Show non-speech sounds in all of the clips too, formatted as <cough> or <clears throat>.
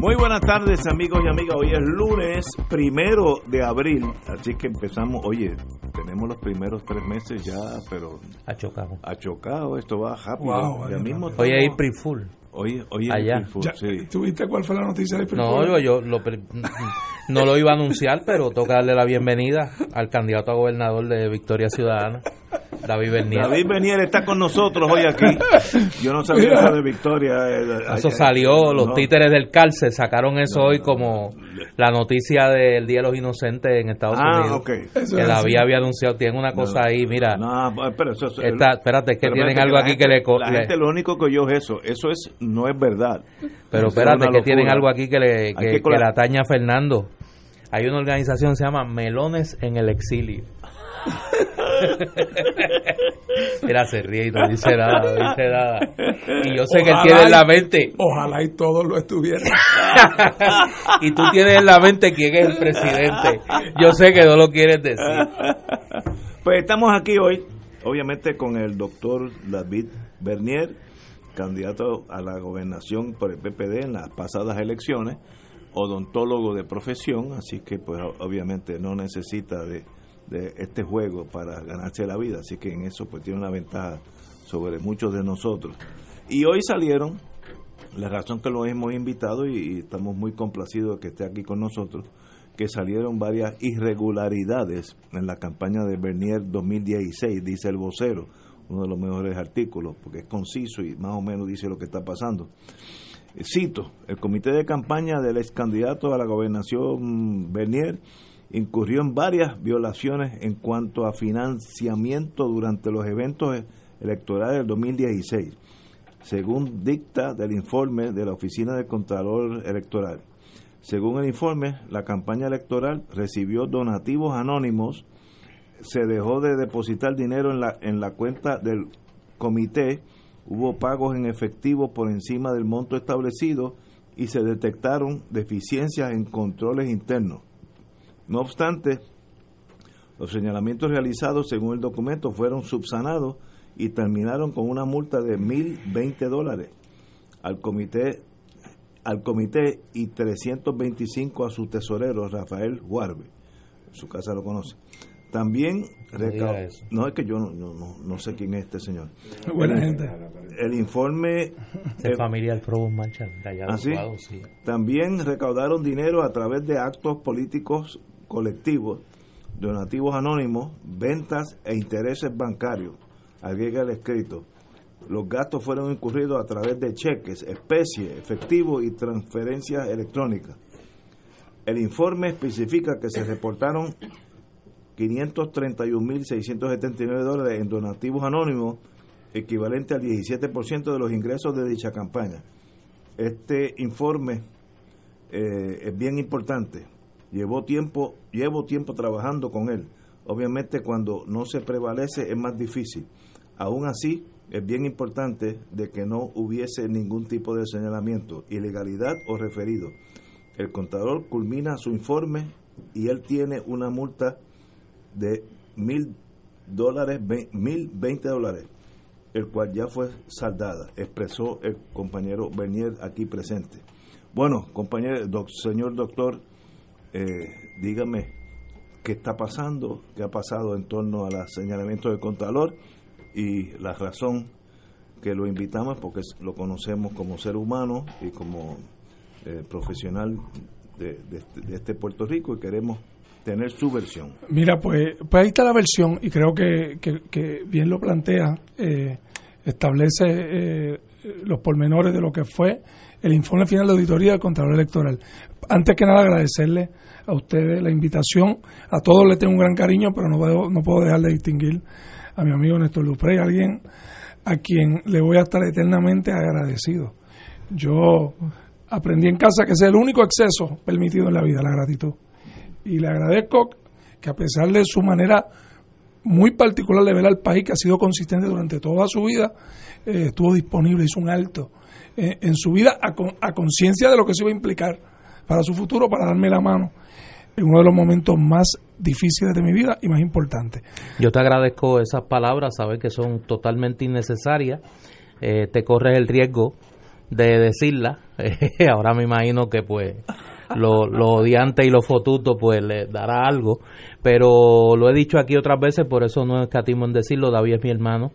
Muy buenas tardes amigos y amigas, hoy es lunes primero de abril, así que empezamos, oye, tenemos los primeros tres meses ya, pero ha chocado, ha chocado, esto va rápido, wow, ya mismo hoy es April Full. Hoy, hoy Allá. Ya, sí. ¿Tuviste cuál fue la noticia de April No, yo, yo lo <laughs> no lo iba a anunciar, pero toca darle la bienvenida al candidato a gobernador de Victoria Ciudadana, David Bernier. David Benier está con nosotros hoy aquí. Yo no sabía eso de Victoria. eh, Eso salió, los no. títeres del cárcel sacaron eso hoy como la noticia del Día de los Inocentes en Estados Ah, Unidos. ok. Eso Que es la había, había anunciado, tiene una cosa ahí, mira, No, pero eso, eso- esta, espérate, es que tienen algo la aquí gente- que le... La le- gente lo único que oyó es eso. Eso es no es verdad. Pero Eso es espérate, una que tienen algo aquí que le, que, que que le cola- atañe a Fernando. Hay una organización que se llama Melones en el Exilio. <laughs> Mira, se ríe y no dice nada, no dice nada. Y yo sé que él tiene en la mente, Ojalá y todos lo estuvieran. <laughs> y tú tienes en la mente quién es el presidente. Yo sé que no lo quieres decir. Pues estamos aquí hoy, obviamente con el doctor David Bernier, candidato a la gobernación por el PPD en las pasadas elecciones, odontólogo de profesión, así que pues obviamente no necesita de, de este juego para ganarse la vida, así que en eso pues tiene una ventaja sobre muchos de nosotros. Y hoy salieron, la razón que lo hemos invitado y, estamos muy complacidos de que esté aquí con nosotros, que salieron varias irregularidades en la campaña de Bernier 2016, dice el vocero, uno de los mejores artículos, porque es conciso y más o menos dice lo que está pasando. Eh, Cito, el comité de campaña del ex candidato a la gobernación Bernier incurrió en varias violaciones en cuanto a financiamiento durante los eventos electorales del 2016, según dicta del informe de la Oficina del Contralor Electoral. Según el informe, la campaña electoral recibió donativos anónimos, se dejó de depositar dinero en la, en la cuenta del comité, hubo pagos en efectivo por encima del monto establecido y se detectaron deficiencias en controles internos. No obstante, los señalamientos realizados según el documento fueron subsanados y terminaron con una multa de 1.020 dólares al comité al comité y 325 a su tesorero Rafael Huarbe. Su casa lo conoce. También No es que yo no, no, no, no sé quién es este señor. Buena gente. El informe <laughs> De eh, familia del Provost Marshall, de allá de ¿Ah, sí? Utuado, sí. También recaudaron dinero a través de actos políticos colectivos, donativos anónimos, ventas e intereses bancarios. Agrega el escrito. Los gastos fueron incurridos a través de cheques, especies, efectivo y transferencias electrónicas. El informe especifica que se reportaron 531.679 dólares en donativos anónimos, equivalente al 17% de los ingresos de dicha campaña. Este informe eh, es bien importante. Llevó tiempo, llevo tiempo trabajando con él. Obviamente cuando no se prevalece es más difícil. Aún así, es bien importante de que no hubiese ningún tipo de señalamiento, ilegalidad o referido. El contador culmina su informe y él tiene una multa de mil dólares, mil veinte dólares, el cual ya fue saldada, expresó el compañero Bernier aquí presente. Bueno, compañero, señor doctor, eh, dígame qué está pasando, qué ha pasado en torno a los señalamientos del Contralor y la razón que lo invitamos porque lo conocemos como ser humano y como eh, profesional de, este- Puerto Rico y queremos tener su versión. Mira, pues, pues ahí está la versión y creo que, que- que bien lo plantea. eh, establece eh, los pormenores de lo que fue el informe final de auditoría del Contralor Electoral. Antes que nada, agradecerle a ustedes la invitación. A todos les tengo un gran cariño, pero no puedo, no puedo dejar de distinguir a mi amigo Néstor Luprey, alguien a quien le voy a estar eternamente agradecido. Yo aprendí en casa que es el único exceso permitido en la vida, la gratitud. Y le agradezco que a pesar de su manera muy particular de ver al país, que ha sido consistente durante toda su vida, eh, estuvo disponible, hizo un alto eh, en su vida a, a conciencia de lo que se iba a implicar para su futuro, para darme la mano en uno de los momentos más difíciles de mi vida y más importantes. Yo te agradezco esas palabras, sabes que son totalmente innecesarias. Eh, te corres el riesgo de decirlas. <laughs> ahora me imagino que pues lo, lo odiante y lo fotuto pues le dará algo. Pero lo he dicho aquí otras veces, por eso no escatimo en decirlo. David es mi hermano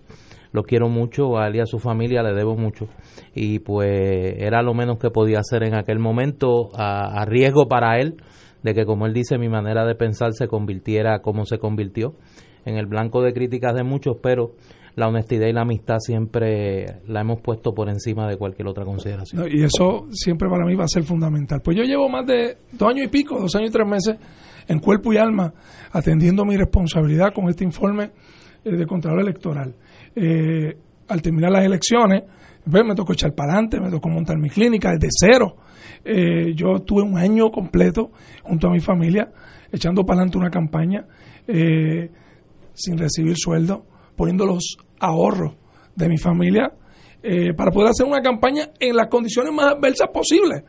lo quiero mucho, a él y a su familia le debo mucho. Y pues era lo menos que podía hacer en aquel momento, a, riesgo para él, de que, como él dice, mi manera de pensar se convirtiera como se convirtió, en el blanco de críticas de muchos, pero la honestidad y la amistad siempre la hemos puesto por encima de cualquier otra consideración. Y eso siempre para mí va a ser fundamental. Pues yo llevo más de dos años y pico, dos años y tres meses, en cuerpo y alma, atendiendo mi responsabilidad con este informe eh, de Contralor Electoral. Eh, al terminar las elecciones, pues, me tocó echar para adelante, me tocó montar mi clínica desde cero. Eh, yo tuve un año completo junto a mi familia echando para adelante una campaña eh, sin recibir sueldo, poniendo los ahorros de mi familia eh, para poder hacer una campaña en las condiciones más adversas posibles.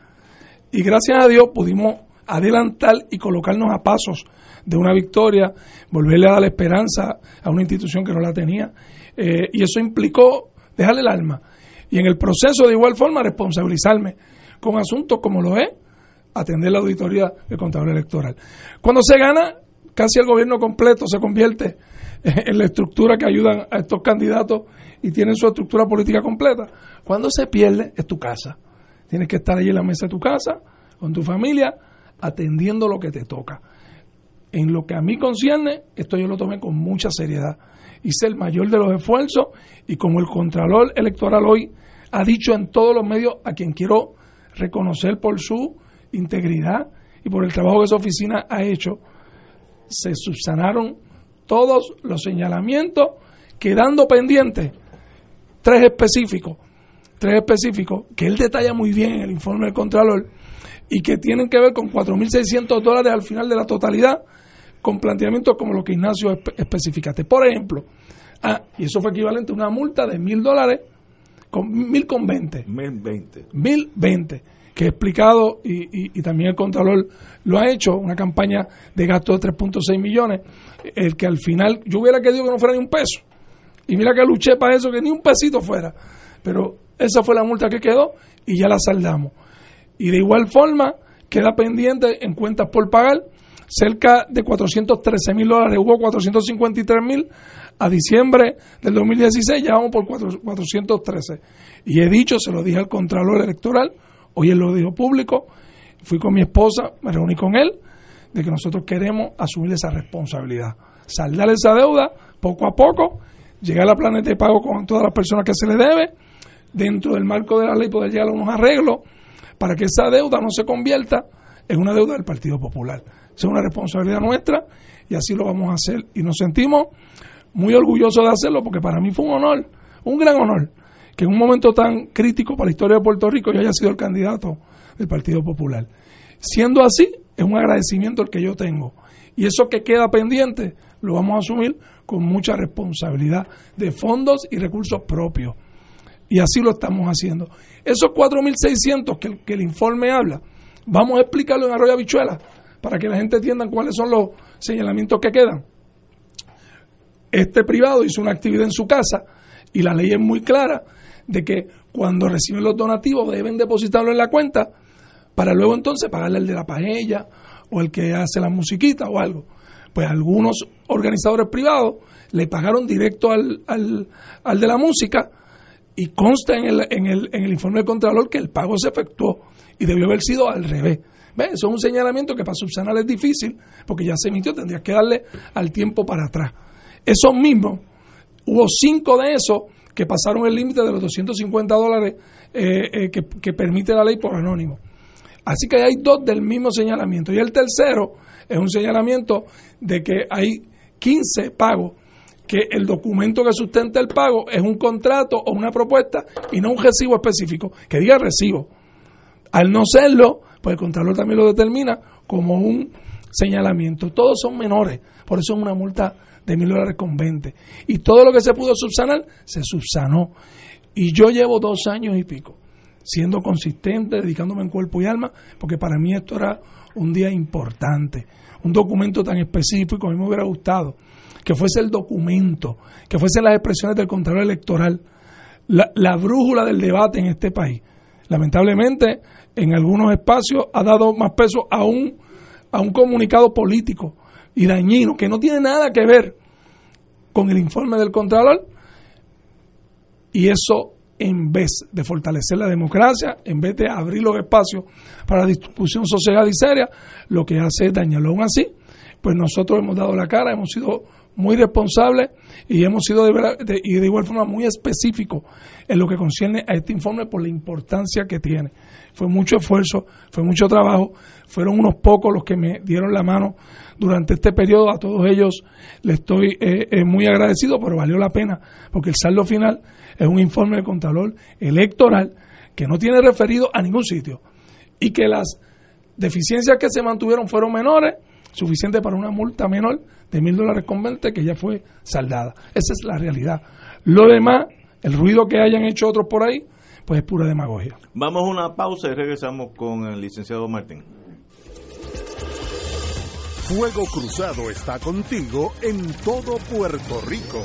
Y gracias a Dios pudimos adelantar y colocarnos a pasos de una victoria, volverle a dar esperanza a una institución que no la tenía. Eh, y eso implicó dejarle el alma. Y en el proceso, de igual forma, responsabilizarme con asuntos como lo es atender la auditoría del contador electoral. Cuando se gana, casi el gobierno completo se convierte <laughs> en la estructura que ayudan a estos candidatos y tienen su estructura política completa. Cuando se pierde, es tu casa. Tienes que estar allí en la mesa de tu casa, con tu familia, atendiendo lo que te toca. En lo que a mí concierne, esto yo lo tomé con mucha seriedad. Hice el mayor de los esfuerzos y como el Contralor Electoral hoy ha dicho en todos los medios a quien quiero reconocer por su integridad y por el trabajo que esa oficina ha hecho, se subsanaron todos los señalamientos, quedando pendientes tres específicos, tres específicos que él detalla muy bien en el informe del Contralor y que tienen que ver con 4.600 dólares al final de la totalidad, con planteamientos como lo que Ignacio espe especificaste. Por ejemplo, ah, y eso fue equivalente a una multa de mil dólares con mil con veinte. Mil veinte. Mil veinte que he explicado y, y, y, también el Contralor lo ha hecho, una campaña de gasto de 3.6 millones, el que al final yo hubiera querido que no fuera ni un peso. Y mira que luché para eso, que ni un pesito fuera. Pero esa fue la multa que quedó y ya la saldamos. Y de igual forma queda pendiente en cuentas por pagar cerca de 413 mil dólares, hubo 453 mil a diciembre del 2016, ya vamos por 413. Y he dicho, se lo dije al Contralor Electoral, hoy él lo dijo público, fui con mi esposa, me reuní con él, de que nosotros queremos asumir esa responsabilidad, saldar esa deuda poco a poco, llegar a la planeta de pago con todas las personas que se le debe, dentro del marco de la ley poder llegar a unos arreglos para que esa deuda no se convierta en una deuda del Partido Popular. Es una responsabilidad nuestra y así lo vamos a hacer. Y nos sentimos muy orgullosos de hacerlo porque para mí fue un honor, un gran honor, que en un momento tan crítico para la historia de Puerto Rico yo haya sido el candidato del Partido Popular. Siendo así, es un agradecimiento el que yo tengo. Y eso que queda pendiente lo vamos a asumir con mucha responsabilidad de fondos y recursos propios. Y así lo estamos haciendo. Esos 4.600 que, que el informe habla, vamos a explicarlo en Arroyo Habichuela para que la gente entienda cuáles son los señalamientos que quedan. Este privado hizo una actividad en su casa y la ley es muy clara de que cuando reciben los donativos deben depositarlo en la cuenta para luego entonces pagarle el de la paella o el que hace la musiquita o algo. Pues algunos organizadores privados le pagaron directo al, al, al de la música y consta en el, en, el, en el informe del Contralor que el pago se efectuó y debió haber sido al revés. ¿Ves? Eso es un señalamiento que para subsanar es difícil porque ya se emitió, tendrías que darle al tiempo para atrás. Esos mismos, hubo cinco de esos que pasaron el límite de los 250 dólares eh, que, que permite la ley por anónimo. Así que hay dos del mismo señalamiento. Y el tercero es un señalamiento de que hay 15 pagos, que el documento que sustenta el pago es un contrato o una propuesta y no un recibo específico, que diga recibo. Al no serlo, pues el Contralor también lo determina como un señalamiento. Todos son menores, por eso es una multa de mil dólares con 20. Y todo lo que se pudo subsanar, se subsanó. Y yo llevo dos años y pico siendo consistente, dedicándome en cuerpo y alma, porque para mí esto era un día importante, un documento tan específico, a mí me hubiera gustado que fuese el documento, que fuesen las expresiones del Contralor Electoral, la, la brújula del debate en este país. Lamentablemente, en algunos espacios ha dado más peso a un, a un comunicado político y dañino que no tiene nada que ver con el informe del Contralor y eso en vez de fortalecer la democracia, en vez de abrir los espacios para la distribución social y seria, lo que hace es dañarlo. Aún así, pues nosotros hemos dado la cara, hemos sido muy responsables y hemos sido de, y de igual forma muy específicos en lo que concierne a este informe por la importancia que tiene. Fue mucho esfuerzo, fue mucho trabajo, fueron unos pocos los que me dieron la mano durante este periodo, a todos ellos les estoy eh, eh, muy agradecido, pero valió la pena, porque el saldo final es un informe del Contralor Electoral que no tiene referido a ningún sitio y que las deficiencias que se mantuvieron fueron menores, suficientes para una multa menor de mil dólares con 20 que ya fue saldada. Esa es la realidad. Lo demás, el ruido que hayan hecho otros por ahí, pues es pura demagogia. Vamos a una pausa y regresamos con el licenciado Martín. Fuego Cruzado está contigo en todo Puerto Rico.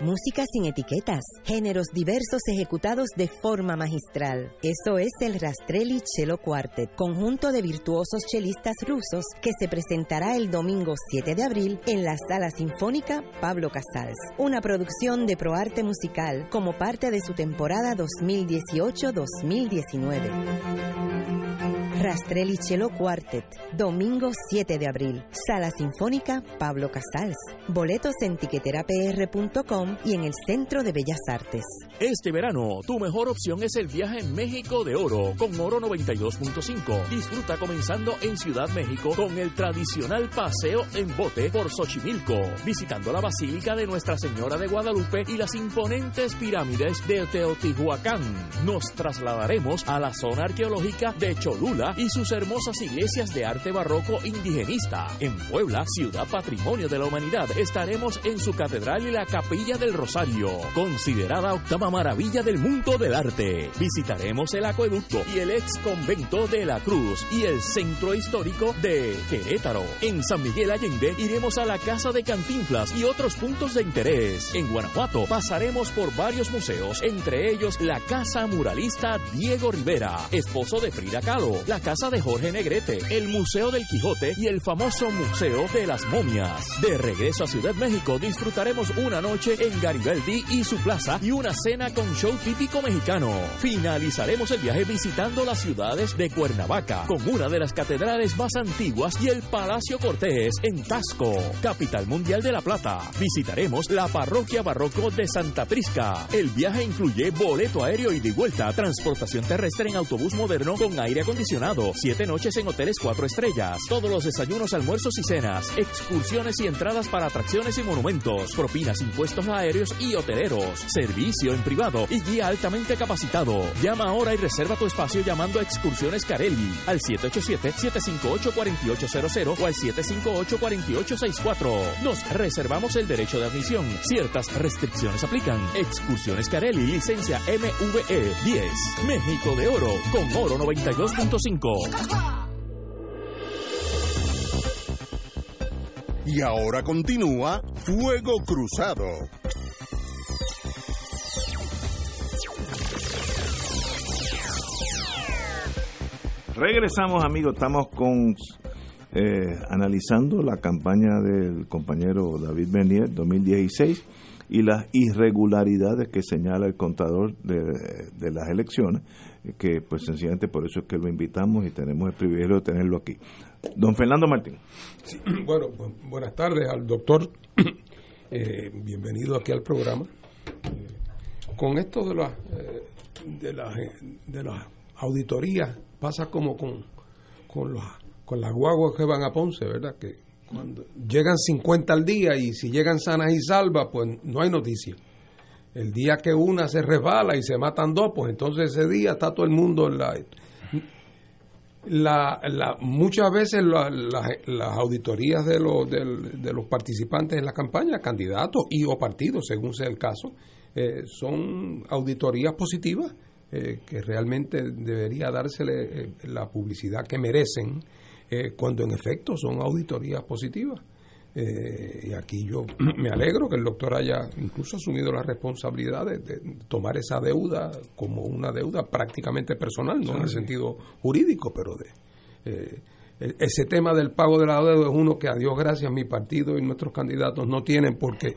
Música sin etiquetas, géneros diversos ejecutados de forma magistral. Eso es el Rastrelli Cello Quartet, conjunto de virtuosos chelistas rusos que se presentará el domingo 7 de abril en la Sala Sinfónica Pablo Casals. Una producción de ProArte Musical como parte de su temporada 2018-2019. Rastrelli Cello Quartet, domingo 7 de abril, Sala Sinfónica Pablo Casals. Boletos en tiqueterapr.com y en el Centro de Bellas Artes. Este verano, tu mejor opción es el viaje en México de Oro con Oro 92.5. Disfruta comenzando en Ciudad México con el tradicional paseo en bote por Xochimilco, visitando la Basílica de Nuestra Señora de Guadalupe y las imponentes pirámides de Teotihuacán. Nos trasladaremos a la zona arqueológica de Cholula y sus hermosas iglesias de arte barroco indigenista. En Puebla, ciudad patrimonio de la humanidad, estaremos en su catedral y la capilla del Rosario, considerada octava maravilla del mundo del arte. Visitaremos el acueducto y el ex convento de la Cruz y el centro histórico de Querétaro. En San Miguel Allende iremos a la casa de Cantinflas y otros puntos de interés. En Guanajuato pasaremos por varios museos, entre ellos la casa muralista Diego Rivera, esposo de Frida Kahlo, casa de Jorge Negrete, el Museo del Quijote y el famoso Museo de las Momias. De regreso a Ciudad México disfrutaremos una noche en Garibaldi y su plaza y una cena con show típico mexicano. Finalizaremos el viaje visitando las ciudades de Cuernavaca, con una de las catedrales más antiguas y el Palacio Cortés en Tasco, capital mundial de La Plata. Visitaremos la parroquia barroco de Santa Prisca. El viaje incluye boleto aéreo y de vuelta, transportación terrestre en autobús moderno con aire acondicionado siete noches en hoteles cuatro estrellas, todos los desayunos, almuerzos y cenas, excursiones y entradas para atracciones y monumentos, propinas, impuestos aéreos y hoteleros, servicio en privado y guía altamente capacitado. Llama ahora y reserva tu espacio llamando a Excursiones Carelli al 787-758-4800 o al 758-4864. Nos reservamos el derecho de admisión. Ciertas restricciones aplican. Excursiones Carelli, licencia MVE 10. México de Oro, con Oro 92.5. Y ahora continúa Fuego Cruzado. Regresamos amigos, estamos con eh, analizando la campaña del compañero David Bernier 2016 y las irregularidades que señala el contador de, las elecciones, que pues sencillamente por eso es que lo invitamos y tenemos el privilegio de tenerlo aquí. Don Fernando Martín. <clears throat> bueno, buenas tardes al doctor <clears throat> Eh, bienvenido aquí al programa. Eh, con esto de las de las de las auditorías pasa como con con los con las guaguas que van a Ponce, ¿verdad? Que cuando llegan 50 al día y si llegan sanas y salvas, pues no hay noticia. El día que una se resbala y se matan dos, pues entonces ese día está todo el mundo en la... la, muchas veces las auditorías de los, de, los participantes en la campaña, candidatos y o partidos, según sea el caso, eh, son auditorías positivas eh, que realmente debería dársele eh, la publicidad que merecen cuando en efecto son auditorías positivas. Eh, y aquí yo <clears throat> me alegro que el doctor haya incluso asumido la responsabilidad de, tomar esa deuda como una deuda prácticamente personal, no en el sentido jurídico, pero de eh, e-, ese tema del pago de la deuda es uno que a Dios gracias mi partido y nuestros candidatos no tienen porque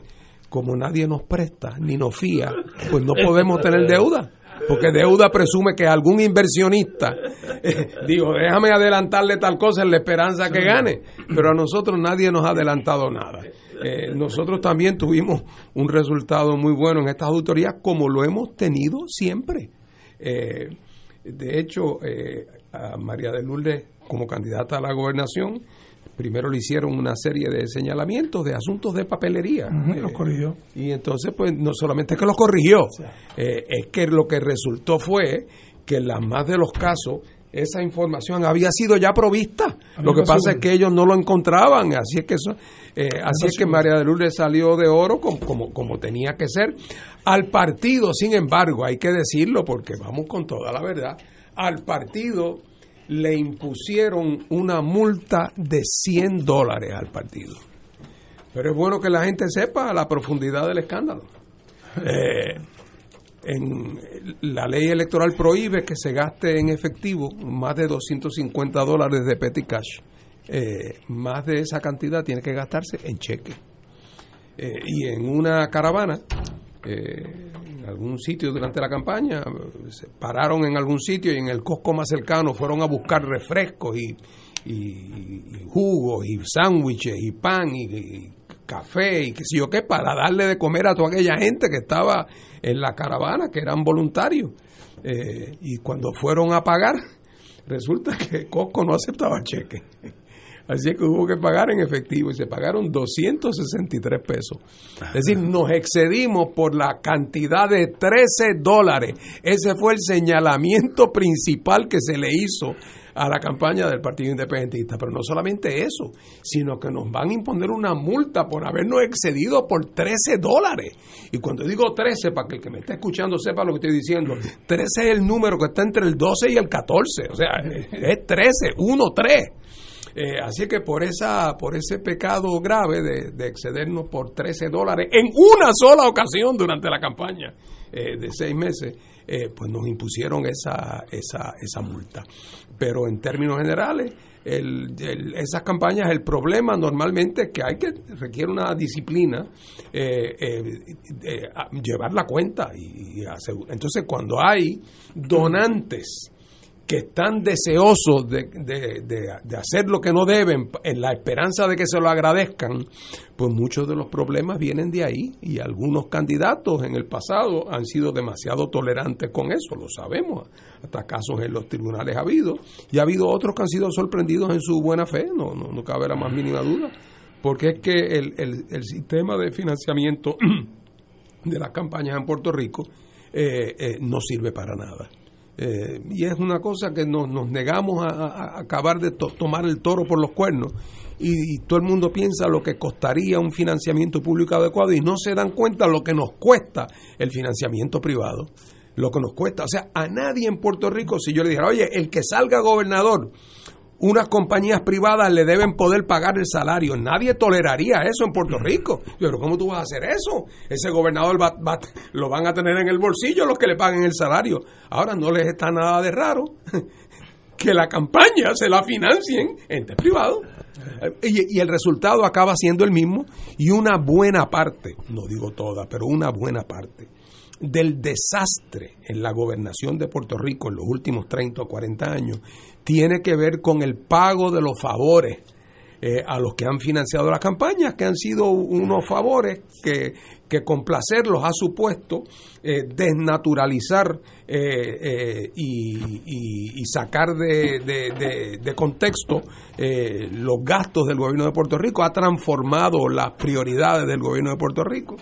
como nadie nos presta ni nos fía, pues no <laughs> podemos tener deuda porque deuda presume que algún inversionista <laughs> eh, digo, déjame adelantarle tal cosa en la esperanza que gane, pero a nosotros nadie nos ha adelantado nada. Eh, nosotros también tuvimos un resultado muy bueno en estas auditorías, como lo hemos tenido siempre. Eh, de hecho, a María de Lourdes, como candidata a la gobernación, primero le hicieron una serie de señalamientos de asuntos de papelería. los corrigió. Y entonces, pues, no solamente es que los corrigió, es que lo que resultó fue que en las más de los casos esa información había sido ya provista. Lo que pasa es que ellos no lo encontraban, así es que eso, eh, así es que María de Lourdes salió de oro como, como, como, tenía que ser. Al partido, sin embargo, hay que decirlo porque vamos con toda la verdad, al partido le impusieron una multa de 100 dólares al partido. Pero es bueno que la gente sepa la profundidad del escándalo. Eh, en la ley electoral prohíbe que se gaste en efectivo más de 250 dólares de petty cash. Eh, más de esa cantidad tiene que gastarse en cheque. Eh, y en una caravana, eh, en algún sitio durante la campaña, pararon en algún sitio y en el Costco más cercano fueron a buscar refrescos y, y, jugos y sándwiches y pan y, café y qué sé yo qué, para darle de comer a toda aquella gente que estaba en la caravana, que eran voluntarios. Eh, y cuando fueron a pagar, resulta que Costco no aceptaba cheque. Así que hubo que pagar en efectivo y se pagaron 263 pesos. Es decir, nos excedimos por la cantidad de 13 dólares. Ese fue el señalamiento principal que se le hizo a la campaña del Partido Independentista. Pero no solamente eso, sino que nos van a imponer una multa por habernos excedido por 13 dólares. Y cuando digo 13, para que el que me esté escuchando sepa lo que estoy diciendo, 13 es el número que está entre el 12 y el 14. O sea, es 13, 1, 3. Eh, así que por esa por ese pecado grave de, excedernos por 13 dólares en una sola ocasión durante la campaña eh, de seis meses, eh, pues nos impusieron esa, esa, esa multa. Pero en términos generales, el, esas campañas, el problema normalmente es que hay que requiere una disciplina llevar la cuenta y entonces cuando hay donantes que están deseosos de, de, hacer lo que no deben en la esperanza de que se lo agradezcan, pues muchos de los problemas vienen de ahí y algunos candidatos en el pasado han sido demasiado tolerantes con eso, lo sabemos, hasta casos en los tribunales ha habido y ha habido otros que han sido sorprendidos en su buena fe, no, no, cabe la más mínima duda, porque es que el, el, sistema de financiamiento <clears throat> de las campañas en Puerto Rico eh, eh, no sirve para nada. Eh, y es una cosa que nos, nos negamos a, acabar de tomar el toro por los cuernos y, todo el mundo piensa lo que costaría un financiamiento público adecuado y no se dan cuenta lo que nos cuesta el financiamiento privado, lo que nos cuesta. O sea, a nadie en Puerto Rico, si yo le dijera, oye, el que salga gobernador unas compañías privadas le deben poder pagar el salario. Nadie toleraría eso en Puerto Rico. Pero ¿cómo tú vas a hacer eso? Ese gobernador va, lo van a tener en el bolsillo los que le paguen el salario. Ahora no les está nada de raro <laughs> que la campaña se la financien entes privados. Y, y, el resultado acaba siendo el mismo y una buena parte, no digo toda, pero una buena parte del desastre en la gobernación de Puerto Rico en los últimos 30 o 40 años tiene que ver con el pago de los favores eh, a los que han financiado las campañas, que han sido unos favores que, que complacerlos ha supuesto eh, desnaturalizar eh, y, sacar de, de contexto los gastos del gobierno de Puerto Rico, ha transformado las prioridades del gobierno de Puerto Rico.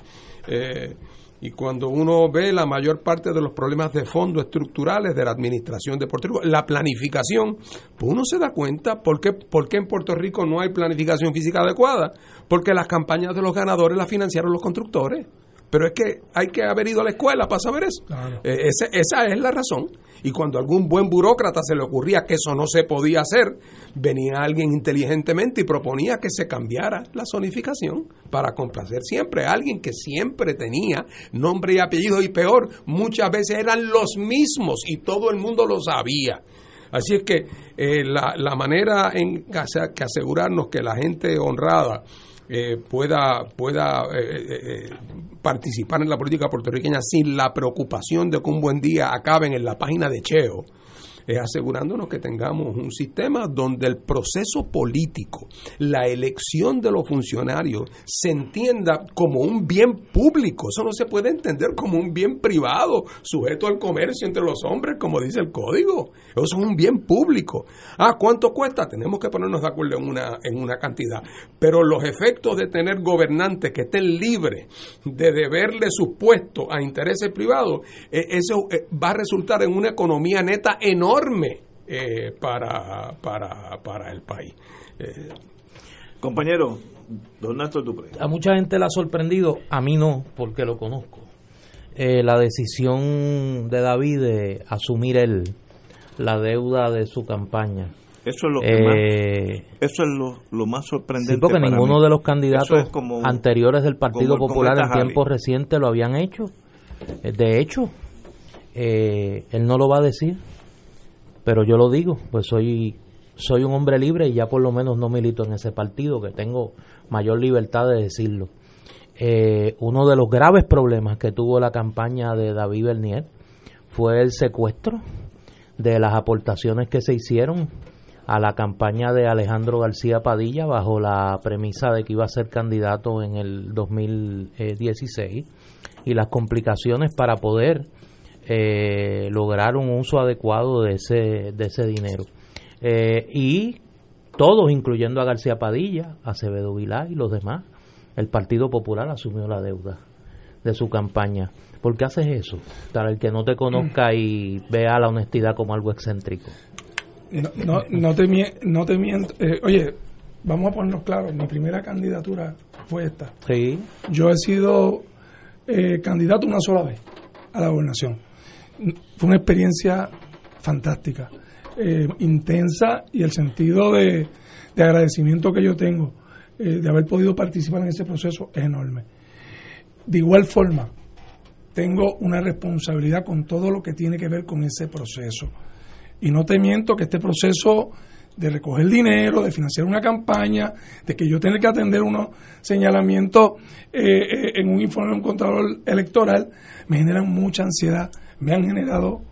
Y cuando uno ve la mayor parte de los problemas de fondo estructurales de la administración de Puerto Rico, la planificación, pues uno se da cuenta por qué, por qué en Puerto Rico no hay planificación física adecuada. Porque las campañas de los ganadores las financiaron los constructores. Pero es que hay que haber ido a la escuela para saber eso. Eh, esa es la razón. Y cuando algún buen burócrata se le ocurría que eso no se podía hacer, venía alguien inteligentemente y proponía que se cambiara la zonificación para complacer siempre a alguien que siempre tenía nombre y apellido y peor, muchas veces eran los mismos y todo el mundo lo sabía. Así es que eh, la, la, manera en que asegurarnos que la gente honrada eh, pueda, pueda eh, eh, participar en la política puertorriqueña sin la preocupación de que un buen día acaben en la página de Cheo es asegurándonos que tengamos un sistema donde el proceso político, la elección de los funcionarios, se entienda como un bien público. Eso no se puede entender como un bien privado, sujeto al comercio entre los hombres, como dice el código. Eso es un bien público. Ah, ¿cuánto cuesta? Tenemos que ponernos de acuerdo en una, en una cantidad. Pero los efectos de tener gobernantes que estén libres de deberle sus puestos a intereses privados, eh, eso eh, va a resultar en una economía neta enorme enorme eh, para, para, para el país. Eh, Compañero, don Néstor A mucha gente le ha sorprendido, a mí no, porque lo conozco, eh, la decisión de David de asumir él la deuda de su campaña. Eso es lo que más, eso es lo, más sorprendente. Sí, porque ninguno de los candidatos anteriores del Partido Popular en tiempos recientes lo habían hecho. De hecho, él no lo va a decir pero yo lo digo, pues soy soy un hombre libre y ya por lo menos no milito en ese partido, que tengo mayor libertad de decirlo. Eh, uno de los graves problemas que tuvo la campaña de David Bernier fue el secuestro de las aportaciones que se hicieron a la campaña de Alejandro García Padilla bajo la premisa de que iba a ser candidato en el 2016 y las complicaciones para poder eh, lograr un uso adecuado de ese, de ese dinero. Eh, y todos, incluyendo a García Padilla, Acevedo Vilá y los demás, el Partido Popular asumió la deuda de su campaña. ¿Por qué haces eso? Para el que no te conozca y vea la honestidad como algo excéntrico. No, no, te, no te miento. Eh, oye, vamos a ponernos claros. Mi primera candidatura fue esta. Sí. Yo he sido eh, candidato una sola vez a la gobernación fue una experiencia fantástica, eh, intensa y el sentido de, agradecimiento que yo tengo eh, de haber podido participar en ese proceso es enorme. De igual forma, tengo una responsabilidad con todo lo que tiene que ver con ese proceso. Y no te miento que este proceso de recoger dinero, de financiar una campaña, de que yo tenga que atender unos señalamientos eh, en un informe de un control electoral, me generan mucha ansiedad, me han generado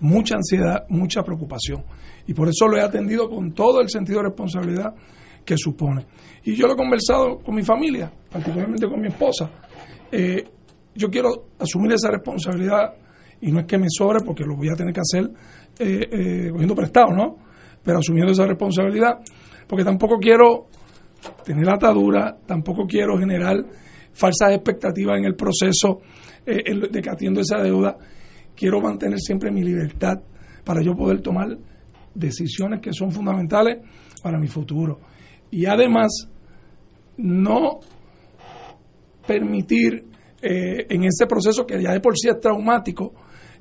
mucha ansiedad, mucha preocupación. Y por eso lo he atendido con todo el sentido de responsabilidad que supone. Y yo lo he conversado con mi familia, particularmente con mi esposa. Eh, yo quiero asumir esa responsabilidad y no es que me sobre porque lo voy a tener que hacer eh, eh, cogiendo prestado, ¿no? Pero asumiendo esa responsabilidad, porque tampoco quiero tener atadura, tampoco quiero generar falsas expectativas en el proceso de que atiendo esa deuda quiero mantener siempre mi libertad para yo poder tomar decisiones que son fundamentales para mi futuro. Y además, no permitir eh, en ese proceso que ya de por sí es traumático,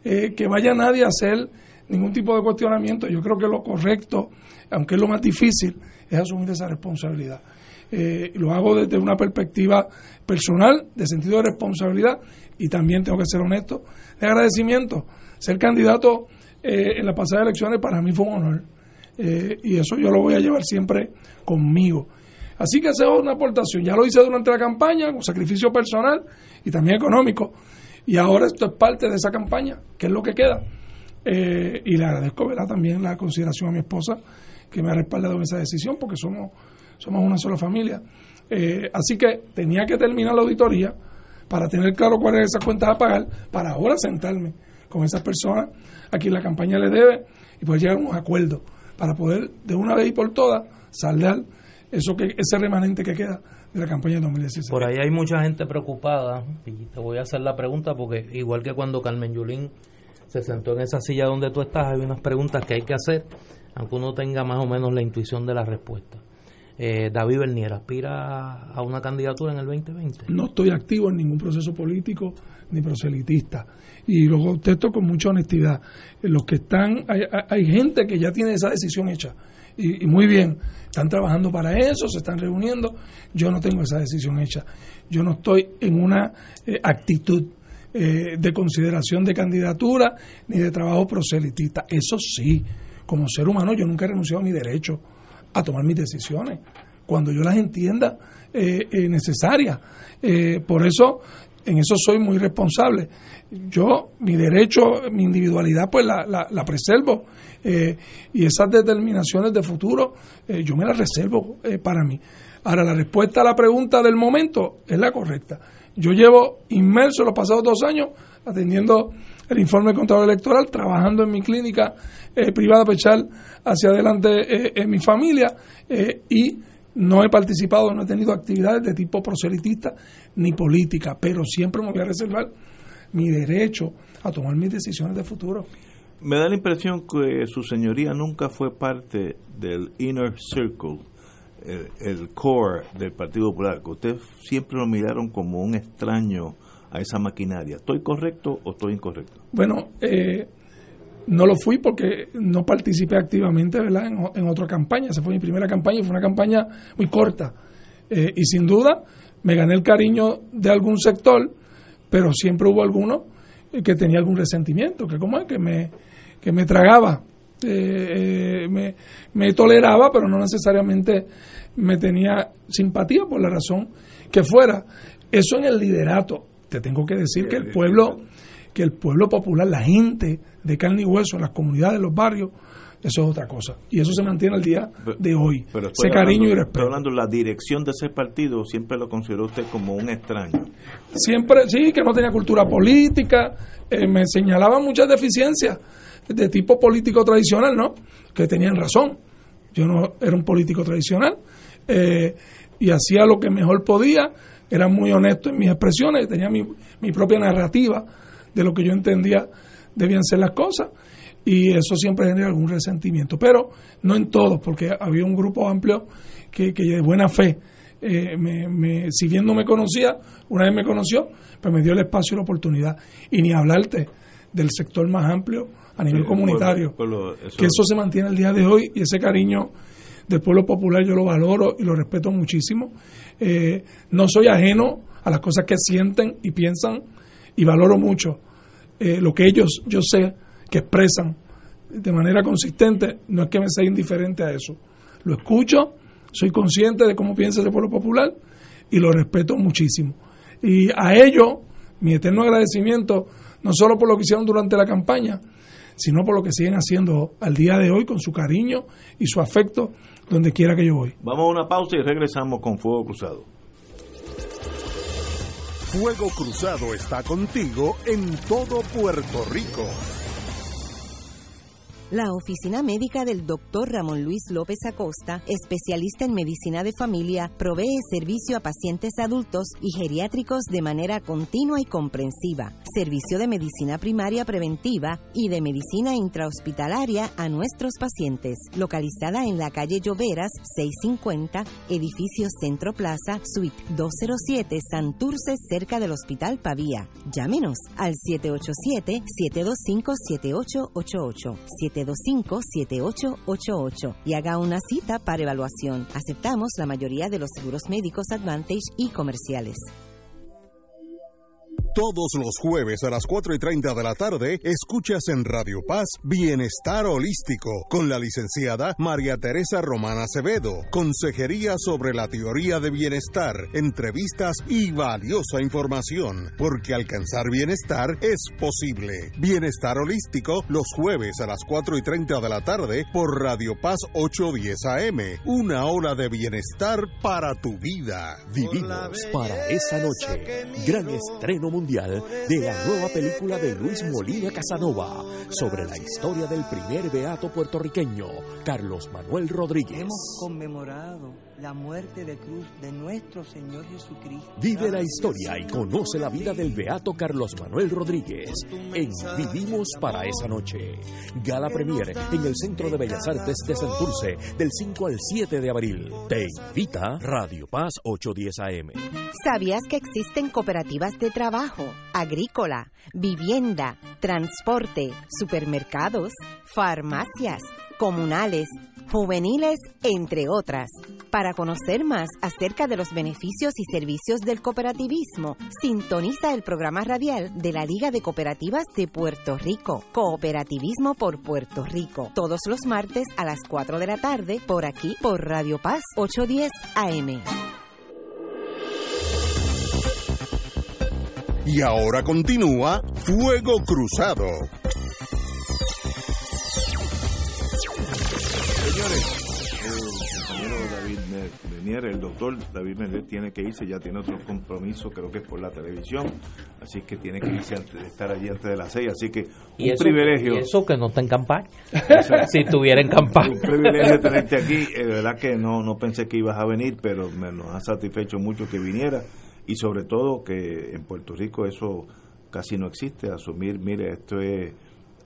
eh, que vaya nadie a hacer ningún tipo de cuestionamiento. Yo creo que lo correcto, aunque es lo más difícil, es asumir esa responsabilidad. Eh, lo hago desde una perspectiva personal, de sentido de responsabilidad, y también tengo que ser honesto, de agradecimiento. Ser candidato eh, en las pasadas elecciones para mí fue un honor. Eh, y eso yo lo voy a llevar siempre conmigo. Así que hacer una aportación. Ya lo hice durante la campaña, con sacrificio personal y también económico. Y ahora esto es parte de esa campaña, que es lo que queda. y le agradezco ¿verdad? también la consideración a mi esposa que me ha respaldado en esa decisión, porque somos somos una sola familia. Eh, así que tenía que terminar la auditoría para tener claro cuáles es esas cuentas a pagar, para ahora sentarme con esas personas a quien la campaña le debe y poder llegar a unos acuerdos para poder de una vez y por todas saldar eso que ese remanente que queda de la campaña de 2016. Por ahí hay mucha gente preocupada y te voy a hacer la pregunta porque igual que cuando Carmen Yulín se sentó en esa silla donde tú estás, hay unas preguntas que hay que hacer, aunque uno tenga más o menos la intuición de la respuesta. Eh, David Bernier, ¿aspira a una candidatura en el 2020? No estoy activo en ningún proceso político ni proselitista. Y lo contesto con mucha honestidad. Los que están, hay, hay gente que ya tiene esa decisión hecha. Y, muy bien, están trabajando para eso, se están reuniendo. Yo no tengo esa decisión hecha. Yo no estoy en una eh, actitud eh, de consideración de candidatura ni de trabajo proselitista. Eso sí, como ser humano yo nunca he renunciado a mi derecho a tomar mis decisiones cuando yo las entienda eh, eh necesarias. Eh, por eso, en eso soy muy responsable. Yo, mi derecho, mi individualidad, pues la, la, preservo. Eh, y esas determinaciones de futuro, yo me las reservo para mí. Ahora, la respuesta a la pregunta del momento es la correcta. Yo llevo inmerso los pasados dos años atendiendo el informe de control electoral, trabajando en mi clínica privada para echar hacia adelante en mi familia y no he participado, no he tenido actividades de tipo proselitista ni política, pero siempre me voy a reservar mi derecho a tomar mis decisiones de futuro. Me da la impresión que su señoría nunca fue parte del inner circle, el, core del Partido Popular, que usted siempre lo miraron como un extraño a esa maquinaria. ¿Estoy correcto o estoy incorrecto? Bueno, eh, no lo fui porque no participé activamente ¿verdad? En, otra campaña. Esa fue mi primera campaña y fue una campaña muy corta. Eh, y sin duda me gané el cariño de algún sector, pero siempre hubo alguno que tenía algún resentimiento, que como es que me, que me tragaba, eh, me toleraba, pero no necesariamente me tenía simpatía por la razón que fuera. Eso en el liderato. Te tengo que decir que el pueblo que el pueblo popular, la gente de carne y hueso, en las comunidades, en los barrios, eso es otra cosa. Y eso se mantiene al día de hoy. ese cariño y respeto. hablando, la dirección de ese partido siempre lo consideró usted como un extraño. Siempre, sí, que no tenía cultura política, eh, me señalaban muchas deficiencias de tipo político tradicional, ¿no? Que tenían razón. Yo no era un político tradicional eh, y hacía lo que mejor podía, era muy honesto en mis expresiones, tenía mi, mi propia narrativa de lo que yo entendía debían ser las cosas y eso siempre genera algún resentimiento, pero no en todos, porque había un grupo amplio que, que de buena fe, eh, me, si bien no me conocía, una vez me conoció, pues me dio el espacio y la oportunidad. Y ni hablarte del sector más amplio a nivel comunitario, que eso se mantiene el día de hoy y ese cariño del pueblo popular yo lo valoro y lo respeto muchísimo. Eh, no soy ajeno a las cosas que sienten y piensan y valoro mucho eh, lo que ellos, yo sé, que expresan de manera consistente, no es que me sea indiferente a eso. Lo escucho, soy consciente de cómo piensa el pueblo popular y lo respeto muchísimo. Y a ellos, mi eterno agradecimiento, no solo por lo que hicieron durante la campaña, sino por lo que siguen haciendo al día de hoy con su cariño y su afecto donde quiera que yo voy. Vamos a una pausa y regresamos con Fuego Cruzado. Fuego Cruzado está contigo en todo Puerto Rico. La oficina médica del Dr. Ramón Luis López Acosta, especialista en medicina de familia, provee servicio a pacientes adultos y geriátricos de manera continua y comprensiva, servicio de medicina primaria preventiva y de medicina intrahospitalaria a nuestros pacientes, localizada en la calle Lloveras 650, edificio Centro Plaza, suite 207, Santurce, cerca del Hospital Pavía. Llámenos al 787 725 7888 725-7888 y haga una cita para evaluación. Aceptamos la mayoría de los seguros médicos Advantage y comerciales. Todos los jueves a las 4 y 30 de la tarde, escuchas en Radio Paz Bienestar Holístico con la licenciada María Teresa Romana Acevedo. Consejería sobre la teoría de bienestar, entrevistas y valiosa información, porque alcanzar bienestar es posible. Bienestar Holístico los jueves a las 4 y 30 de la tarde por Radio Paz 810 AM. Una hora de bienestar para tu vida. Vivimos para esa noche. Gran estreno de la nueva película de Luis Molina Casanova sobre la historia del primer beato puertorriqueño, Carlos Manuel Rodríguez. Hemos conmemorado la muerte de cruz de nuestro Señor Jesucristo. Vive la historia y conoce la vida del beato Carlos Manuel Rodríguez en Vivimos para esa noche. Gala Premier en el Centro de Bellas Artes de Santurce del 5 al 7 de abril. Te invita Radio Paz 810 AM. ¿Sabías que existen cooperativas de trabajo, agrícola, vivienda, transporte, supermercados, farmacias, comunales, juveniles, entre otras? Para conocer más acerca de los beneficios y servicios del cooperativismo, sintoniza el programa radial de la Liga de Cooperativas de Puerto Rico, Cooperativismo por Puerto Rico, todos los martes a las 4 de la tarde por aquí por Radio Paz 810 AM. Y ahora continúa Fuego Cruzado. Señores, el compañero David Menier, el doctor David Menier tiene que irse, ya tiene otro compromiso, creo que es por la televisión, así que tiene que irse antes de estar allí antes de las seis, así que un Y eso, privilegio. y eso que no está en campaña. <laughs> si estuviera en campaña. Un privilegio tenerte aquí. De verdad que no, no pensé que ibas a venir, pero me nos ha satisfecho mucho que viniera. Y sobre todo que en Puerto Rico eso casi no existe. Asumir, mire, esto es.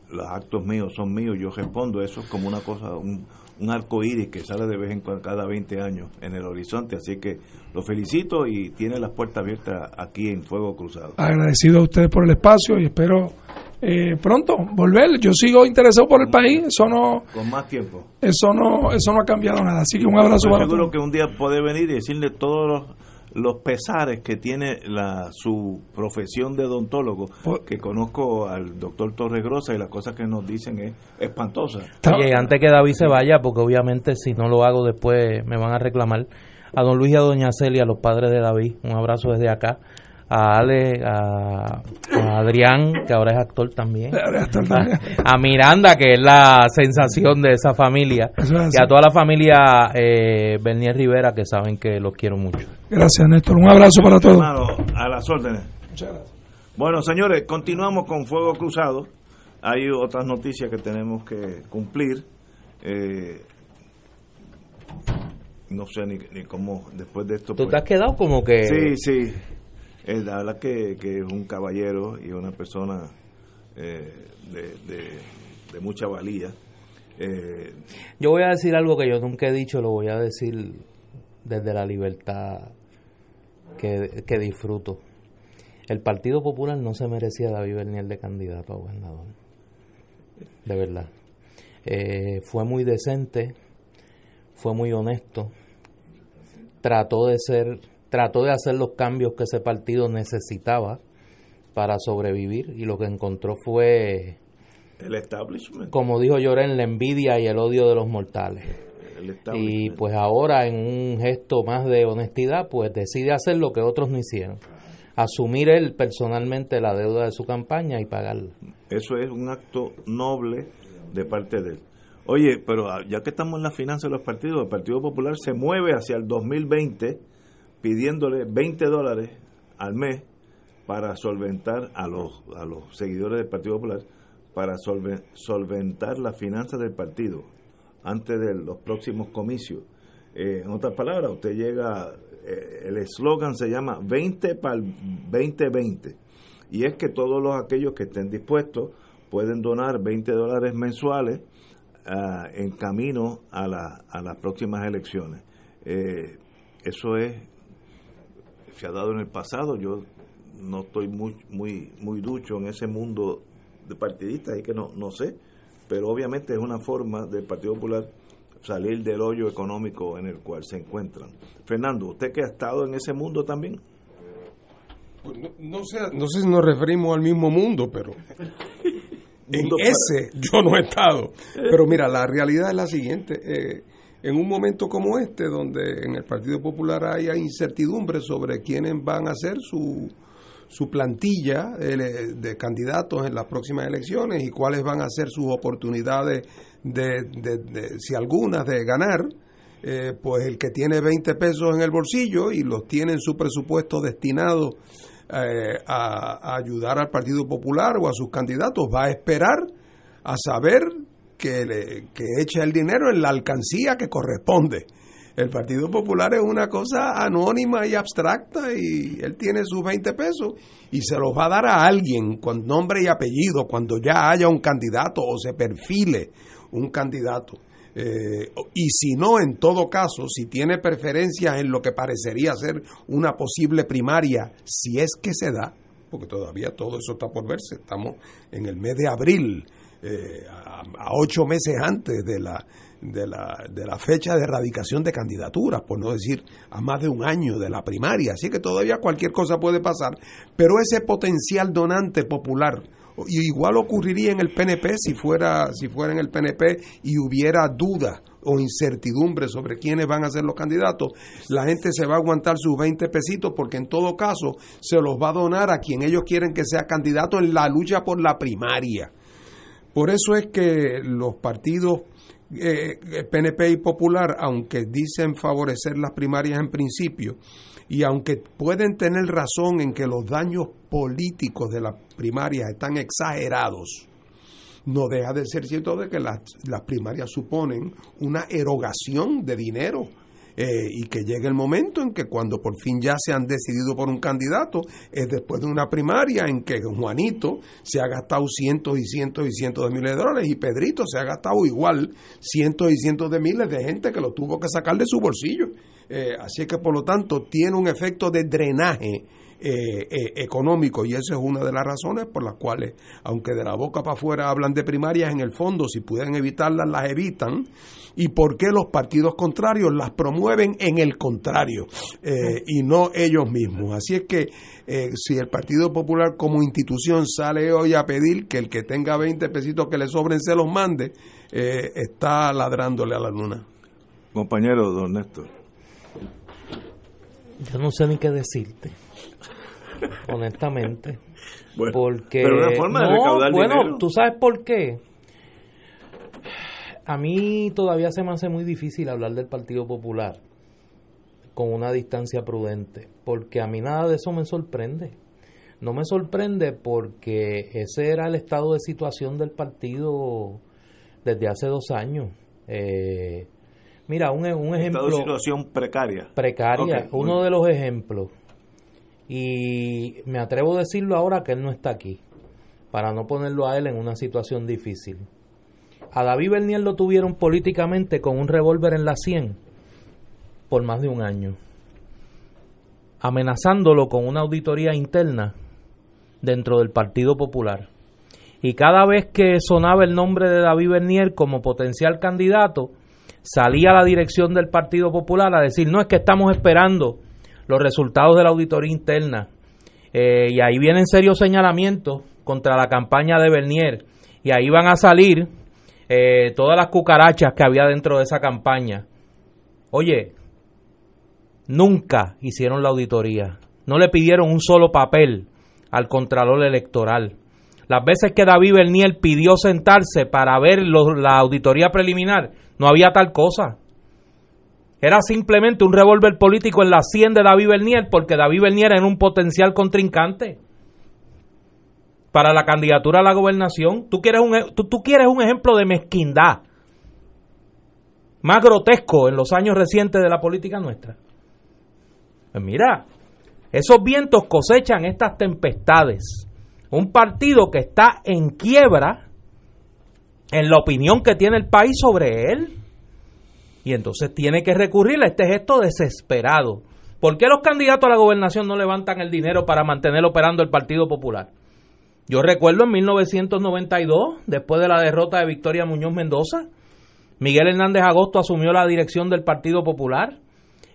Los actos míos son míos, yo respondo. Eso es como una cosa, un, un arco iris que sale de vez en cuando, cada 20 años en el horizonte. Así que lo felicito y tiene las puertas abiertas aquí en Fuego Cruzado. Agradecido a ustedes por el espacio y espero eh, pronto volver. Yo sigo interesado por el país, eso no, Con más tiempo. eso no, eso no ha cambiado nada. Así que un abrazo para seguro todos. que un día puede venir y decirle todos los, los pesares que tiene la, su profesión de odontólogo, Por- que conozco al doctor Torres Grosa y las cosas que nos dicen es espantosa. Oye, antes que David se vaya, porque obviamente si no lo hago después me van a reclamar, a don Luis y a doña Celia, los padres de David, un abrazo desde acá, a Ale, a, a Adrián, que ahora es actor también, a, a Miranda, que es la sensación de esa familia, es y a toda la familia eh, Bernier Rivera, que saben que los quiero mucho. Gracias, Néstor. Un abrazo para todos. A las órdenes. Muchas gracias. Bueno, señores, continuamos con Fuego Cruzado. Hay otras noticias que tenemos que cumplir. Eh, no sé ni, ni cómo después de esto. Tú pues- te has quedado como que... Sí, sí. Es la verdad que, que es un caballero y una persona eh, de, de- mucha valía. Eh, Yo voy a decir algo que yo nunca he dicho, lo voy a decir desde la libertad que, que disfruto. El Partido Popular no se merecía a David Bernier de candidato a gobernador. De verdad. Eh, fue muy decente, fue muy honesto, trató de ser, trató de hacer los cambios que ese partido necesitaba para sobrevivir y lo que encontró fue el establishment. como dijo Lloren, la envidia y el odio de los mortales. Y pues ahora en un gesto más de honestidad, pues decide hacer lo que otros no hicieron. Asumir él personalmente la deuda de su campaña y pagarla. Eso es un acto noble de parte de él. Oye, pero ah, ya que estamos en la finanza de los partidos, el Partido Popular se mueve hacia el 2020 pidiéndole 20 dólares al mes para solventar a los, a los seguidores del Partido Popular, para solve- solventar las finanzas del partido antes de los próximos comicios. Eh, en otras palabras, usted llega, eh, el eslogan se llama 20 para el 2020 y es que todos los aquellos que estén dispuestos pueden donar 20 dólares mensuales ah, en camino a, la- a las próximas elecciones. Eh, eso es se ha dado en el pasado. Yo no estoy muy muy muy ducho en ese mundo de partidistas y que no no sé, pero obviamente es una forma del Partido Popular salir del hoyo económico en el cual se encuentran. Fernando, usted que ha estado en ese mundo también. Pues no, no sé, no sé si nos referimos al mismo mundo, pero <laughs> en Mundo para- ese yo no he estado. Pero mira, la realidad es la siguiente. eh, en un momento como este, donde en el Partido Popular haya incertidumbre sobre quiénes van a ser su, su plantilla eh, de candidatos en las próximas elecciones y cuáles van a ser sus oportunidades de, de- si algunas, de ganar, eh, pues el que tiene 20 pesos en el bolsillo y los tiene en su presupuesto destinado eh, a ayudar al Partido Popular o a sus candidatos, va a esperar a saber que, le, que echa el dinero en la alcancía que corresponde. El Partido Popular es una cosa anónima y abstracta y él tiene sus 20 pesos y se los va a dar a alguien con nombre y apellido cuando ya haya un candidato o se perfile un candidato. Eh, y si no, en todo caso, si tiene preferencias en lo que parecería ser una posible primaria, si es que se da, porque todavía todo eso está por verse, estamos en el mes de abril, eh, a, a ocho meses antes de la, de, la, de la fecha de erradicación de candidaturas, por no decir a más de un año de la primaria, así que todavía cualquier cosa puede pasar, pero ese potencial donante popular, igual ocurriría en el PNP si fuera, si fuera en el PNP y hubiera duda o incertidumbre sobre quiénes van a ser los candidatos, la gente se va a aguantar sus 20 pesitos porque en todo caso se los va a donar a quien ellos quieren que sea candidato en la lucha por la primaria. Por eso es que los partidos eh, PNP y Popular, aunque dicen favorecer las primarias en principio, y aunque pueden tener razón en que los daños políticos de las primarias están exagerados, no deja de ser cierto de que las, las primarias suponen una erogación de dinero eh, y que llegue el momento en que cuando por fin ya se han decidido por un candidato, es después de una primaria en que Juanito se ha gastado cientos y cientos y cientos de miles de dólares y Pedrito se ha gastado igual cientos y cientos de miles de gente que lo tuvo que sacar de su bolsillo. Eh, así que por lo tanto tiene un efecto de drenaje eh, eh, económico y esa es una de las razones por las cuales, aunque de la boca para afuera hablan de primarias, en el fondo si pueden evitarlas las evitan y por qué los partidos contrarios las promueven en el contrario eh, y no ellos mismos. Así es que si el Partido Popular como institución sale hoy a pedir que el que tenga 20 pesitos que le sobren se los mande, está ladrándole a la luna. Compañero, don Néstor. Yo no sé ni qué decirte, <laughs> honestamente. Bueno, porque pero una forma de No, recaudar bueno, dinero. tú sabes por qué. A mí todavía se me hace muy difícil hablar del Partido Popular con una distancia prudente, porque a mí nada de eso me sorprende. No me sorprende porque ese era el estado de situación del partido desde hace dos años. Eh, mira, un, un Estado de ejemplo situación precaria. precaria, uno de los ejemplos, y me atrevo a decirlo ahora que él no está aquí, para no ponerlo a él en una situación difícil. A David Bernier lo tuvieron políticamente con un revólver en la 100 por más de un año, amenazándolo con una auditoría interna dentro del Partido Popular. Y cada vez que sonaba el nombre de David Bernier como potencial candidato, salía la dirección del Partido Popular a decir, no es que estamos esperando los resultados de la auditoría interna. Eh, y ahí vienen serios señalamientos contra la campaña de Bernier. Y ahí van a salir eh, todas las cucarachas que había dentro de esa campaña. Oye, nunca hicieron la auditoría. No le pidieron un solo papel al Contralor Electoral. Las veces que David Bernier pidió sentarse para ver la auditoría preliminar, no había tal cosa. Era simplemente un revólver político en la 100 de David Bernier porque David Bernier era un potencial contrincante para la candidatura a la gobernación. ¿Tú quieres un, e- tú, tú quieres un ejemplo de mezquindad más grotesco en los años recientes de la política nuestra. Pues mira, esos vientos cosechan estas tempestades. Un partido que está en quiebra en la opinión que tiene el país sobre él. Y entonces tiene que recurrir a este gesto desesperado. ¿Por qué los candidatos a la gobernación no levantan el dinero para mantener operando el Partido Popular? Yo recuerdo en 1992, después de la derrota de Victoria Muñoz Mendoza, Miguel Hernández Agosto asumió la dirección del Partido Popular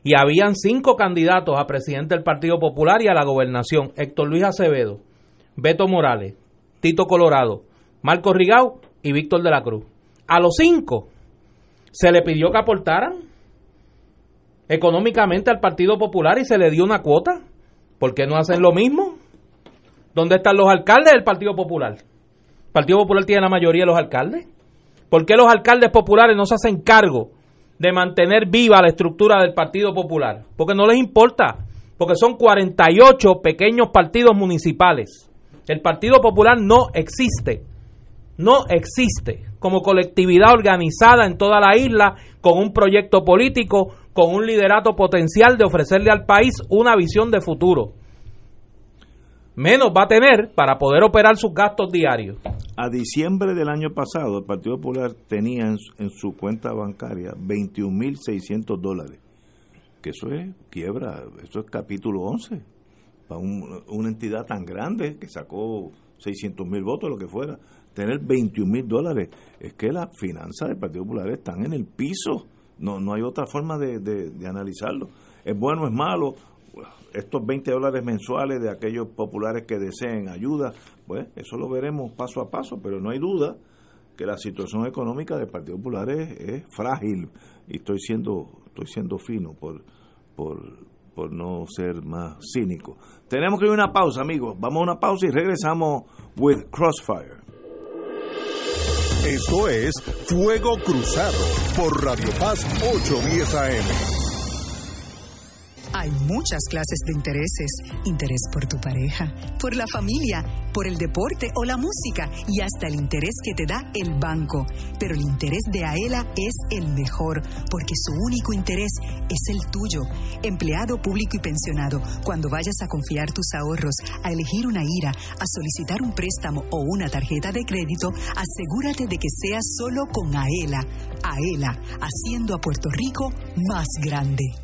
y habían cinco candidatos a presidente del Partido Popular y a la gobernación. Héctor Luis Acevedo, Beto Morales, Tito Colorado, Marco Rigau y Víctor de la Cruz. A los cinco se le pidió que aportaran económicamente al Partido Popular y se le dio una cuota. ¿Por qué no hacen lo mismo? ¿Dónde están los alcaldes del Partido Popular? ¿El Partido Popular tiene la mayoría de los alcaldes? ¿Por qué los alcaldes populares no se hacen cargo de mantener viva la estructura del Partido Popular? Porque no les importa, porque son 48 pequeños partidos municipales. El Partido Popular no existe, no existe como colectividad organizada en toda la isla con un proyecto político, con un liderato potencial de ofrecerle al país una visión de futuro. Menos va a tener para poder operar sus gastos diarios. A diciembre del año pasado, el Partido Popular tenía en, su cuenta bancaria 21.600 dólares. Que eso es quiebra, eso es capítulo 11. Para una entidad tan grande que sacó 600 mil votos, lo que fuera, tener 21 mil dólares. Es que las finanzas del Partido Popular están en el piso. No, no hay otra forma de, de analizarlo. Es bueno, es malo, estos 20 dólares mensuales de aquellos populares que deseen ayuda, pues eso lo veremos paso a paso, pero no hay duda que la situación económica del Partido Popular es, frágil y estoy siendo estoy siendo fino por, por, por no ser más cínico. Tenemos que ir a una pausa, amigos. Vamos a una pausa y regresamos with Crossfire. Esto es Fuego Cruzado por Radio Paz 810 AM. Hay muchas clases de intereses. Interés por tu pareja, por la familia, por el deporte o la música y hasta el interés que te da el banco. Pero el interés de Aela es el mejor porque su único interés es el tuyo. Empleado público y pensionado, cuando vayas a confiar tus ahorros, a elegir una IRA, a solicitar un préstamo o una tarjeta de crédito, asegúrate de que sea solo con Aela. Aela, haciendo a Puerto Rico más grande.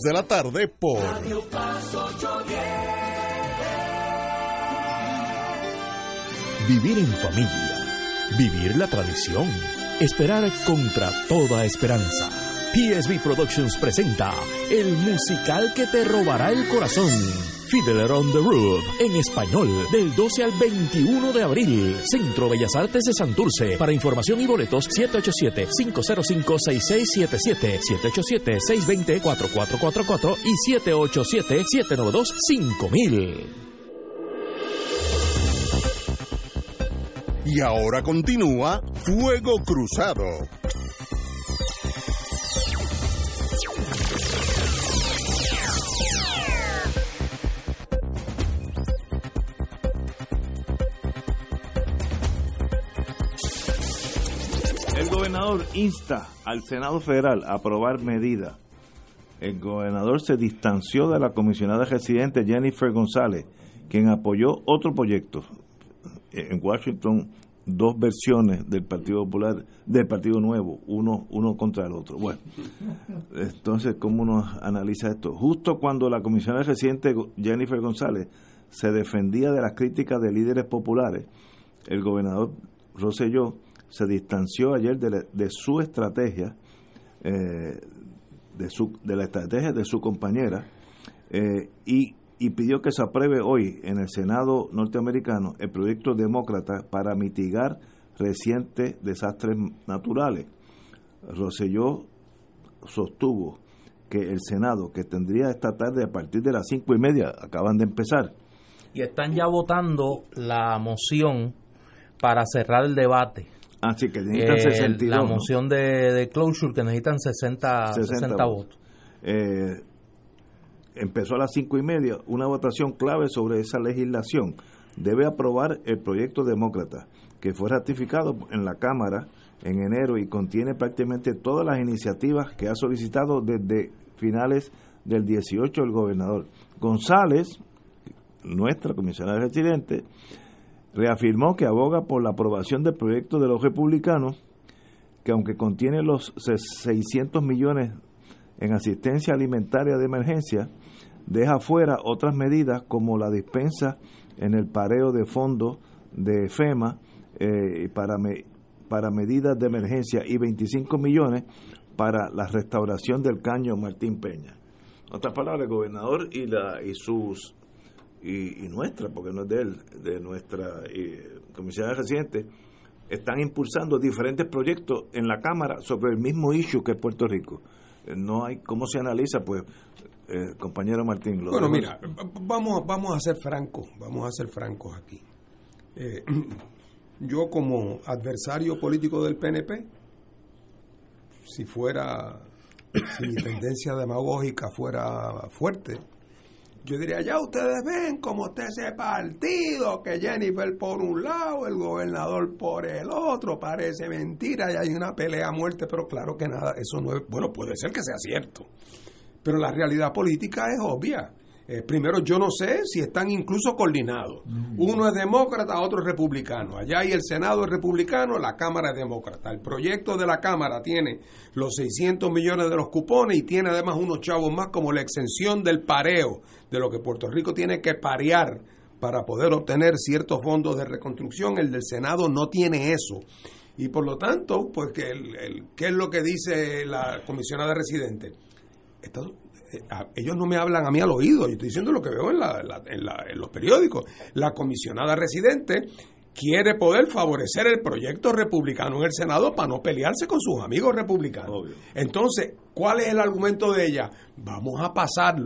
de la tarde por Vivir en familia, vivir la tradición, esperar contra toda esperanza. PSB Productions presenta el musical que te robará el corazón. Fiddler on the Roof, en español, del 12 al 21 de abril. Centro Bellas Artes de Santurce. Para información y boletos, 787-505-6677, 787-620-4444 y 787-792-5000. Y ahora continúa Fuego Cruzado. Gobernador insta al Senado Federal a aprobar medidas. El gobernador se distanció de la comisionada residente Jennifer González, quien apoyó otro proyecto. En Washington, dos versiones del Partido Popular, del Partido Nuevo, uno, uno contra el otro. Bueno, <laughs> entonces, ¿cómo uno analiza esto? Justo cuando la comisionada residente Jennifer González se defendía de las críticas de líderes populares, el gobernador Rosselló se distanció ayer de, su estrategia, eh, de, su, de la estrategia de su compañera, eh, y, y, pidió que se apruebe hoy en el Senado norteamericano el proyecto demócrata para mitigar recientes desastres naturales. Roselló sostuvo que el Senado, que tendría esta tarde a partir de las cinco y media, acaban de empezar. Y están ya votando la moción para cerrar el debate Así que necesitan 62. La moción de, de, closure que necesitan 60, 60, votos. Eh, empezó a las cinco y media una votación clave sobre esa legislación. debe aprobar el proyecto demócrata que fue ratificado en la Cámara en enero y contiene prácticamente todas las iniciativas que ha solicitado desde finales del 18 el gobernador. González, nuestra comisionada residente, reafirmó que aboga por la aprobación del proyecto de los republicanos, que aunque contiene los 600 millones en asistencia alimentaria de emergencia, deja fuera otras medidas como la dispensa en el pareo de fondos de FEMA eh, para, para medidas de emergencia y 25 millones para la restauración del caño Martín Peña. En otras palabras, el gobernador y, la, y sus y, nuestra, porque no es de él, de nuestra eh, comisión reciente, están impulsando diferentes proyectos en la Cámara sobre el mismo issue que Puerto Rico. Eh, no hay, ¿cómo se analiza? Pues, eh, compañero Martín. bueno, mira, vamos, vamos a ser francos, vamos a ser francos aquí. Eh, <clears throat> yo como adversario político del PNP, si fuera, si mi tendencia demagógica fuera fuerte, yo diría, ya ustedes ven cómo está ese partido, que Jennifer por un lado, el gobernador por el otro, parece mentira y hay una pelea a muerte, pero claro que nada, eso no es, bueno, puede ser que sea cierto, pero la realidad política es obvia. Eh, primero, yo no sé si están incluso coordinados. Uno es demócrata, otro es republicano. Allá hay el Senado es republicano, la Cámara es demócrata. El proyecto de la Cámara tiene los 600 millones de los cupones y tiene además unos chavos más como la exención del pareo, de lo que Puerto Rico tiene que parear para poder obtener ciertos fondos de reconstrucción. El del Senado no tiene eso. Y por lo tanto, pues, que ¿qué es lo que dice la comisionada residente? Ellos no me hablan a mí al oído, yo estoy diciendo lo que veo en, en, los periódicos. La comisionada residente quiere poder favorecer el proyecto republicano en el Senado para no pelearse con sus amigos republicanos. Entonces, ¿cuál es el argumento de ella? Vamos a pasar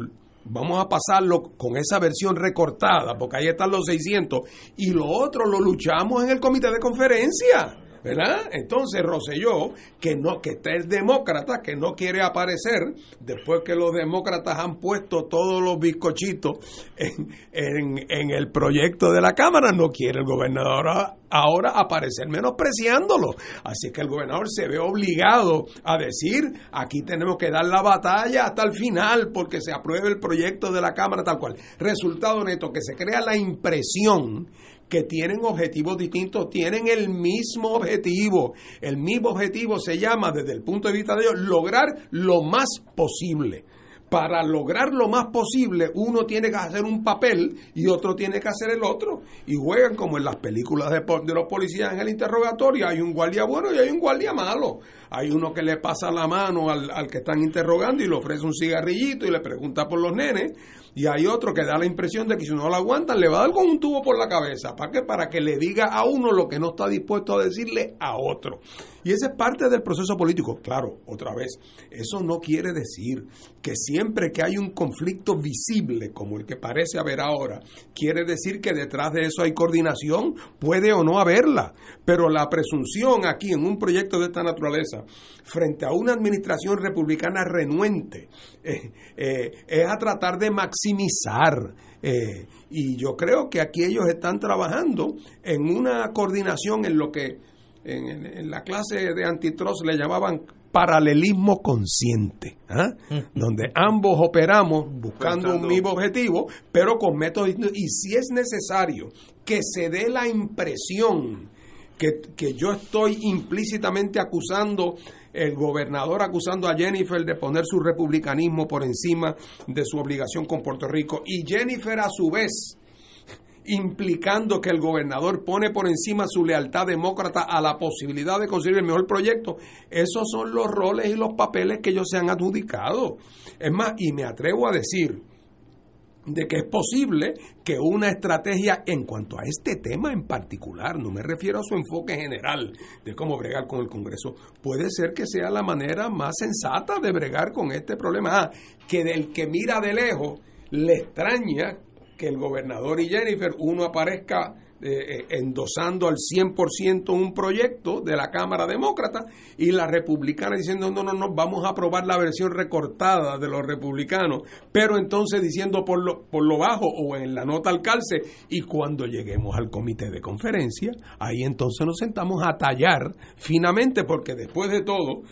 vamos a pasarlo con esa versión recortada, porque ahí están los 600, y lo otro lo luchamos en el comité de conferencia. ¿Verdad? Entonces Roselló, que no, que está el demócrata, que no quiere aparecer, después que los demócratas han puesto todos los bizcochitos en, el proyecto de la Cámara, no quiere el gobernador ahora aparecer menospreciándolo. Así que el gobernador se ve obligado a decir, aquí tenemos que dar la batalla hasta el final porque se apruebe el proyecto de la Cámara tal cual. Resultado neto, que se crea la impresión que tienen objetivos distintos, tienen el mismo objetivo. El mismo objetivo se llama, desde el punto de vista de ellos, lograr lo más posible. Para lograr lo más posible, uno tiene que hacer un papel y otro tiene que hacer el otro. Y juegan como en las películas de, los policías en el interrogatorio. Hay un guardia bueno y hay un guardia malo. Hay uno que le pasa la mano al, al que están interrogando y le ofrece un cigarrillito y le pregunta por los nenes y hay otro que da la impresión de que si no lo aguantan le va a dar con un tubo por la cabeza. ¿Para qué? Para que le diga a uno lo que no está dispuesto a decirle a otro. Y ese es parte del proceso político. Claro, otra vez, eso no quiere decir que siempre que hay un conflicto visible como el que parece haber ahora, quiere decir que detrás de eso hay coordinación, puede o no haberla. Pero la presunción aquí en un proyecto de esta naturaleza, frente a una administración republicana renuente, eh, eh, es a tratar de maximizar maximizar. Eh, y yo creo que aquí ellos están trabajando en una coordinación en lo que en, la clase de antitrust le llamaban paralelismo consciente, ¿ah? donde ambos operamos buscando un mismo objetivo, pero con métodos Y si es necesario que se dé la impresión que, que yo estoy implícitamente acusando el gobernador acusando a Jennifer de poner su republicanismo por encima de su obligación con Puerto Rico y Jennifer a su vez implicando que el gobernador pone por encima su lealtad demócrata a la posibilidad de conseguir el mejor proyecto, esos son los roles y los papeles que ellos se han adjudicado. Es más, y me atrevo a decir, de que es posible que una estrategia en cuanto a este tema en particular, no me refiero a su enfoque general de cómo bregar con el Congreso, puede ser que sea la manera más sensata de bregar con este problema. Ah, que del que mira de lejos le extraña que el gobernador y Jennifer, uno aparezca eh, eh, endosando al 100% un proyecto de la Cámara Demócrata y la republicana diciendo no, no, no, vamos a aprobar la versión recortada de los republicanos, pero entonces diciendo por lo, por lo bajo o en la nota al calce y cuando lleguemos al comité de conferencia, ahí entonces nos sentamos a tallar finamente porque después de todo,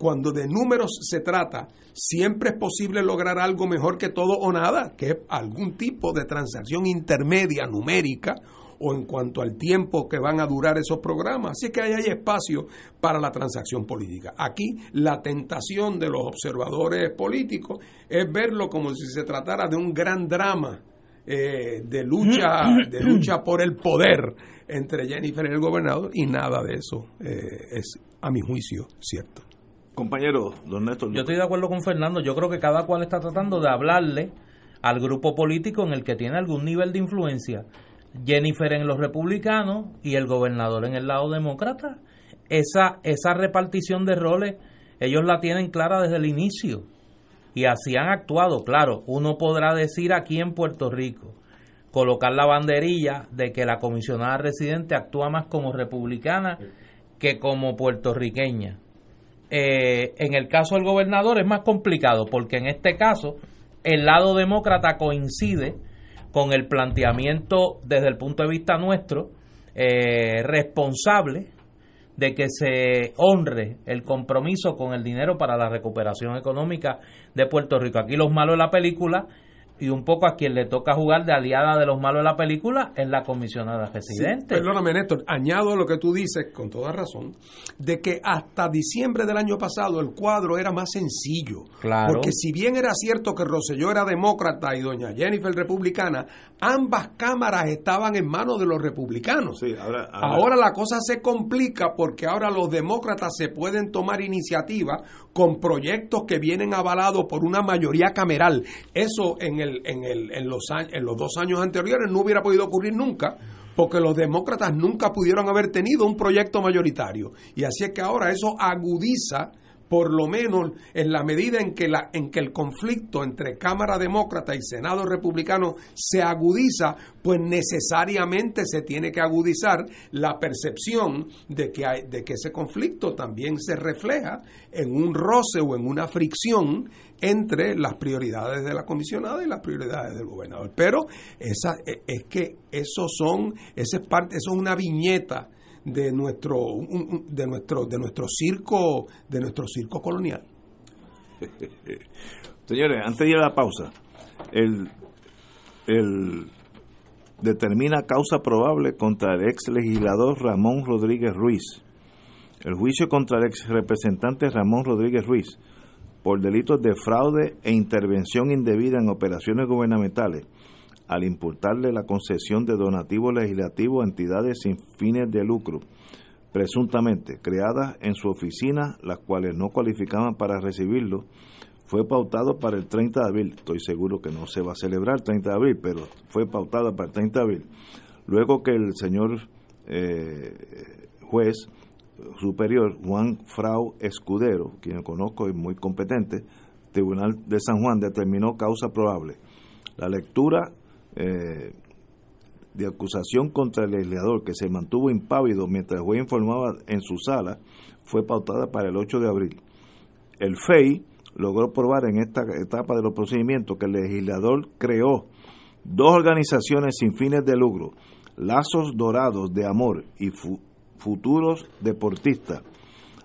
cuando de números se trata, siempre es posible lograr algo mejor que todo o nada, que es algún tipo de transacción intermedia numérica o en cuanto al tiempo que van a durar esos programas. Así que ahí hay espacio para la transacción política. Aquí la tentación de los observadores políticos es verlo como si se tratara de un gran drama eh, de lucha de lucha por el poder entre Jennifer y el gobernador y nada de eso eh, es a mi juicio cierto compañero don Néstor yo estoy de acuerdo con Fernando yo creo que cada cual está tratando de hablarle al grupo político en el que tiene algún nivel de influencia Jennifer en los republicanos y el gobernador en el lado demócrata. Esa, esa repartición de roles ellos la tienen clara desde el inicio y así han actuado. Claro, uno podrá decir aquí en Puerto Rico, colocar la banderilla de que la comisionada residente actúa más como republicana que como puertorriqueña. Eh, en el caso del gobernador es más complicado porque en este caso el lado demócrata coincide con el planteamiento desde el punto de vista nuestro eh, responsable de que se honre el compromiso con el dinero para la recuperación económica de Puerto Rico. Aquí los malos de la película y un poco a quien le toca jugar de aliada de los malos de la película es la comisionada residente. perdóname, Néstor, añado lo que tú dices con toda razón, de que hasta diciembre del año pasado el cuadro era más sencillo. Claro. Porque si bien era cierto que Rosselló era demócrata y doña Jennifer republicana, ambas cámaras estaban en manos de los republicanos. ahora, ahora la cosa se complica porque ahora los demócratas se pueden tomar iniciativa con proyectos que vienen avalados por una mayoría cameral. Eso en el en, el, en, los, en los dos años anteriores no hubiera podido ocurrir nunca, porque los demócratas nunca pudieron haber tenido un proyecto mayoritario. Y así es que ahora eso agudiza por lo menos en la medida en que, la, en que el conflicto entre Cámara Demócrata y Senado Republicano se agudiza, pues necesariamente se tiene que agudizar la percepción de que, hay, de que ese conflicto también se refleja en un roce o en una fricción entre las prioridades de la comisionada y las prioridades del gobernador. Pero esa, e, es que eso son, esa es parte, eso es una viñeta de nuestro de nuestro de nuestro circo de nuestro circo colonial. <laughs> Señores, antes de ir a la pausa, el, el determina causa probable contra el ex legislador Ramón Rodríguez Ruiz. El juicio contra el ex representante Ramón Rodríguez Ruiz por delitos de fraude e intervención indebida en operaciones gubernamentales al imputarle la concesión de donativos legislativos a entidades sin fines de lucro, presuntamente creadas en su oficina, las cuales no cualificaban para recibirlo, fue pautado para el 30 de abril. Estoy seguro que no se va a celebrar el 30 de abril, pero fue pautado para el 30 de abril. Luego que el señor eh, juez superior, Juan Frau Escudero, quien conozco y muy competente, Tribunal de San Juan determinó causa probable. La lectura eh, de acusación contra el legislador que se mantuvo impávido mientras el juez informaba en su sala fue pautada para el 8 de abril. El FEI logró probar en esta etapa de los procedimientos que el legislador creó dos organizaciones sin fines de lucro, Lazos Dorados de Amor y Futuros Deportistas,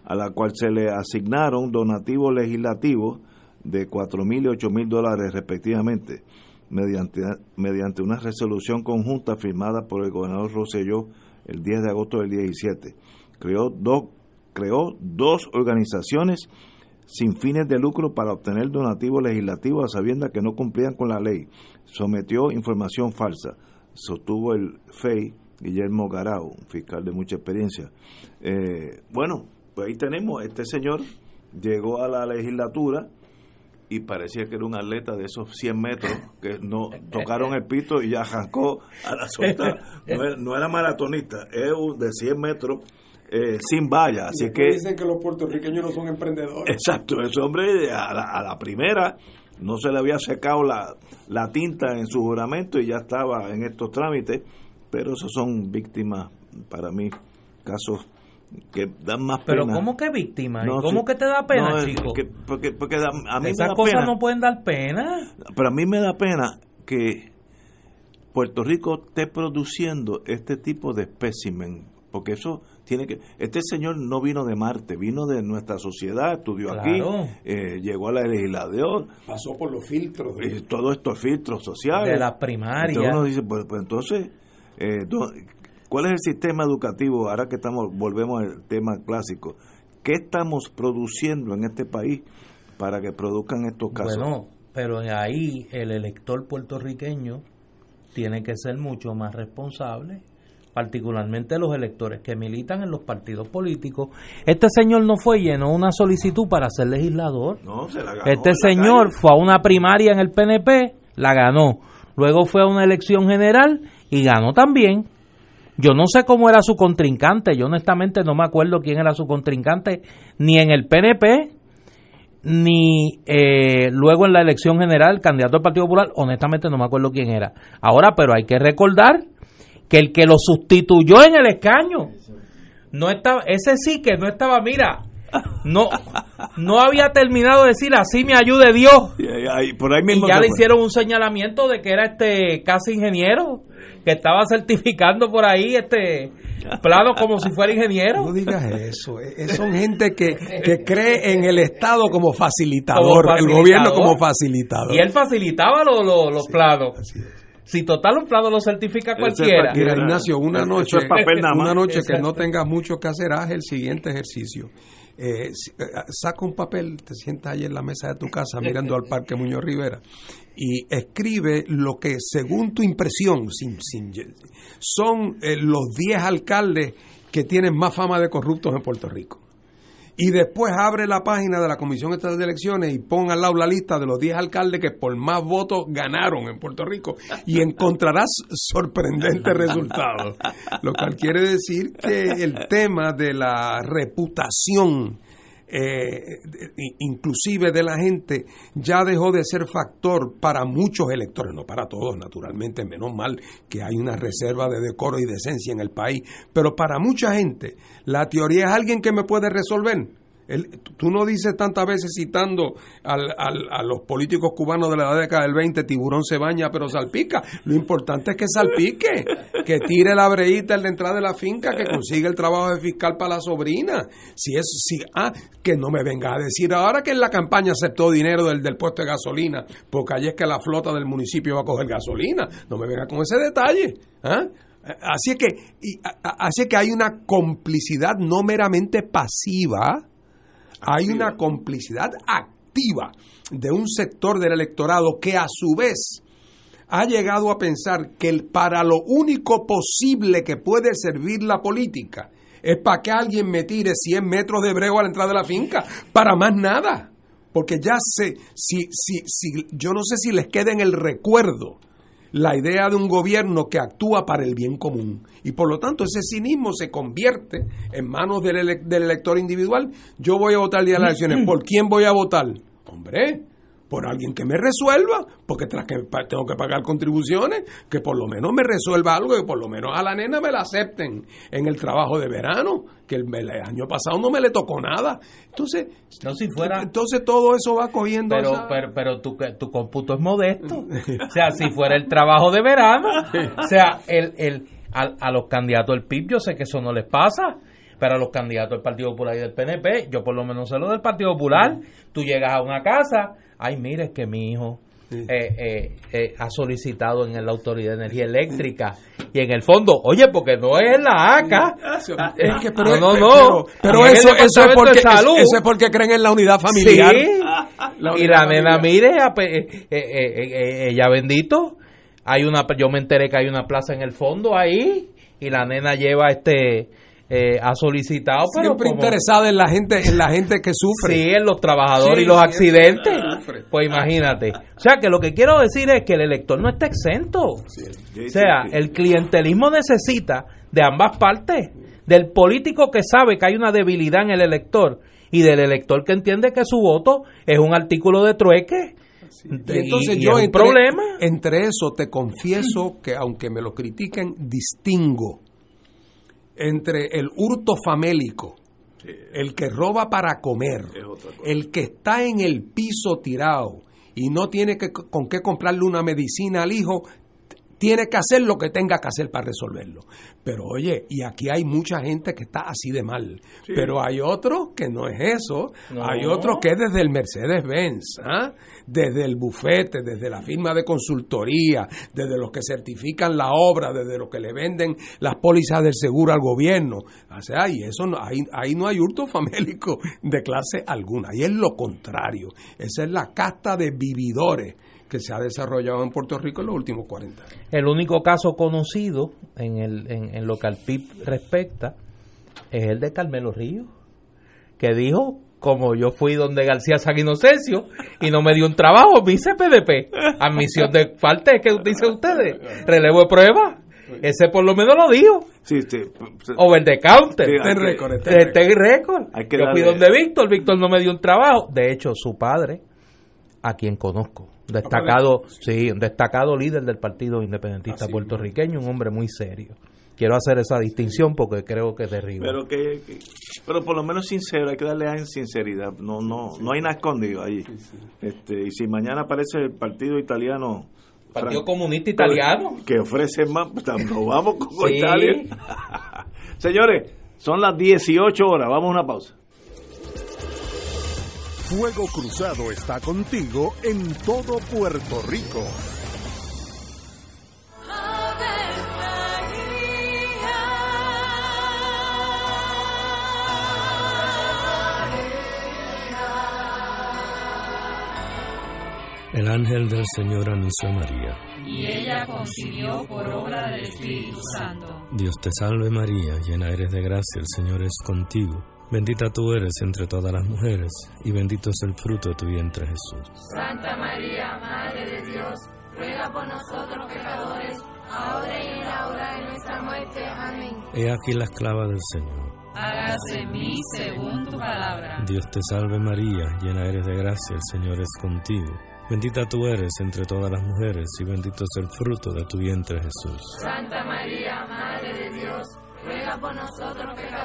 a la cual se le asignaron donativos legislativos de cuatro mil y ocho mil dólares respectivamente mediante, mediante una resolución conjunta firmada por el gobernador Rosselló el 10 de agosto del 17. Creó dos, creó dos organizaciones sin fines de lucro para obtener donativos legislativos a sabiendas que no cumplían con la ley. Sometió información falsa. Sostuvo el FEI Guillermo Garao, un fiscal de mucha experiencia. Eh, bueno, pues ahí tenemos, este señor llegó a la legislatura y parecía que era un atleta de esos 100 metros que no tocaron el pito y ya arrancó a la suelta. No, era, maratonista, es de 100 metros eh, sin valla. Así que dicen que los puertorriqueños no son emprendedores. Exacto, ese hombre a la, a la primera no se le había secado la, la tinta en su juramento y ya estaba en estos trámites pero esos son víctimas, para mí, casos que dan más Pero pena. ¿cómo que víctima? ¿Y No, ¿Cómo sí. que te da pena, No, chico? que- porque porque da- a mí Esas me da cosas pena. no pueden dar pena. Pero a mí me da pena que Puerto Rico esté produciendo este tipo de espécimen, porque eso tiene que... Este señor no vino de Marte, vino de nuestra sociedad, estudió Claro. aquí, eh, llegó a la legislación, Pasó por los filtros. de- eh, todo estos filtros sociales. De las primarias. Entonces uno dice, pues, pues entonces, eh, ¿cuál es el sistema educativo? Ahora que estamos, volvemos al tema clásico. ¿Qué estamos produciendo en este país para que produzcan estos casos? Bueno, pero ahí el elector puertorriqueño tiene que ser mucho más responsable, particularmente los electores que militan en los partidos políticos. Este señor no fue llenó una solicitud para ser legislador. No, se la ganó Este la señor calle. fue a una primaria en el PNP, la ganó. Luego fue a una elección general y ganó también. Yo no sé cómo era su contrincante, yo honestamente no me acuerdo quién era su contrincante, ni en el PNP, ni eh, luego en la elección general, candidato al Partido Popular, honestamente no me acuerdo quién era. Ahora, pero hay que recordar que el que lo sustituyó en el escaño, no estaba, ese sí que no estaba, mira, no, no había terminado de decir así me ayude Dios. Y ahí- por ahí Y mismo ya se le fue. hicieron un señalamiento de que era este casi ingeniero, que estaba certificando por ahí este plano como si fuera ingeniero. No digas eso. eh, eh, son gente que, que cree en el Estado como facilitador, Como el facilitador. gobierno como facilitador. Y él facilitaba los, los, los planos. Así es. Si total un plano lo certifica cualquiera. Mira, Ignacio, una noche, es papel nada más. una noche que no tengas mucho que hacer, haz el siguiente ejercicio. Eh, eh, saca un papel, te sientas ahí en la mesa de tu casa mirando al Parque <laughs> Muñoz Rivera y escribe lo que, según tu impresión, sin, sin- son eh, los 10 alcaldes que tienen más fama de corruptos en Puerto Rico. Y después abre la página de la Comisión Estatal de Elecciones y pon al lado la lista de los 10 alcaldes que por más votos ganaron en Puerto Rico y <laughs> encontrarás sorprendentes <laughs> resultados. Lo cual quiere decir que el tema de la reputación, eh, inclusive de la gente, ya dejó de ser factor para muchos electores, no para todos, naturalmente, menos mal que hay una reserva de decoro y decencia en el país, pero para mucha gente, la teoría es alguien que me puede resolver. Tú no dices tantas veces citando al- al- a los políticos cubanos de la década del 20, tiburón se baña pero salpica. Lo importante es que salpique, que tire la breíta en la entrada de la finca, que consiga el trabajo de fiscal para la sobrina. Si es, si, ah, que no me venga a decir ahora que en la campaña aceptó dinero del, del puesto de gasolina, porque allí es que la flota del municipio va a coger gasolina. No me venga con ese detalle. ¿ah? Así es que, y- así es que hay una complicidad no meramente pasiva, hay una complicidad activa de un sector del electorado que a su vez ha llegado a pensar que el- para lo único posible que puede servir la política es para que alguien me tire 100 metros de brego a la entrada de la finca, para más nada. Porque ya sé, si, si, si, yo no sé si les queda en el recuerdo la idea de un gobierno que actúa para el bien común. Y por lo tanto ese cinismo se convierte en manos del, ele- del elector individual. Yo voy a votar el día de las elecciones. <clears throat> ¿Por quién voy a votar? Hombre, por alguien que me resuelva, porque tras que tengo que pagar contribuciones, que por lo menos me resuelva algo, que por lo menos a la nena me la acepten en el trabajo de verano, que el, el año pasado no me le tocó nada. Entonces, No, si fuera- entonces todo eso va cogiendo Pero, esa- pero, pero tu, tu cómputo es modesto. O sea, si fuera el trabajo de verano, o sea, el, el, a, a los candidatos del PIB yo sé que eso no les pasa, pero a los candidatos del Partido Popular y del PNP, yo por lo menos sé lo del Partido Popular, tú llegas a una casa, ay, mire, es que mi hijo eh, eh, eh, ha solicitado en la Autoridad de Energía Eléctrica y en el fondo, oye, porque no es la ACA. Es que, pero, no, no, pero, eso, eso, es porque, Salud. eso es porque creen en la unidad familiar. Sí. <laughs> La y la nena, mire, eh, eh, eh, ella bendito. Hay una, yo me enteré que hay una plaza en el fondo ahí y la nena lleva este, eh, ha solicitado, pero Siempre como- interesada en la gente, en la gente que sufre. Sí, en los trabajadores Sí, y los accidentes. Pues imagínate. O sea, que lo que quiero decir es que el elector no está exento. O sea, el clientelismo necesita de ambas partes. Del político que sabe que hay una debilidad en el elector y del elector que entiende que su voto es un artículo de trueque. Y entonces yo entre, problema. entre eso te confieso que aunque me lo critiquen, distingo entre el hurto famélico, el que roba para comer, el que está en el piso tirado y no tiene que, con qué comprarle una medicina al hijo, tiene que hacer lo que tenga que hacer para resolverlo. Pero oye, y aquí hay mucha gente que está así de mal. Pero hay otros que no es eso. Hay otros que es desde el Mercedes-Benz, ¿ah? desde el bufete, desde la firma de consultoría, desde los que certifican la obra, desde los que le venden las pólizas del seguro al gobierno. O sea, y eso no, ahí, ahí no hay hurto famélico de clase alguna. Y es lo contrario. Esa es la casta de vividores que se ha desarrollado en Puerto Rico en los últimos 40 años. El único caso conocido en, el, en, lo que al PIB respecta es el de Carmelo Ríos, que dijo, como yo fui donde García San Inocencio y no me dio un trabajo, vice PDP, admisión de falta, que dicen ustedes, relevo de prueba. Ese por lo menos lo dijo. Sí, sí. Over the counter. este récord. Este récord. Yo fui donde Víctor, Víctor no me dio un trabajo. De hecho, su padre, a quien conozco, Destacado, sí, un destacado líder del Partido Independentista puertorriqueño, un hombre muy serio. Quiero hacer esa distinción porque creo que es terrible. Pero que, pero por lo menos sincero, hay que darle a en sinceridad. No, no, no hay nada escondido ahí. Este, y si mañana aparece el Partido Italiano Partido Comunista Italiano. Que ofrece más, pues, nos vamos con Italia. <laughs> Señores, son las 18 horas, vamos a una pausa. Fuego Cruzado está contigo en todo Puerto Rico. El ángel del Señor anunció a María. Y ella concibió por obra del Espíritu Santo. Dios te salve María, llena eres de gracia, el Señor es contigo. Bendita tú eres entre todas las mujeres, y bendito es el fruto de tu vientre Jesús. Santa María, Madre de Dios, ruega por nosotros pecadores, ahora y en la hora de nuestra muerte. Amén. He aquí la esclava del Señor. Hágase en mí según tu palabra. Dios te salve María, llena eres de gracia, el Señor es contigo. Bendita tú eres entre todas las mujeres, y bendito es el fruto de tu vientre Jesús. Santa María, Madre de Dios, ruega por nosotros pecadores,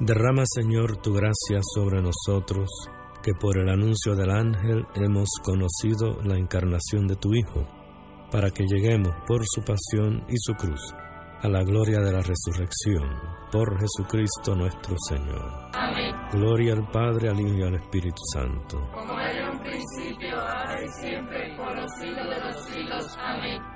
Derrama, Señor, tu gracia sobre nosotros, que por el anuncio del ángel hemos conocido la encarnación de tu Hijo, para que lleguemos por su pasión y su cruz a la gloria de la resurrección, por Jesucristo nuestro Señor. Amén. Gloria al Padre, al Hijo y al Espíritu Santo. Como era un principio, ahora y siempre, por los siglos de los siglos. Amén.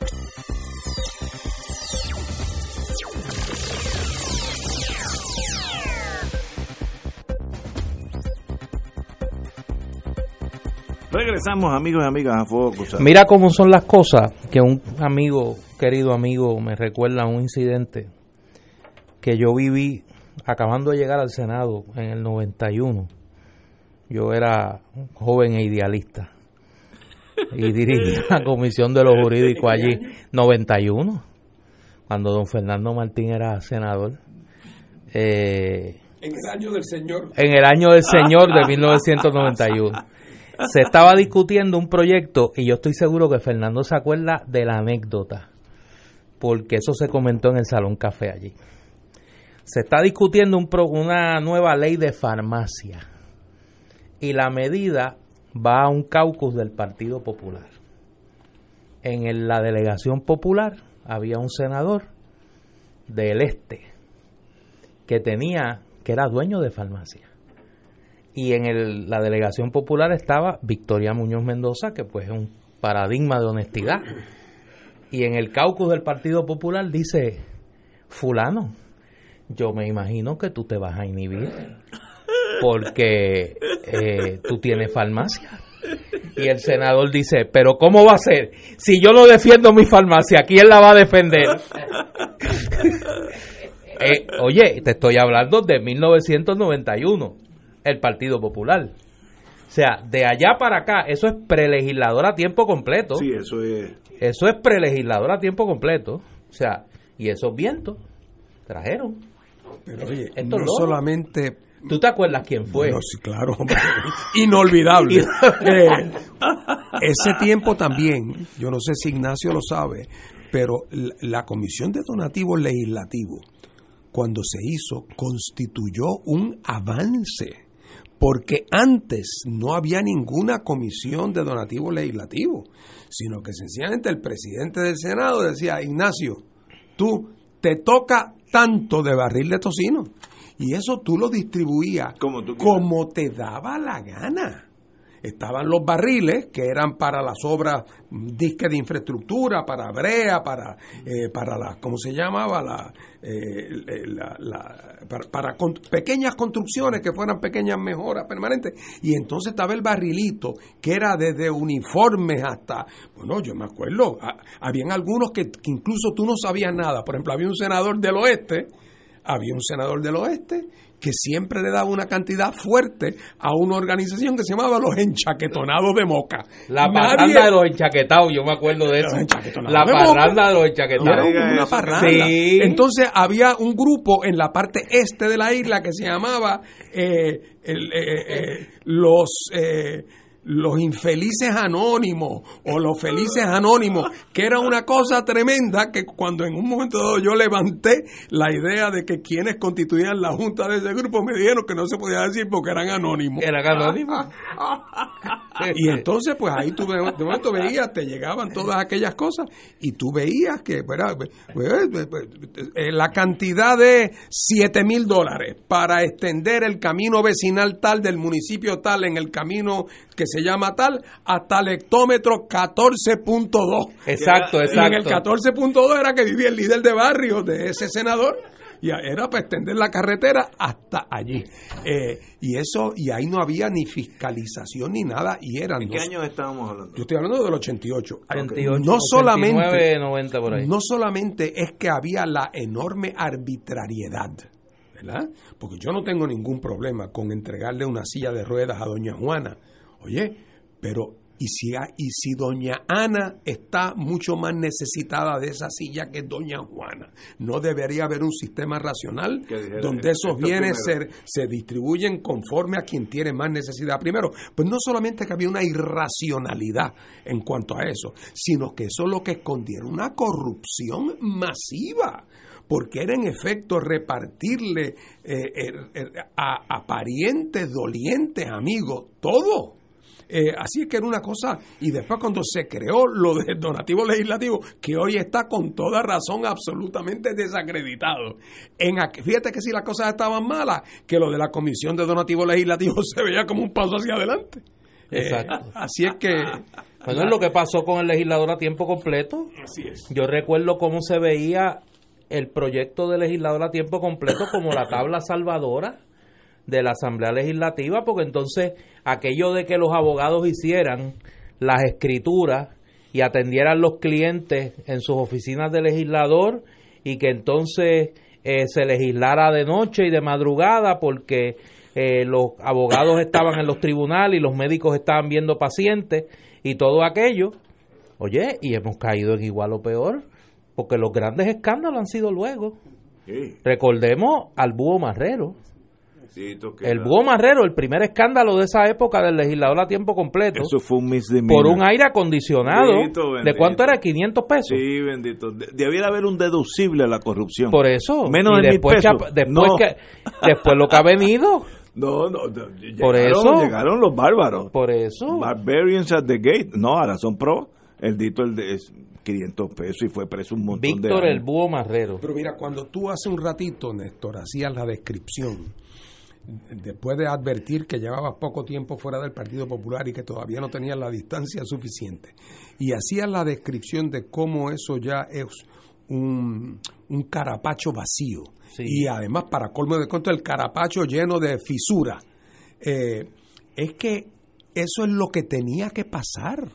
Regresamos, amigos y amigas, a Fuego Cruzado. Mira cómo son las cosas que un amigo, querido amigo, me recuerda a un incidente que yo viví acabando de llegar al Senado en el 91. Yo era joven e idealista y dirigí la comisión de los jurídicos allí, 91, cuando don Fernando Martín era senador. Eh, en el año del Señor. En el año del Señor de 1991 se estaba discutiendo un proyecto y yo estoy seguro que Fernando se acuerda de la anécdota, porque eso se comentó en el Salón Café allí. se está discutiendo un pro- una nueva ley de farmacia y la medida va a un caucus del Partido Popular. En la delegación popular había un senador del este que tenía que era dueño de farmacia y en el- la delegación popular estaba Victoria Muñoz Mendoza que pues es un paradigma de honestidad y en el caucus del Partido Popular dice fulano yo me imagino que tú te vas a inhibir porque eh, tú tienes farmacia. Y el senador dice, pero ¿cómo va a ser? Si yo no defiendo mi farmacia, ¿quién la va a defender? <laughs> Eh, oye, te estoy hablando de 1991, el Partido Popular. O sea, de allá para acá, eso es prelegislador a tiempo completo. Sí, eso es. Eso es prelegislador a tiempo completo. O sea, y esos vientos trajeron. Pero oye, Estos no solamente ¿Tú te acuerdas quién fue? Bueno, sí, claro. <laughs> <laughs> Inolvidable. Eh, ese tiempo también, yo no sé si Ignacio lo sabe, pero la, la Comisión de Donativos Legislativos, cuando se hizo, constituyó un avance, porque antes no había ninguna comisión de donativos legislativos, sino que sencillamente el presidente del Senado decía, Ignacio, tú te toca tanto de barril de tocino. Y eso tú lo distribuías Como tú como te daba la gana. Estaban los barriles, que eran para las obras mm, disque de infraestructura, para brea, para, eh, para la, ¿cómo se llamaba? La, eh, la- la- para, pequeñas construcciones que fueran pequeñas mejoras permanentes. Y entonces estaba el barrilito, que era desde uniformes hasta, bueno, yo me acuerdo, a- habían algunos que, que incluso tú no sabías nada. Por ejemplo, había un senador del oeste, había un senador del oeste que siempre le daba una cantidad fuerte a una organización que se llamaba los enchaquetonados de Moca. La Nadie- parranda de los enchaquetados, yo me acuerdo de eso. enchaquetonados La de Moca. parranda de los enchaquetados. Era una parranda. Sí. Entonces había un grupo en la parte este de la isla que se llamaba eh, el, eh, eh, los eh, los infelices anónimos o los felices anónimos, que era una cosa tremenda que cuando en un momento dado yo levanté la idea de que quienes constituían la junta de ese grupo me dijeron que no se podía decir porque eran anónimos. Eran anónimos. <laughs> Y entonces, pues ahí tú de momento veías, te llegaban todas aquellas cosas y tú veías que ¿verdad? Eh, la cantidad de 7 mil dólares para extender el camino vecinal tal del municipio tal en el camino que se llama tal hasta el hectómetro 14.2. Exacto, Y en el exacto. 14.2 era que vivía el líder de barrio de ese senador y era para extender la carretera hasta allí. Eh, y eso, y ahí no había ni fiscalización ni nada, y eran ¿En qué dos- año estábamos hablando? yo estoy hablando del 88. 88, no 89, solamente 90 por ahí. no solamente es que había la enorme arbitrariedad, ¿verdad? Porque yo no tengo ningún problema con entregarle una silla de ruedas a doña Juana. Oye, pero y si y si doña Ana está mucho más necesitada de esa silla que doña Juana, no debería haber un sistema racional donde esos bienes se se distribuyen conforme a quien tiene más necesidad primero. Pues no solamente que había una irracionalidad en cuanto a eso, sino que eso lo que escondía era una corrupción masiva. Porque era en efecto repartirle eh, eh, eh, a, a parientes, dolientes, amigos, todo. Eh, así es que era una cosa, y después cuando se creó lo del donativo legislativo, que hoy está con toda razón absolutamente desacreditado. En, fíjate que si las cosas estaban malas, que lo de la Comisión de Donativo Legislativo <laughs> se veía como un paso hacia adelante. Eh, Exacto. así es que... Bueno, es lo que pasó con el legislador a tiempo completo. Así es. Yo recuerdo cómo se veía el proyecto de legislador a tiempo completo como la tabla salvadora de la Asamblea Legislativa, porque entonces aquello de que los abogados hicieran las escrituras y atendieran los clientes en sus oficinas de legislador y que entonces eh, se legislara de noche y de madrugada porque eh, los abogados estaban en los tribunales y los médicos estaban viendo pacientes y todo aquello. Oye, y hemos caído en igual o peor, porque los grandes escándalos han sido luego. Sí. Recordemos al búho marrero. Bendito que El búho marrero, el primer escándalo de esa época del legislador a tiempo completo, Eso fue un misdemeanor. por un aire acondicionado. Bendito, ¿De cuánto era? 500 pesos. Sí, bendito. De- Debiera haber un deducible a la corrupción. Por eso. Menos y de mil después, que, pesos. ap- después, No. que, después lo que ha venido. <laughs> No, no, no, Por eso. Llegaron los bárbaros. Por eso. Barbarians at the gate. No, ahora son pro. El dito el de es 500 pesos y fue preso un montón de Víctor el búho marrero. Pero mira, cuando tú hace un ratito, Néstor, hacías la descripción, después de advertir que llevabas poco tiempo fuera del Partido Popular y que todavía no tenías la distancia suficiente, y hacías la descripción de cómo eso ya es un, un carapacho vacío, Sí. y además, para colmo de cuento, el carapacho lleno de fisuras. Eh, es que eso es lo que tenía que pasar,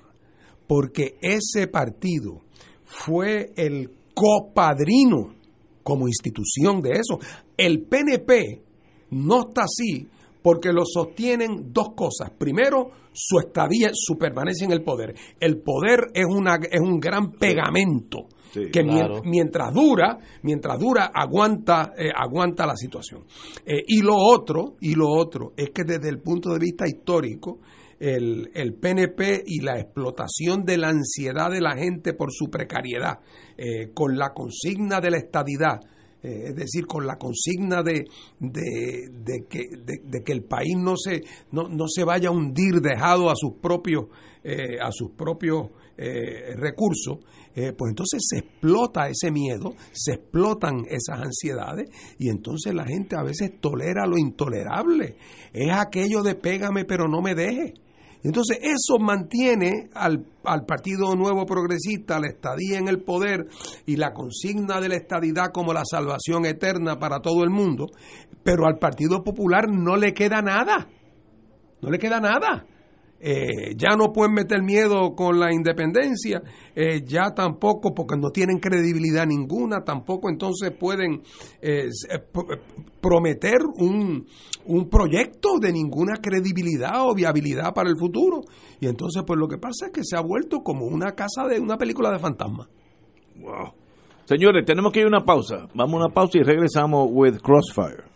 porque ese partido fue el copadrino como institución de eso. El PNP no está así porque lo sostienen dos cosas. Primero, su estadía, su permanencia en el poder. El poder es, una, es un gran pegamento Sí, que claro. mientras dura, mientras dura, aguanta, eh, aguanta la situación. Eh, y lo otro, y lo otro, es que desde el punto de vista histórico, el, el PNP y la explotación de la ansiedad de la gente por su precariedad, eh, con la consigna de la estadidad, eh, es decir, con la consigna de, de, que, de, de que el país no se, no, no se vaya a hundir dejado a sus propios, eh, a sus propios eh, recursos, eh, pues entonces se explota ese miedo, se explotan esas ansiedades y entonces la gente a veces tolera lo intolerable. Es aquello de pégame pero no me deje. Entonces eso mantiene al, al Partido Nuevo Progresista, la estadía en el poder y la consigna de la estadidad como la salvación eterna para todo el mundo, pero al Partido Popular no le queda nada, no le queda nada. Eh, ya no pueden meter miedo con la independencia, eh, ya tampoco, porque no tienen credibilidad ninguna, tampoco entonces pueden eh, eh, eh, prometer un, un proyecto de ninguna credibilidad o viabilidad para el futuro. Y entonces, pues lo que pasa es que se ha vuelto como una casa de una película de fantasma. Wow. Señores, tenemos que ir a una pausa. Vamos a una pausa y regresamos with Crossfire.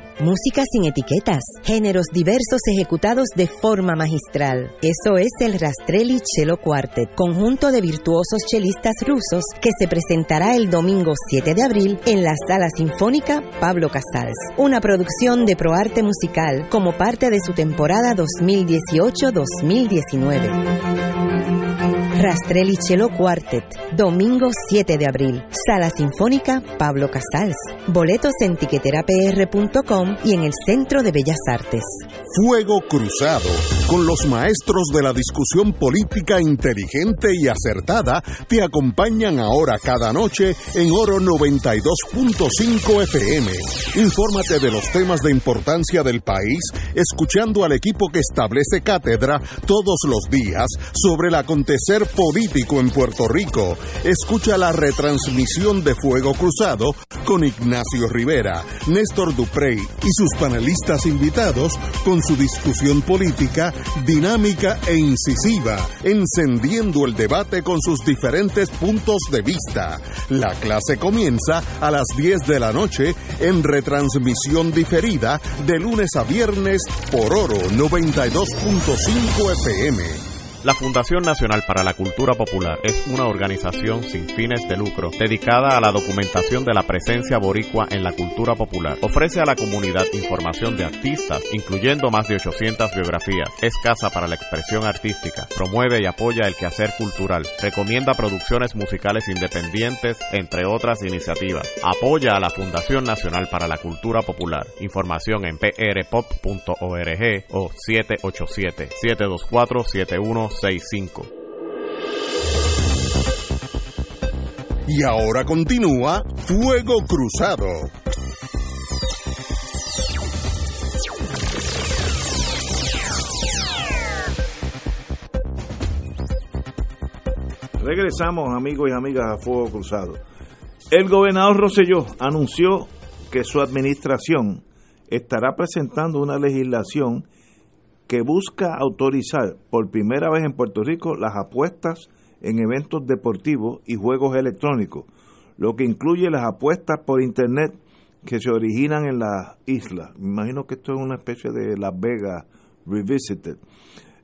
Música sin etiquetas, géneros diversos ejecutados de forma magistral. Eso es el Rastrelli Cello Quartet, conjunto de virtuosos chelistas rusos que se presentará el domingo 7 de abril en la Sala Sinfónica Pablo Casals. Una producción de ProArte Musical como parte de su temporada 2018-2019. Rastrelli Cello Quartet, domingo 7 de abril, Sala Sinfónica Pablo Casals. Boletos en tiqueterapr.com y en el Centro de Bellas Artes. Fuego Cruzado, con los maestros de la discusión política inteligente y acertada, te acompañan ahora cada noche en Oro 92.5 FM. Infórmate de los temas de importancia del país, escuchando al equipo que establece cátedra todos los días sobre el acontecer político en Puerto Rico. Escucha la retransmisión de Fuego Cruzado con Ignacio Rivera, Néstor Duprey y sus panelistas invitados con su discusión política dinámica e incisiva, encendiendo el debate con sus diferentes puntos de vista. La clase comienza a las 10 de la noche en retransmisión diferida de lunes a viernes por Oro 92.5 FM. La Fundación Nacional para la Cultura Popular es una organización sin fines de lucro dedicada a la documentación de la presencia boricua en la cultura popular. Ofrece a la comunidad información de artistas, incluyendo más de 800 biografías. Es casa para la expresión artística. Promueve y apoya el quehacer cultural. Recomienda producciones musicales independientes, entre otras iniciativas. Apoya a la Fundación Nacional para la Cultura Popular. Información en prpop.org o 787 724 71 y ahora continúa Fuego Cruzado. Regresamos, amigos y amigas, a Fuego Cruzado. El gobernador Rosselló anunció que su administración estará presentando una legislación que busca autorizar por primera vez en Puerto Rico las apuestas en eventos deportivos y juegos electrónicos, lo que incluye las apuestas por Internet que se originan en las islas. Me imagino que esto es una especie de Las Vegas Revisited.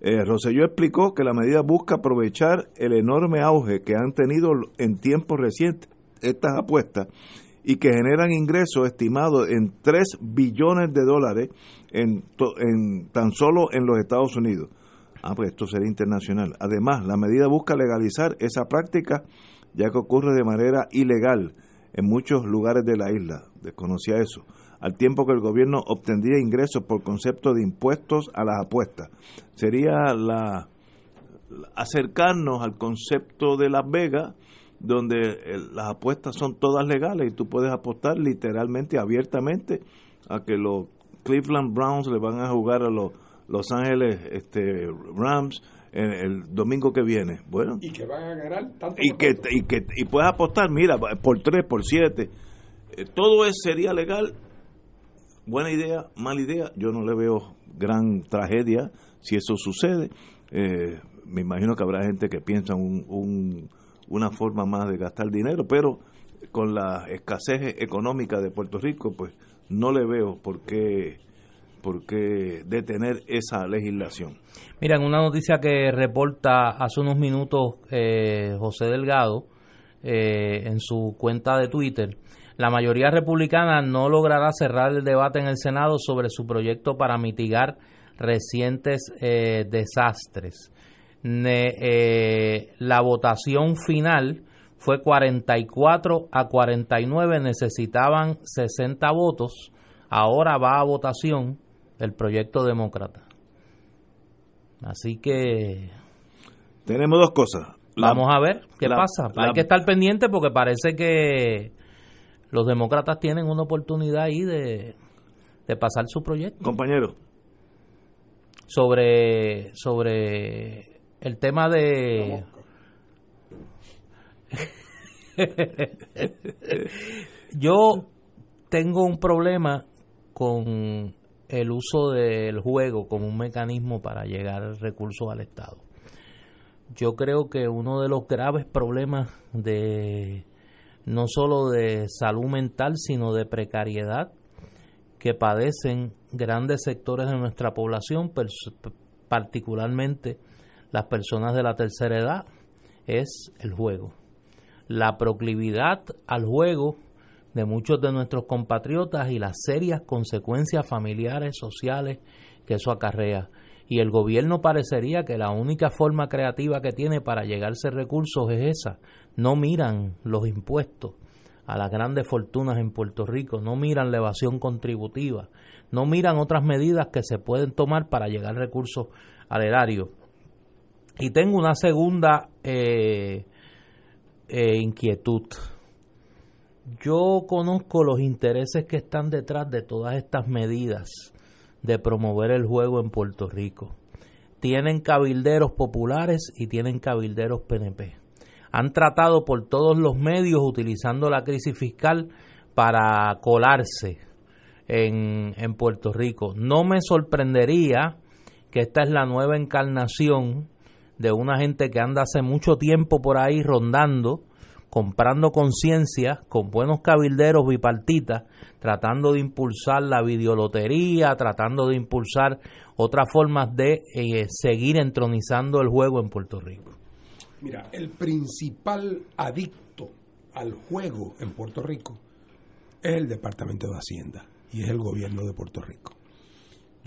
Eh, explicó que la medida busca aprovechar el enorme auge que han tenido en tiempos recientes estas apuestas y que generan ingresos estimados en 3 billones de dólares en, tan solo en los Estados Unidos. Ah, pues esto sería internacional. Además, la medida busca legalizar esa práctica, ya que ocurre de manera ilegal en muchos lugares de la isla. Desconocía eso. Al tiempo que el gobierno obtendría ingresos por concepto de impuestos a las apuestas. Sería la acercarnos al concepto de Las Vegas donde eh, las apuestas son todas legales y tú puedes apostar literalmente, abiertamente, a que los Cleveland Browns le van a jugar a los Los Ángeles este, Rams en el domingo que viene. Bueno. Y que van a ganar tanto. Y que, y que y puedes apostar, mira, por tres, por siete. Eh, todo eso sería legal. Buena idea, mala idea. Yo no le veo gran tragedia si eso sucede. Eh, me imagino que habrá gente que piensa un, un una forma más de gastar dinero, pero con la escasez económica de Puerto Rico, pues no le veo por qué, por qué detener esa legislación. Mira, en una noticia que reporta hace unos minutos eh, José Delgado eh, en su cuenta de Twitter, la mayoría republicana no logrará cerrar el debate en el Senado sobre su proyecto para mitigar recientes eh, desastres. Eh, la votación final fue 44 a 49, necesitaban 60 votos. Ahora va a votación el proyecto demócrata. Así que... Tenemos dos cosas. vamos a ver qué pasa. Hay que estar pendiente porque parece que los demócratas tienen una oportunidad ahí de, de pasar su proyecto. Compañero. Sobre, sobre el tema de... <laughs> Yo tengo un problema con el uso del juego como un mecanismo para llegar recursos al Estado. Yo creo que uno de los graves problemas de no solo de salud mental, sino de precariedad que padecen grandes sectores de nuestra población, particularmente las personas de la tercera edad es el juego. La proclividad al juego de muchos de nuestros compatriotas y las serias consecuencias familiares, sociales que eso acarrea. Y el gobierno parecería que la única forma creativa que tiene para llegarse recursos es esa. No miran los impuestos a las grandes fortunas en Puerto Rico, no miran la evasión contributiva, no miran otras medidas que se pueden tomar para llegar recursos al erario. Y tengo una segunda eh, eh, inquietud. Yo conozco los intereses que están detrás de todas estas medidas de promover el juego en Puerto Rico. Tienen cabilderos populares y tienen cabilderos PNP. Han tratado por todos los medios, utilizando la crisis fiscal, para colarse en, en Puerto Rico. No me sorprendería que esta es la nueva encarnación de una gente que anda hace mucho tiempo por ahí rondando comprando conciencia con buenos cabilderos bipartitas, tratando de impulsar la videolotería, tratando de impulsar otras formas de eh, seguir entronizando el juego en Puerto Rico. Mira, el principal adicto al juego en Puerto Rico es el Departamento de Hacienda y es el gobierno de Puerto Rico.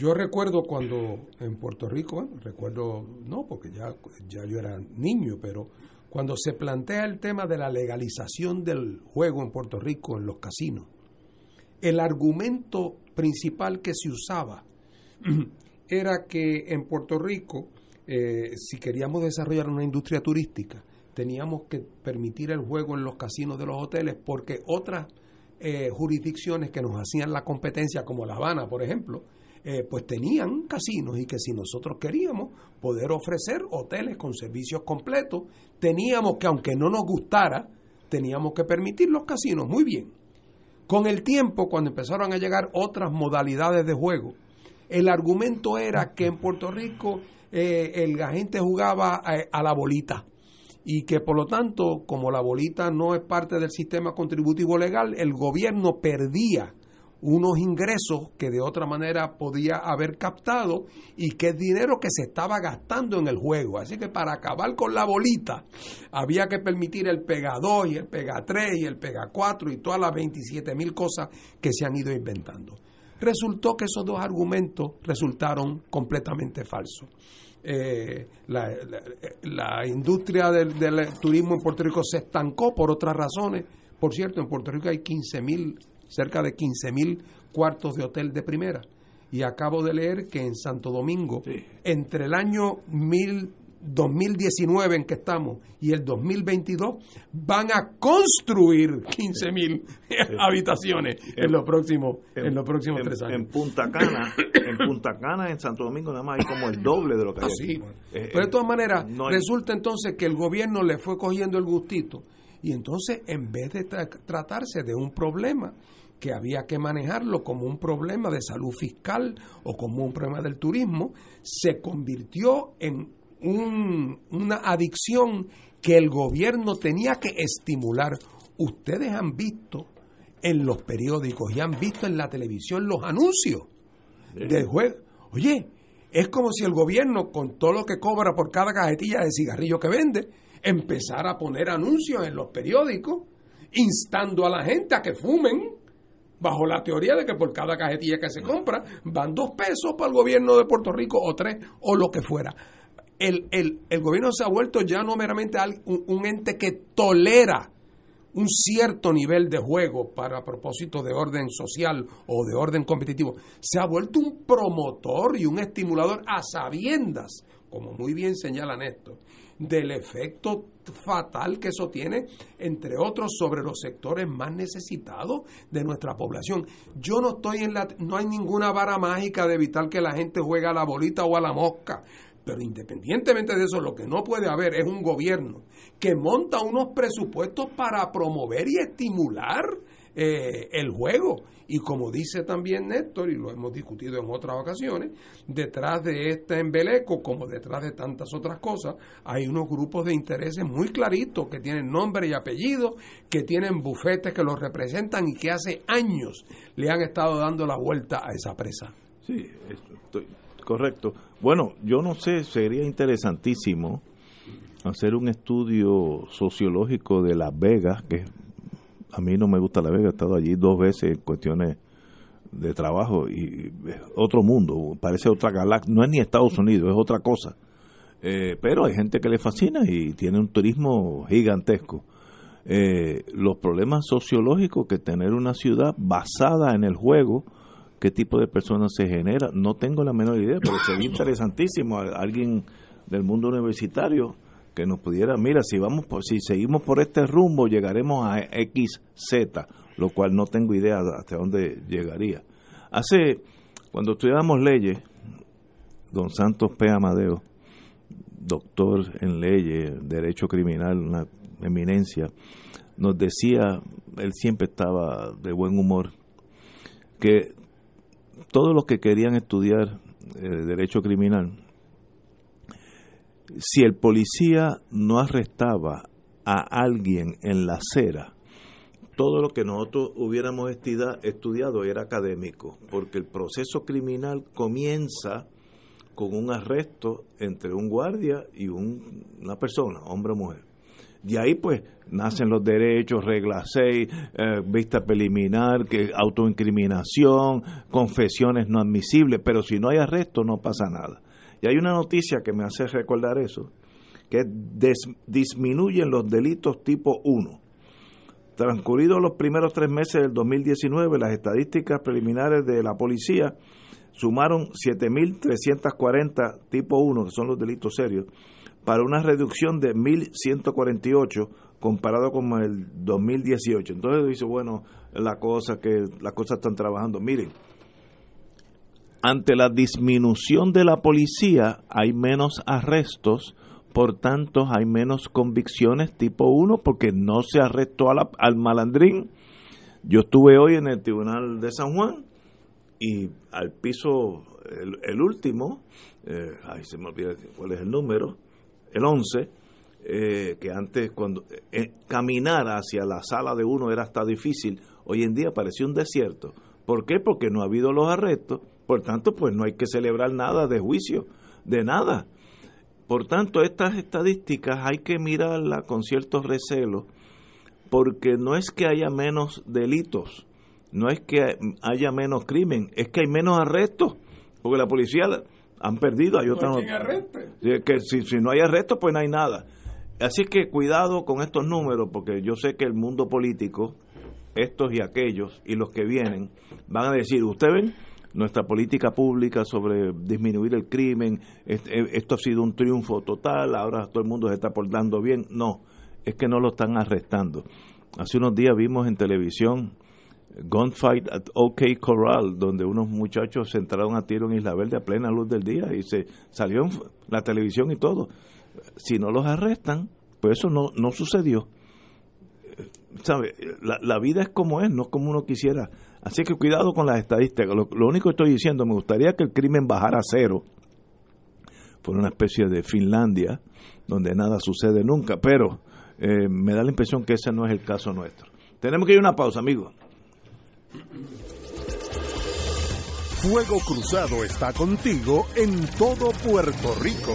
Yo recuerdo cuando en Puerto Rico, recuerdo, no, porque ya, ya yo era niño, pero cuando se plantea el tema de la legalización del juego en Puerto Rico, en los casinos, el argumento principal que se usaba <clears throat> era que en Puerto Rico, eh, si queríamos desarrollar una industria turística, teníamos que permitir el juego en los casinos de los hoteles porque otras eh, jurisdicciones que nos hacían la competencia, como La Habana, por ejemplo, eh, pues tenían casinos y que si nosotros queríamos poder ofrecer hoteles con servicios completos, teníamos que, aunque no nos gustara, teníamos que permitir los casinos. Muy bien. Con el tiempo, cuando empezaron a llegar otras modalidades de juego, el argumento era que en Puerto Rico eh, el, la gente jugaba a la bolita y que por lo tanto, como la bolita no es parte del sistema contributivo legal, el gobierno perdía unos ingresos que de otra manera podía haber captado y que es dinero que se estaba gastando en el juego. Así que para acabar con la bolita había que permitir el Pega 2 y el Pega 3 y el Pega 4 y todas las 27 mil cosas que se han ido inventando. Resultó que esos dos argumentos resultaron completamente falsos. Eh, la, industria del, turismo en Puerto Rico se estancó por otras razones. Por cierto, en Puerto Rico hay 15 mil, cerca de 15 mil cuartos de hotel de primera. Y acabo de leer que en Santo Domingo, entre el año mil 2019 en que estamos y el 2022 van a construir 15 mil <laughs> habitaciones en los próximos en, los próximos tres años. En Punta Cana en Punta Cana en Santo Domingo nada más hay como el doble de lo que hay ah, eh, pero de todas maneras resulta entonces que el gobierno le fue cogiendo el gustito y entonces en vez de tratarse de un problema que había que manejarlo como un problema de salud fiscal o como un problema del turismo, se convirtió en una adicción que el gobierno tenía que estimular. Ustedes han visto en los periódicos y han visto en la televisión los anuncios del juego. Oye, es como si el gobierno, con todo lo que cobra por cada cajetilla de cigarrillo que vende, empezara a poner anuncios en los periódicos, instando a la gente a que fumen, bajo la teoría de que por cada cajetilla que se compra van dos pesos para el gobierno de Puerto Rico o tres o lo que fuera. El, el, el gobierno se ha vuelto ya no meramente un, ente que tolera un cierto nivel de juego para propósito de orden social o de orden competitivo, se ha vuelto un promotor y un estimulador a sabiendas, como muy bien señala Néstor, del efecto fatal que eso tiene, entre otros, sobre los sectores más necesitados de nuestra población. Yo no estoy en la, no hay ninguna vara mágica de evitar que la gente juegue a la bolita o a la mosca. Pero independientemente de eso, lo que no puede haber es un gobierno que monta unos presupuestos para promover y estimular eh, el juego. Y como dice también Néstor, y lo hemos discutido en otras ocasiones, detrás de este embeleco, como detrás de tantas otras cosas, hay unos grupos de intereses muy claritos que tienen nombre y apellido, que tienen bufetes que los representan y que hace años le han estado dando la vuelta a esa presa. Sí, estoy, correcto. Bueno, yo no sé, sería interesantísimo hacer un estudio sociológico de Las Vegas, que a mí no me gusta Las Vegas, he estado allí dos veces en cuestiones de trabajo y otro mundo, parece otra galaxia, no es ni Estados Unidos, es otra cosa. Eh, pero hay gente que le fascina y tiene un turismo gigantesco. Eh, los problemas sociológicos que tener una ciudad basada en el juego, qué tipo de personas se genera. No tengo la menor idea, pero sería <coughs> interesantísimo alguien del mundo universitario que nos pudiera, mira, si vamos por, si seguimos por este rumbo llegaremos a XZ, lo cual no tengo idea hasta dónde llegaría. Hace cuando estudiábamos leyes, don Santos P. Amadeo, doctor en leyes, derecho criminal, una eminencia, nos decía, él siempre estaba de buen humor, que todos los que querían estudiar eh, derecho criminal, si el policía no arrestaba a alguien en la acera, todo lo que nosotros hubiéramos estudiado era académico, porque el proceso criminal comienza con un arresto entre un guardia y una persona, hombre o mujer. De ahí pues nacen los derechos, regla 6, eh, vista preliminar, que autoincriminación, confesiones no admisibles, pero si no hay arresto no pasa nada. Y hay una noticia que me hace recordar eso, que disminuyen los delitos tipo 1. Transcurridos los primeros tres meses del 2019, las estadísticas preliminares de la policía sumaron 7.340 tipo 1, que son los delitos serios, para una reducción de 1.148 comparado con el 2018. Entonces dice, bueno, la cosa que las cosas están trabajando. Miren, ante la disminución de la policía hay menos arrestos, por tanto hay menos convicciones tipo 1 porque no se arrestó al malandrín. Yo estuve hoy en el Tribunal de San Juan y al piso, el, último, eh, ay, se me olvida cuál es el número, el 11, eh, que antes cuando eh, caminar hacia la sala de uno era hasta difícil, hoy en día parece un desierto. ¿Por qué? Porque no ha habido los arrestos, por tanto, pues no hay que celebrar nada de juicio, de nada. Por tanto, estas estadísticas hay que mirarlas con ciertos recelos, porque no es que haya menos delitos, no es que haya menos crimen, es que hay menos arrestos, porque la policía han perdido, hay otra que si, si no hay arrestos, pues no hay nada. Así que cuidado con estos números, porque yo sé que el mundo político, estos y aquellos, y los que vienen, van a decir, ustedes ven, nuestra política pública sobre disminuir el crimen, eh, esto ha sido un triunfo total, ahora todo el mundo se está portando bien. No, es que no lo están arrestando. Hace unos días vimos en televisión Gunfight at OK Corral, donde unos muchachos se entraron a tiro en Isla Verde a plena luz del día y se salió la televisión y todo. Si no los arrestan, pues eso no, no sucedió. ¿Sabe? La, la vida es como es, no como uno quisiera. Así que cuidado con las estadísticas. Lo, único que estoy diciendo, me gustaría que el crimen bajara a cero. Por una especie de Finlandia, donde nada sucede nunca, pero eh, me da la impresión que ese no es el caso nuestro. Tenemos que ir a una pausa, amigos. Fuego Cruzado está contigo en todo Puerto Rico.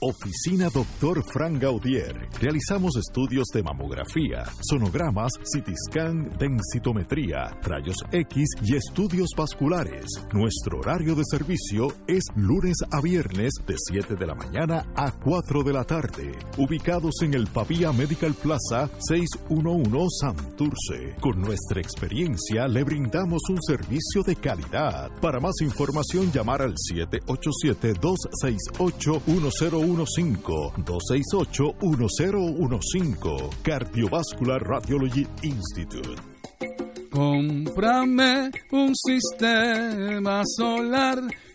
Oficina Doctor Frank Gaudier. Realizamos estudios de mamografía, sonogramas, CT scan, densitometría, rayos X y estudios vasculares. Nuestro horario de servicio es lunes a viernes de 7 de la mañana a 4 de la tarde. Ubicados en el Pavía Medical Plaza 611 Santurce. Con nuestra experiencia le brindamos un servicio de calidad. Para más información llamar al 787 268 101 268-1015. Cardiovascular Radiology Institute. Cómprame un sistema solar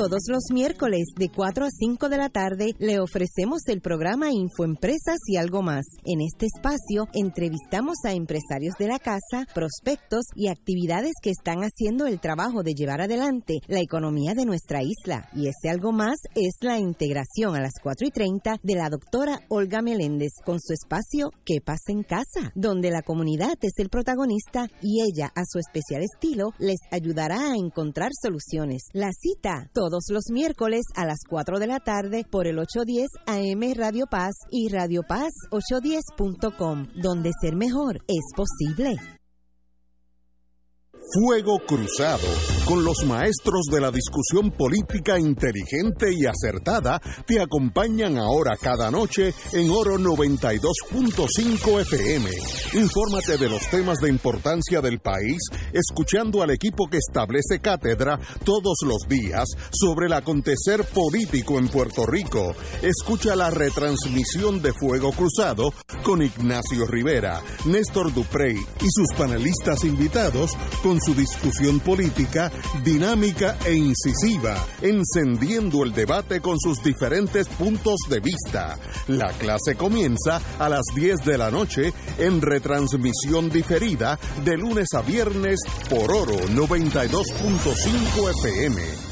Todos los miércoles de 4 a 5 de la tarde le ofrecemos el programa Infoempresas y algo más. En este espacio entrevistamos a empresarios de la casa, prospectos y actividades que están haciendo el trabajo de llevar adelante la economía de nuestra isla. Y ese algo más es la integración a las 4 y 30 de la doctora Olga Meléndez con su espacio ¿Qué pasa en casa? Donde la comunidad es el protagonista y ella a su especial estilo les ayudará a encontrar soluciones. La cita, todos los miércoles a las 4 de la tarde por el 810 AM Radio Paz y Radio Paz 810.com, donde ser mejor es posible. Fuego Cruzado, con los maestros de la discusión política inteligente y acertada, te acompañan ahora cada noche en Oro 92.5 FM. Infórmate de los temas de importancia del país, escuchando al equipo que establece cátedra todos los días sobre el acontecer político en Puerto Rico. Escucha la retransmisión de Fuego Cruzado con Ignacio Rivera, Néstor Duprey y sus panelistas invitados su discusión política dinámica e incisiva, encendiendo el debate con sus diferentes puntos de vista. La clase comienza a las 10 de la noche en retransmisión diferida de lunes a viernes por Oro 92.5 FM.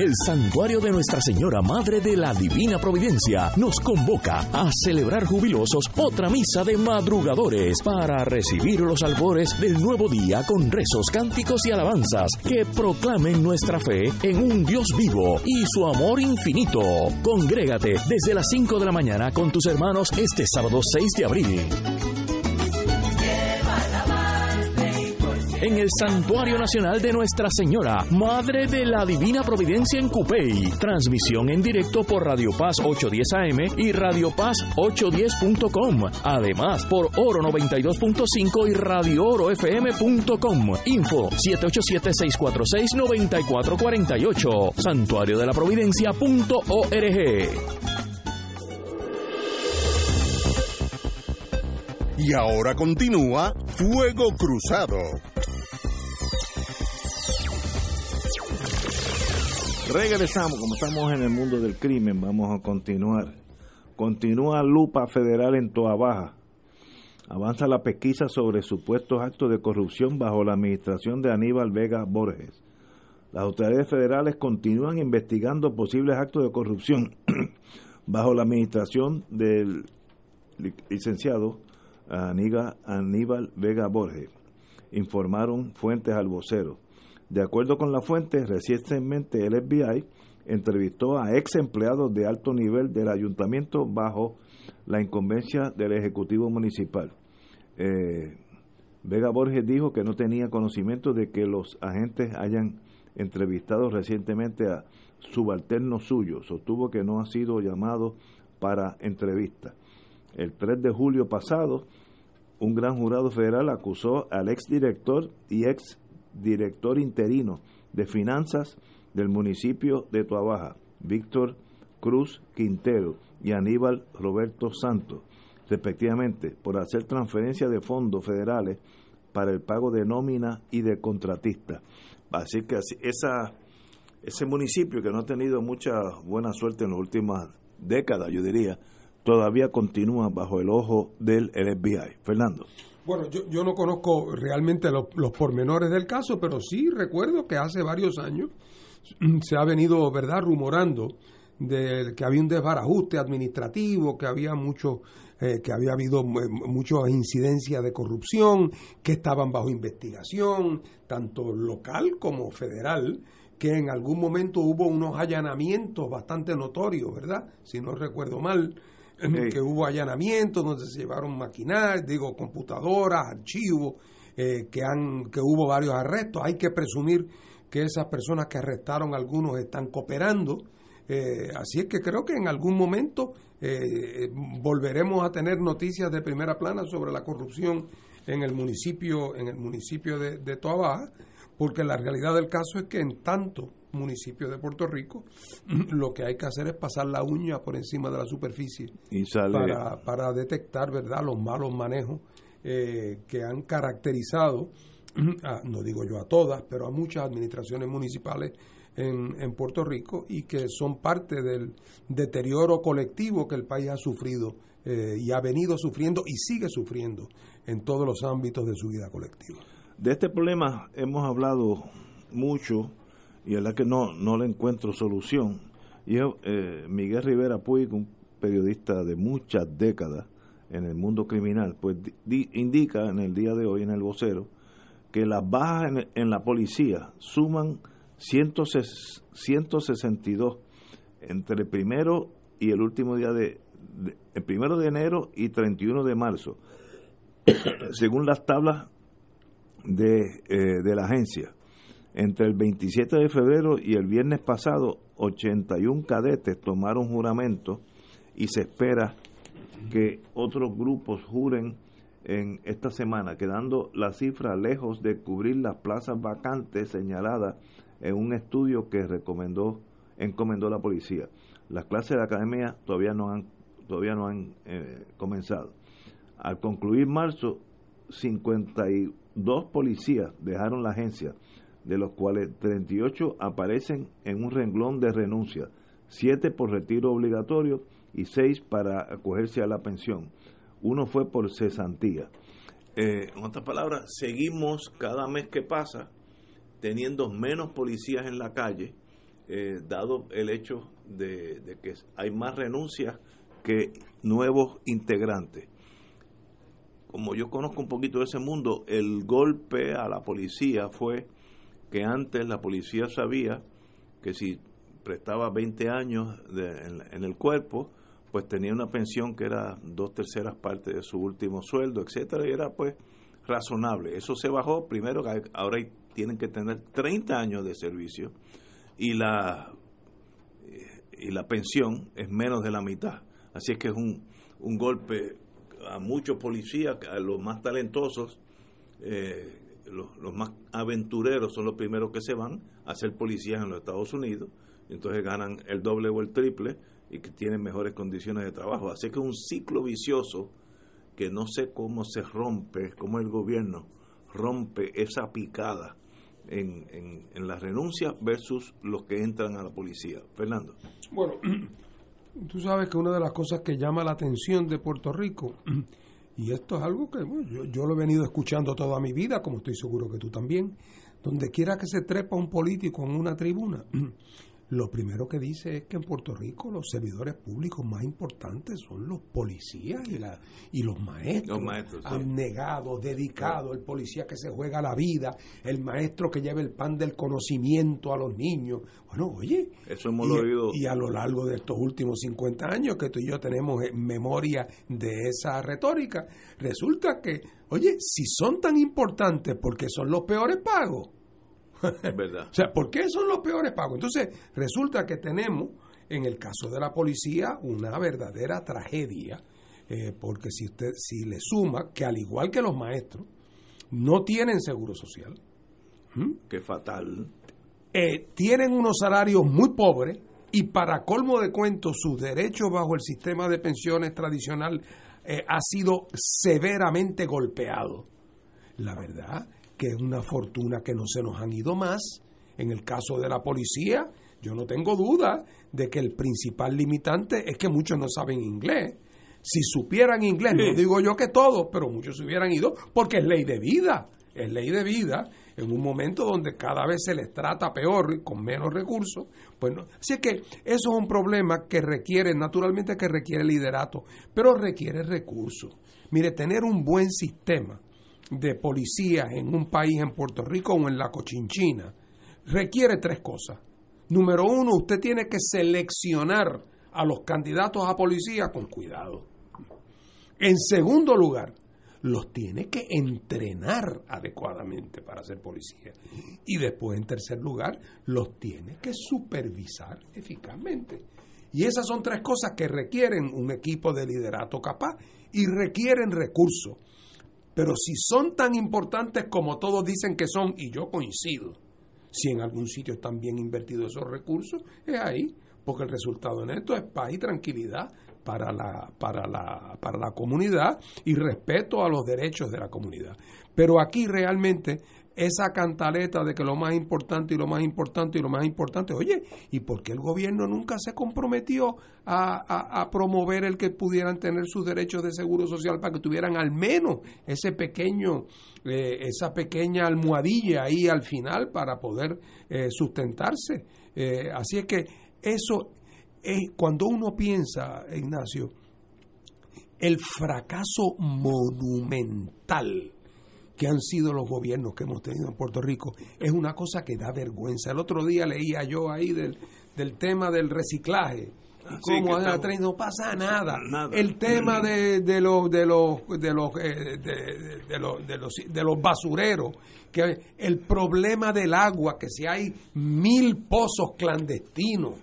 El Santuario de Nuestra Señora Madre de la Divina Providencia nos convoca a celebrar jubilosos otra misa de madrugadores para recibir los albores del nuevo día con rezos, cánticos y alabanzas que proclamen nuestra fe en un Dios vivo y su amor infinito. Congrégate desde las 5 de la mañana con tus hermanos este sábado 6 de abril. En el Santuario Nacional de Nuestra Señora, Madre de la Divina Providencia en Cupey. Transmisión en directo por Radio Paz 810 AM y Radio Paz 810.com. Además, por Oro 92.5 y Radio Oro FM.com. Info 787-646-9448. Santuario de la Providencia.org. Y ahora continúa Fuego Cruzado. Regresamos, como estamos en el mundo del crimen, vamos a continuar. Continúa lupa federal en Toa Baja. Avanza la pesquisa sobre supuestos actos de corrupción bajo la administración de Aníbal Vega Borges. Las autoridades federales continúan investigando posibles actos de corrupción <clears throat> bajo la administración del licenciado Aníbal Vega Borges, informaron fuentes al vocero. De acuerdo con la fuente, recientemente el FBI entrevistó a ex empleados de alto nivel del ayuntamiento bajo la incumbencia del Ejecutivo Municipal. Eh, Vega Borges dijo que no tenía conocimiento de que los agentes hayan entrevistado recientemente a subalternos suyos. Sostuvo que no ha sido llamado para entrevista. El 3 de julio pasado, un gran jurado federal acusó al ex director y ex director interino de finanzas del municipio de Tuabaja, Víctor Cruz Quintero y Aníbal Roberto Santos, respectivamente, por hacer transferencia de fondos federales para el pago de nómina y de contratista. Así que esa, ese municipio que no ha tenido mucha buena suerte en las últimas décadas, yo diría, todavía continúa bajo el ojo del FBI. Fernando. Bueno, yo, yo no conozco realmente los, pormenores del caso, pero sí recuerdo que hace varios años <clears throat> se ha venido, ¿verdad?, rumorando de que había un desbarajuste administrativo, que había mucho, eh, que había habido muchas incidencias de corrupción, que estaban bajo investigación, tanto local como federal, que en algún momento hubo unos allanamientos bastante notorios, ¿verdad? Si no recuerdo mal, que hubo allanamientos donde se llevaron maquinarias, digo, computadoras, archivos, eh, que, han, que hubo varios arrestos. Hay que presumir que esas personas que arrestaron algunos están cooperando. Eh, así es que creo que en algún momento eh, volveremos a tener noticias de primera plana sobre la corrupción en el municipio, en el municipio de, de Toa porque la realidad del caso es que en tanto municipio de Puerto Rico, <clears throat> lo que hay que hacer es pasar la uña por encima de la superficie para, para detectar verdad los malos manejos eh, que han caracterizado, <clears throat> no digo yo a todas, pero a muchas administraciones municipales en, en Puerto Rico y que son parte del deterioro colectivo que el país ha sufrido eh, y ha venido sufriendo y sigue sufriendo en todos los ámbitos de su vida colectiva. De este problema hemos hablado mucho y es la que no, no le encuentro solución. Y eh, Miguel Rivera Puig, un periodista de muchas décadas en el mundo criminal, pues indica en el día de hoy en el vocero que las bajas en, la policía suman 162 entre el primero y el último día de, el primero de enero y 31 de marzo <coughs> según las tablas de, eh, de la agencia, entre el 27 de febrero y el viernes pasado, 81 cadetes tomaron juramento y se espera que otros grupos juren en esta semana, quedando la cifra lejos de cubrir las plazas vacantes señaladas en un estudio que recomendó encomendó la policía. Las clases de la academia todavía no han todavía no han eh, comenzado. Al concluir marzo, 52 policías dejaron la agencia, de los cuales 38 aparecen en un renglón de renuncia, 7 por retiro obligatorio y 6 para acogerse a la pensión. Uno fue por cesantía. Eh, en otras palabras, seguimos cada mes que pasa teniendo menos policías en la calle, eh, dado el hecho de, de que hay más renuncias que nuevos integrantes. Como yo conozco un poquito de ese mundo, el golpe a la policía fue que antes la policía sabía que si prestaba 20 años en, el cuerpo, pues tenía una pensión que era dos terceras partes de su último sueldo, etcétera, y era pues razonable. Eso se bajó, primero ahora tienen que tener 30 años de servicio y la y la pensión es menos de la mitad. Así es que es un, un golpe a muchos policías, a los más talentosos, eh, los, más aventureros son los primeros que se van a ser policías en los Estados Unidos, entonces ganan el doble o el triple y que tienen mejores condiciones de trabajo. Así que es un ciclo vicioso que no sé cómo se rompe, cómo el gobierno rompe esa picada en, en, en la renuncia versus los que entran a la policía. Fernando. Bueno, <clears throat> Tú sabes que una de las cosas que llama la atención de Puerto Rico, <clears throat> y esto es algo que yo, yo, lo he venido escuchando toda mi vida, como estoy seguro que tú también, donde quiera que se trepa un político en una tribuna, <clears throat> lo primero que dice es que en Puerto Rico los servidores públicos más importantes son los policías y, la, y los maestros. Los maestros Abnegados, dedicados, el policía que se juega la vida, el maestro que lleva el pan del conocimiento a los niños. Bueno, oye. Eso hemos y, oído. Y a lo largo de estos últimos 50 años que tú y yo tenemos memoria de esa retórica, resulta que, oye, si son tan importantes, porque son los peores pagos? Es verdad. <laughs> o sea, ¿por qué son los peores pagos? Entonces, resulta que tenemos, en el caso de la policía, una verdadera tragedia, eh, porque si usted, si le suma que al igual que los maestros, no tienen seguro social. ¿Mm? Qué fatal. Eh, tienen unos salarios muy pobres y para colmo de cuentos, sus derechos bajo el sistema de pensiones tradicional eh, ha sido severamente golpeado. La verdad que es una fortuna que no se nos han ido más. En el caso de la policía, yo no tengo duda de que el principal limitante es que muchos no saben inglés. Si supieran inglés, no digo yo que todos, pero muchos se hubieran ido porque es ley de vida. Es ley de vida en un momento donde cada vez se les trata peor y con menos recursos. Pues no. Así que eso es un problema que requiere, naturalmente que requiere liderato, pero requiere recursos. Mire, tener un buen sistema de policías en un país, en Puerto Rico o en la Cochinchina, requiere tres cosas. Número uno, usted tiene que seleccionar a los candidatos a policía con cuidado. En segundo lugar, los tiene que entrenar adecuadamente para ser policía. Y después, en tercer lugar, los tiene que supervisar eficazmente. Y esas son tres cosas que requieren un equipo de liderato capaz y requieren recursos. Pero si son tan importantes como todos dicen que son, y yo coincido, si en algún sitio están bien invertidos esos recursos, es ahí, porque el resultado en esto es paz y tranquilidad para la, para la, para la comunidad y respeto a los derechos de la comunidad. Pero aquí realmente esa cantaleta de que lo más importante y lo más importante y lo más importante, oye, ¿y por qué el gobierno nunca se comprometió a, promover el que pudieran tener sus derechos de seguro social para que tuvieran al menos ese pequeño, eh, esa pequeña almohadilla ahí al final para poder eh, sustentarse? Eh, así es que eso es cuando uno piensa, Ignacio, el fracaso monumental que han sido los gobiernos que hemos tenido en Puerto Rico, es una cosa que da vergüenza. El otro día leía yo ahí del, del tema del reciclaje ¿Cómo que hace estamos- 30? No pasa nada. Nada. El tema de, de los de los de los eh, de, de los de los de los basureros, que el problema del agua, que si hay mil pozos clandestinos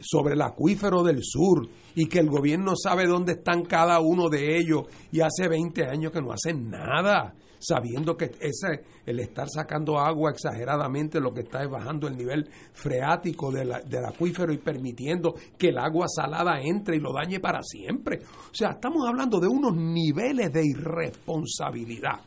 sobre el acuífero del sur y que el gobierno sabe dónde están cada uno de ellos y hace 20 años que no hacen nada, sabiendo que ese, el estar sacando agua exageradamente lo que está es bajando el nivel freático del acuífero y permitiendo que el agua salada entre y lo dañe para siempre. O sea, estamos hablando de unos niveles de irresponsabilidad,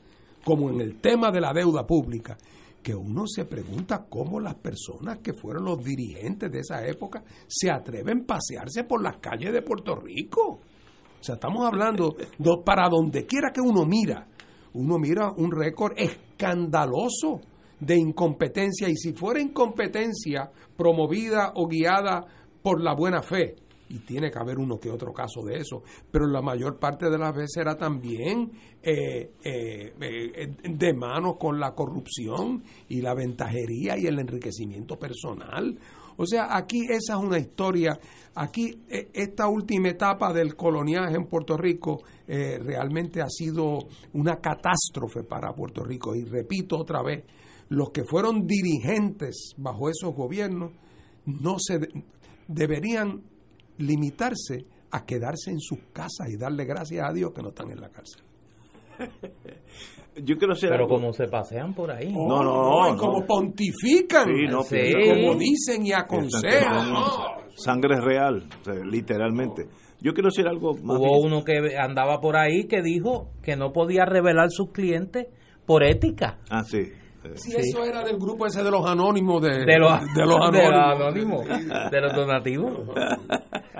como en el tema de la deuda pública, que uno se pregunta cómo las personas que fueron los dirigentes de esa época se atreven a pasearse por las calles de Puerto Rico. O sea, estamos hablando, do- para donde quiera que uno mira, uno mira un récord escandaloso de incompetencia y si fuera incompetencia promovida o guiada por la buena fe, y tiene que haber uno que otro caso de eso, pero la mayor parte de las veces era también eh, eh, eh, de mano con la corrupción y la ventajería y el enriquecimiento personal. O sea, aquí esa es una historia, aquí eh, esta última etapa del coloniaje en Puerto Rico eh, realmente ha sido una catástrofe para Puerto Rico. Y repito otra vez, los que fueron dirigentes bajo esos gobiernos no se de- deberían limitarse a quedarse en sus casas y darle gracias a Dios que no están en la cárcel. <laughs> Yo quiero hacer Pero algo. como se pasean por ahí. No, no, no. como pontifican, Sí, no, Sí. como dicen y aconsejan. Sangre real, o sea, literalmente. Yo quiero decir algo más Hubo bien- uno que andaba por ahí que dijo que no podía revelar sus clientes por ética. Ah, sí. Eh, Si eso era del grupo ese de los anónimos de, De los, de los <laughs> de los anónimos. anónimos, de los donativos. <laughs>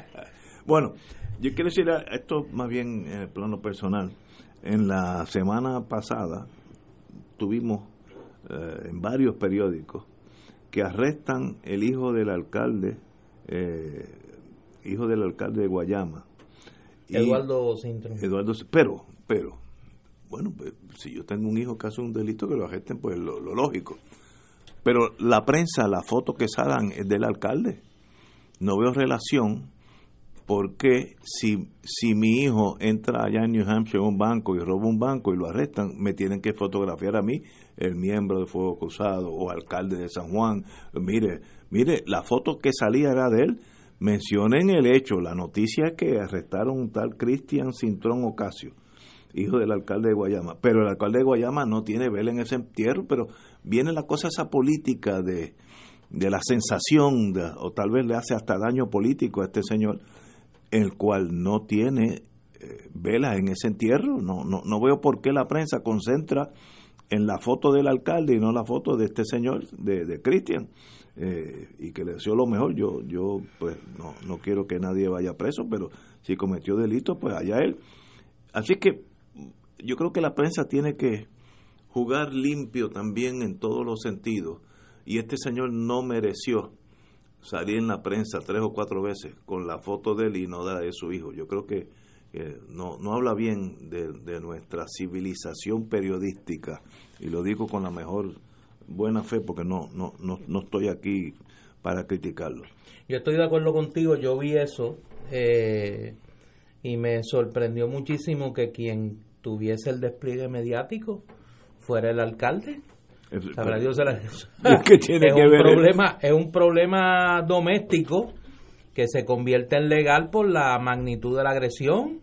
Bueno, yo quiero decir a- esto más bien en el plano personal. En la semana pasada tuvimos eh, en varios periódicos que arrestan el hijo del alcalde, eh, hijo del alcalde de Guayama. Eduardo Sintron. Eduardo, pero, pero, bueno, pues, si yo tengo un hijo que hace un delito que lo arresten, pues lo, lo lógico. Pero la prensa, la foto que salgan es del alcalde. No veo relación porque si, si mi hijo entra allá en New Hampshire a un banco y roba un banco y lo arrestan, me tienen que fotografiar a mí, el miembro de Fuego Cruzado o alcalde de San Juan. Mire, mire, la foto que salía era de él. Mencionen el hecho, la noticia que arrestaron un tal Cristian Cintrón Ocasio, hijo del alcalde de Guayama. Pero el alcalde de Guayama no tiene vela en ese entierro, pero viene la cosa esa política de, de la sensación, o tal vez le hace hasta daño político a este señor, el cual no tiene eh, velas en ese entierro. No, no, no veo por qué la prensa concentra en la foto del alcalde y no la foto de este señor, de, de Cristian, eh, y que le deseó lo mejor. Yo, yo pues no, no quiero que nadie vaya preso, pero si cometió delito, pues allá él. Así que yo creo que la prensa tiene que jugar limpio también en todos los sentidos, y este señor no mereció salir en la prensa tres o cuatro veces con la foto de él y no de su hijo. Yo creo que no, no habla bien de, de nuestra civilización periodística y lo digo con la mejor buena fe porque no, no, no, no estoy aquí para criticarlo. Yo estoy de acuerdo contigo, yo vi eso eh, y me sorprendió muchísimo que quien tuviese el despliegue mediático fuera el alcalde. Sabrá Dios se la- <laughs> ¿Qué tiene es que un ver problema, es un problema doméstico que se convierte en legal por la magnitud de la agresión,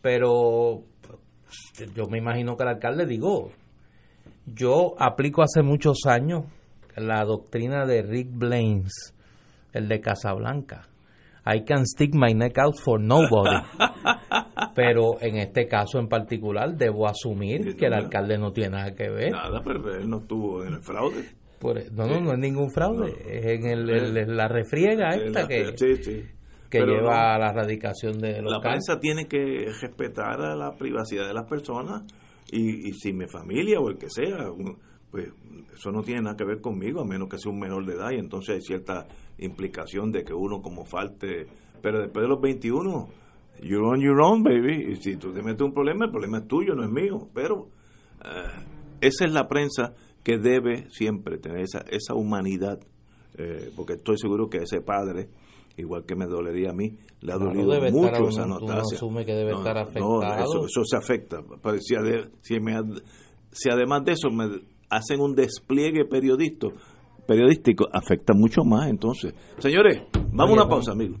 pero pues, yo me imagino que el alcalde digo, yo aplico hace muchos años la doctrina de Rick Blaines, el de Casablanca. I can stick my neck out for nobody. <laughs> Pero en este caso en particular debo asumir que el alcalde no tiene nada que ver. Nada, pero él no estuvo en el fraude. Por- no, no, no es ningún fraude. Es en el- el- la refriega esta la- que, sí, sí. que Pero lleva no. a la erradicación de los La prensa tiene que respetar a la privacidad de las personas y, y si mi familia o el que sea, un- pues eso no tiene nada que ver conmigo, a menos que sea un menor de edad y entonces hay cierta implicación de que uno como falte, pero después de los 21, you're on your own, baby, y si tú te metes un problema, el problema es tuyo, no es mío, pero eh, esa es la prensa que debe siempre tener esa, esa humanidad, eh, porque estoy seguro que ese padre igual que me dolería a mí, le ha Claro, dolido mucho esa notacia. asume que debe estar afectado. eso, eso se afecta. Si, me si además de eso me hacen un despliegue periodístico, periodístico, afecta mucho más entonces. Señores, vamos a una pausa, amigos.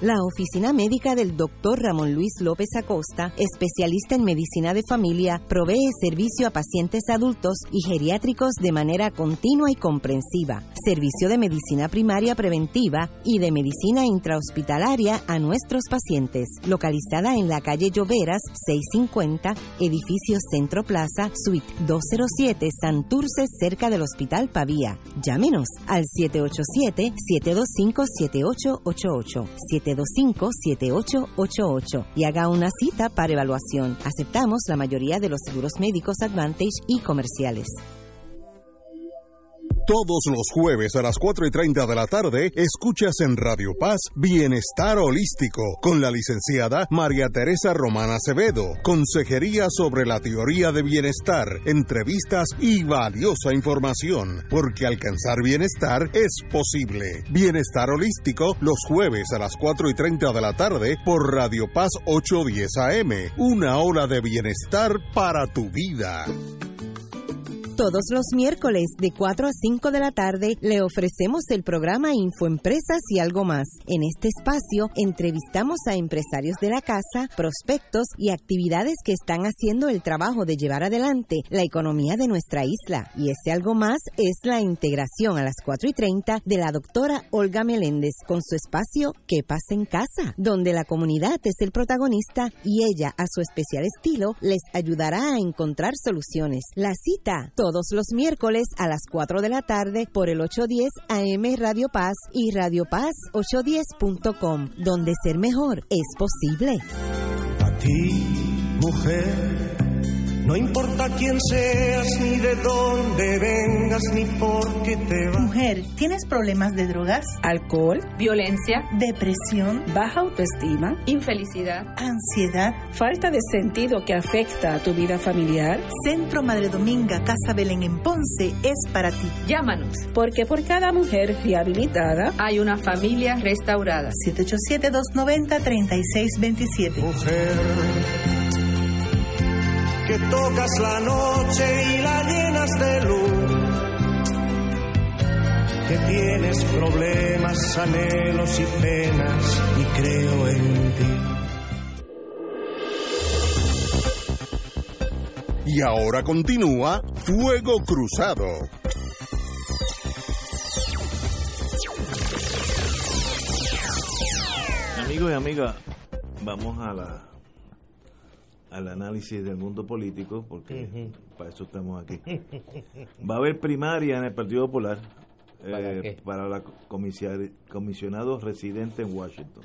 La oficina médica del Dr. Ramón Luis López Acosta, especialista en medicina de familia, provee servicio a pacientes adultos y geriátricos de manera continua y comprensiva, servicio de medicina primaria preventiva y de medicina intrahospitalaria a nuestros pacientes, localizada en la calle Lloveras 650, edificio Centro Plaza, suite 207, Santurce, cerca del Hospital Pavía. Llámenos al 787-725-7888. 725-7888 y haga una cita para evaluación. Aceptamos la mayoría de los seguros médicos Advantage y comerciales. Todos los jueves a las 4 y 30 de la tarde, escuchas en Radio Paz Bienestar Holístico con la licenciada María Teresa Romana Acevedo. Consejería sobre la teoría de bienestar, entrevistas y valiosa información, porque alcanzar bienestar es posible. Bienestar Holístico los jueves a las 4 y 30 de la tarde por Radio Paz 810 AM. Una hora de bienestar para tu vida. Todos los miércoles de 4 a 5 de la tarde le ofrecemos el programa Infoempresas y algo más. En este espacio entrevistamos a empresarios de la casa, prospectos y actividades que están haciendo el trabajo de llevar adelante la economía de nuestra isla. Y ese algo más es la integración a las 4 y 30 de la doctora Olga Meléndez con su espacio Que pasa en casa, donde la comunidad es el protagonista y ella a su especial estilo les ayudará a encontrar soluciones. La cita todos los miércoles a las 4 de la tarde por el 810 AM Radio Paz y Radio Paz 810.com, donde ser mejor es posible. A ti, mujer, no importa quién seas, ni de dónde vengas, ni por qué te vas. Mujer, ¿tienes problemas de drogas? alcohol, violencia, Depresión, baja autoestima, infelicidad, ansiedad. falta de sentido que afecta a tu vida familiar. Centro Madre Dominga Casa Belén en Ponce es para ti. Llámanos, porque por cada mujer rehabilitada hay una familia restaurada. 787-290-3627. Mujer, que tocas la noche y la llenas de luz. Que tienes problemas, anhelos y penas, y creo en ti. Y ahora continúa Fuego Cruzado. Amigos y amigas, vamos a la al análisis del mundo político, porque para eso estamos aquí. <laughs> Va a haber primaria en el Partido Popular ¿Para eh, para la comisionado residente en Washington.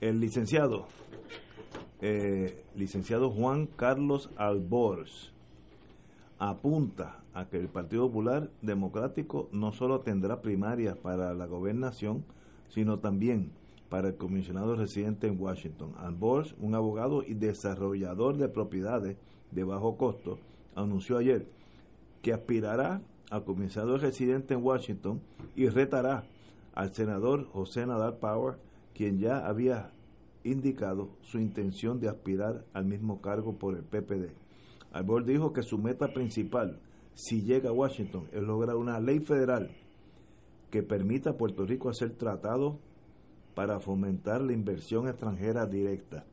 El licenciado, eh, licenciado Juan Carlos Albors, apunta a que el Partido Popular Democrático no solo tendrá primarias para la gobernación, sino también para el comisionado residente en Washington. Albors, un abogado y desarrollador de propiedades de bajo costo, anunció ayer que aspirará a comisionado residente en Washington y retará al senador José Nadal Power, quien ya había indicado su intención de aspirar al mismo cargo por el PPD. Albor dijo que su meta principal, si llega a Washington, es lograr una ley federal que permita a Puerto Rico hacer tratados para fomentar la inversión extranjera directa.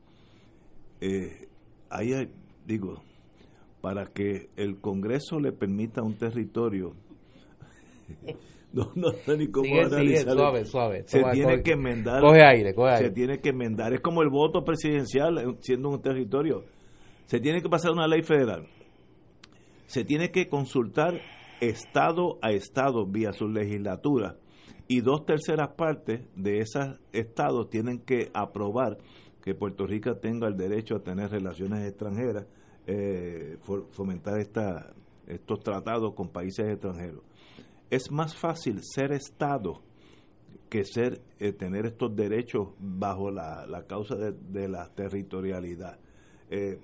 Eh, ahí hay- digo, para que el Congreso le permita un territorio, <laughs> no, no sé ni cómo Sigue, sigue, suave, suave. Se Toma, tiene coge- que enmendar. coge aire, coge Se aire. tiene que enmendar. Es como el voto presidencial eh, siendo un territorio. Se tiene que pasar una ley federal. Se tiene que consultar estado a estado vía su legislatura y dos terceras partes de esos estados tienen que aprobar que Puerto Rico tenga el derecho a tener relaciones extranjeras, eh, fomentar esta, estos tratados con países extranjeros. Es más fácil ser estado que ser eh, tener estos derechos bajo la, causa de, de la territorialidad. Eh,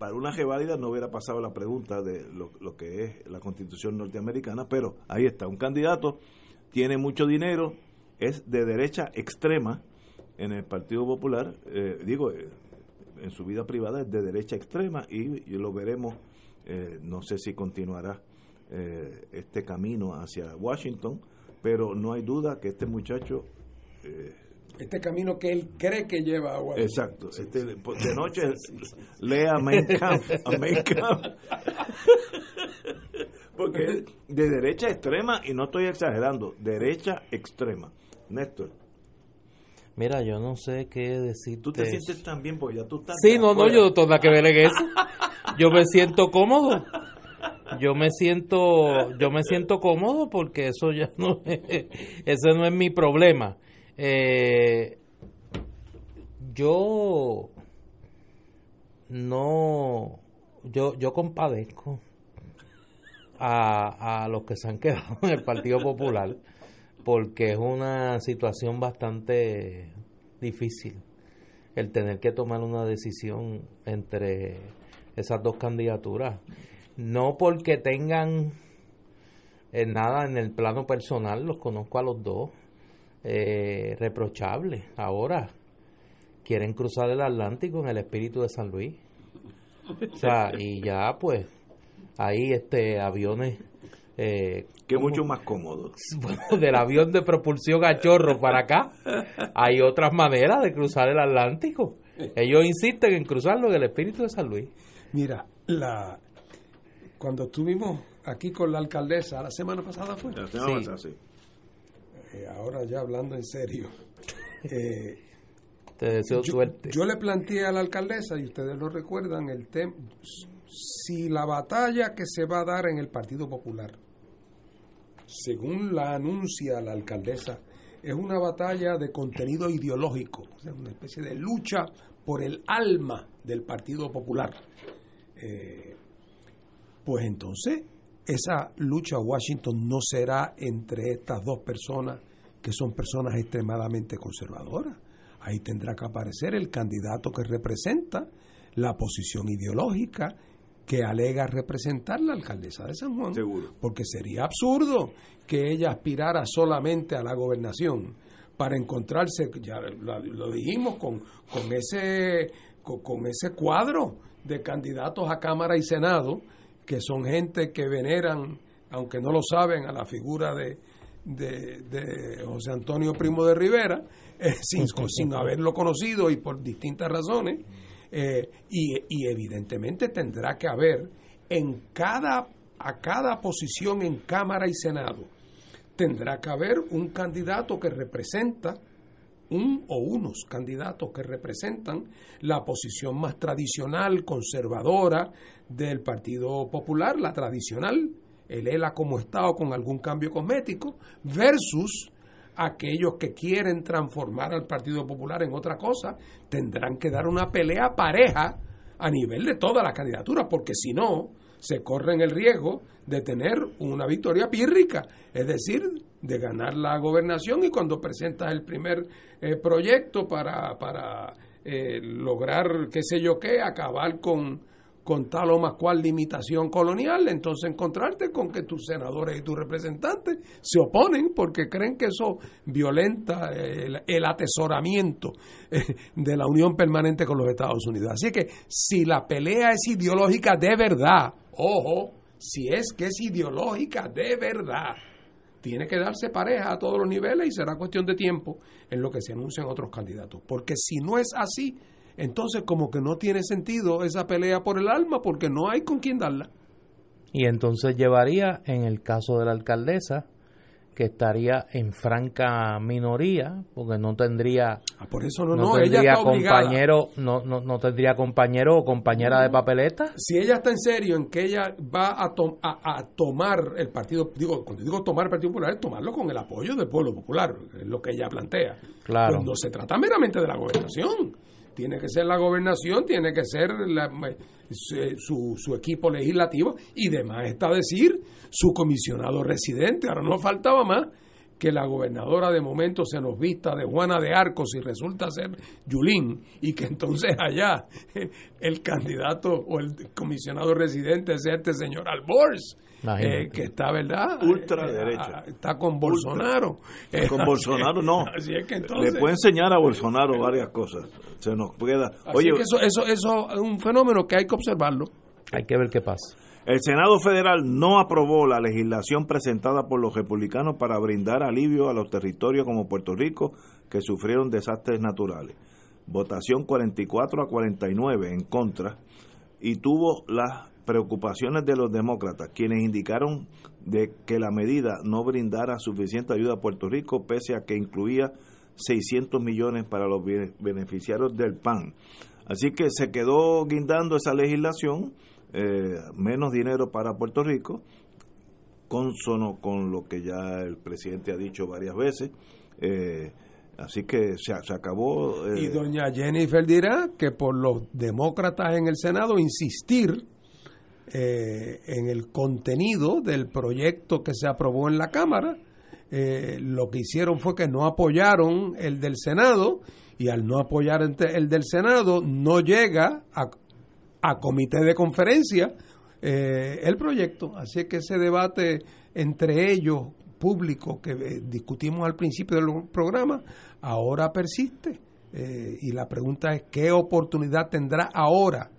para una reválida no hubiera pasado la pregunta de lo, que es la constitución norteamericana, pero ahí está, un candidato tiene mucho dinero, es de derecha extrema en el Partido Popular, eh, digo, eh, en su vida privada es de derecha extrema y, lo veremos, eh, no sé si continuará este camino hacia Washington, pero no hay duda que este muchacho... Este camino que él cree que lleva a Washington. Exacto. Este, de noche lea <laughs> Mein Kampf, a Mein Kampf. <laughs> Porque de derecha extrema, y no estoy exagerando, derecha extrema. Néstor. Mira, yo no sé qué decir. Tú te sientes tan bien porque ya tú estás. Sí, no, no, yo toda que ver en eso. Yo me siento cómodo. Yo me siento, yo me siento cómodo porque eso ya no, <laughs> es, ese no es mi problema. Eh, yo no, yo, yo compadezco a, a los que se han quedado en el Partido Popular porque es una situación bastante difícil el tener que tomar una decisión entre esas dos candidaturas. No porque tengan eh, nada en el plano personal, los conozco a los dos, eh, reprochables. Ahora quieren cruzar el Atlántico en el espíritu de San Luis. O sea, y ya pues ahí este aviones eh, que mucho más cómodo. <laughs> Bueno, del avión de propulsión a chorro para acá, hay otras maneras de cruzar el Atlántico. Ellos insisten en cruzarlo en el espíritu de San Luis. Mira, la cuando estuvimos aquí con la alcaldesa, la semana pasada fue. La semana pasada, sí. Eh, ahora ya hablando en serio. <laughs> Eh, Te deseo yo, suerte. Yo le planteé a la alcaldesa, y ustedes lo recuerdan, el tema, si la batalla que se va a dar en el Partido Popular, según la anuncia la alcaldesa, es una batalla de contenido ideológico, o sea, una especie de lucha por el alma del Partido Popular. Eh, pues entonces esa lucha a Washington no será entre estas dos personas que son personas extremadamente conservadoras. Ahí tendrá que aparecer el candidato que representa la posición ideológica que alega representar la alcaldesa de San Juan. Seguro. Porque sería absurdo que ella aspirara solamente a la gobernación para encontrarse, ya lo, dijimos, con, con, ese, con, con ese cuadro de candidatos a Cámara y Senado, que son gente que veneran, aunque no lo saben, a la figura de, de, de José Antonio Primo de Rivera, <laughs> eh, sin, <laughs> sin haberlo conocido y por distintas razones. Eh, y, y, evidentemente tendrá que haber en cada a cada posición en Cámara y Senado tendrá que haber un candidato que representa un o unos candidatos que representan la posición más tradicional, conservadora del Partido Popular, la tradicional, el ELA como Estado con algún cambio cosmético, versus aquellos que quieren transformar al Partido Popular en otra cosa, tendrán que dar una pelea pareja a nivel de todas las candidaturas, porque si no, se corren el riesgo de tener una victoria pírrica, es decir, de ganar la gobernación y cuando presentas el primer eh, proyecto para, para eh, lograr, qué sé yo qué, acabar con, con tal o más cual limitación colonial, entonces encontrarte con que tus senadores y tus representantes se oponen porque creen que eso violenta el, atesoramiento eh, de la unión permanente con los Estados Unidos. Así que si la pelea es ideológica de verdad, ojo, si es que es ideológica de verdad, tiene que darse pareja a todos los niveles y será cuestión de tiempo en lo que se anuncian otros candidatos. Porque si no es así, entonces como que no tiene sentido esa pelea por el alma porque no hay con quién darla. Y entonces llevaría, en el caso de la alcaldesa, que estaría en franca minoría, porque no tendría, ah, por eso no, no no, tendría ella compañero, no, no, no tendría compañero o compañera de papeleta. Si ella está en serio en que ella va a, to a, a, tomar el partido, digo, cuando digo tomar el Partido Popular, es tomarlo con el apoyo del pueblo popular, es lo que ella plantea. Claro. Cuando se trata meramente de la gobernación tiene que ser la gobernación, tiene que ser la, su, su, equipo legislativo y demás está decir su comisionado residente. Ahora no faltaba más que la gobernadora de momento se nos vista de Juana de Arcos y resulta ser Yulín y que entonces allá <laughs> el candidato o el comisionado residente sea este señor Albors. Eh, que está, ¿verdad? Ultraderecha. Eh, está con Bolsonaro. con Bolsonaro no. <laughs> Así es que entonces, Le puede enseñar a Bolsonaro varias cosas. Se nos queda. Oye, eso, eso, eso es un fenómeno que hay que observarlo. Hay que ver qué pasa. El Senado Federal no aprobó la legislación presentada por los republicanos para brindar alivio a los territorios como Puerto Rico que sufrieron desastres naturales. Votación 44 a 49 en contra y tuvo las preocupaciones de los demócratas, quienes indicaron de que la medida no brindara suficiente ayuda a Puerto Rico pese a que incluía 600 millones para los beneficiarios del PAN. Así que se quedó guindando esa legislación eh, menos dinero para Puerto Rico, consono con lo que ya el presidente ha dicho varias veces. Eh, así que se, acabó. Eh, y doña Jennifer dirá que por los demócratas en el Senado insistir en el contenido del proyecto que se aprobó en la Cámara, lo que hicieron fue que no apoyaron el del Senado y al no apoyar el del Senado no llega a, comité de conferencia eh, el proyecto. Así que ese debate entre ellos, público, que eh, discutimos al principio del programa, ahora persiste. Eh, y la pregunta es, ¿qué oportunidad tendrá ahora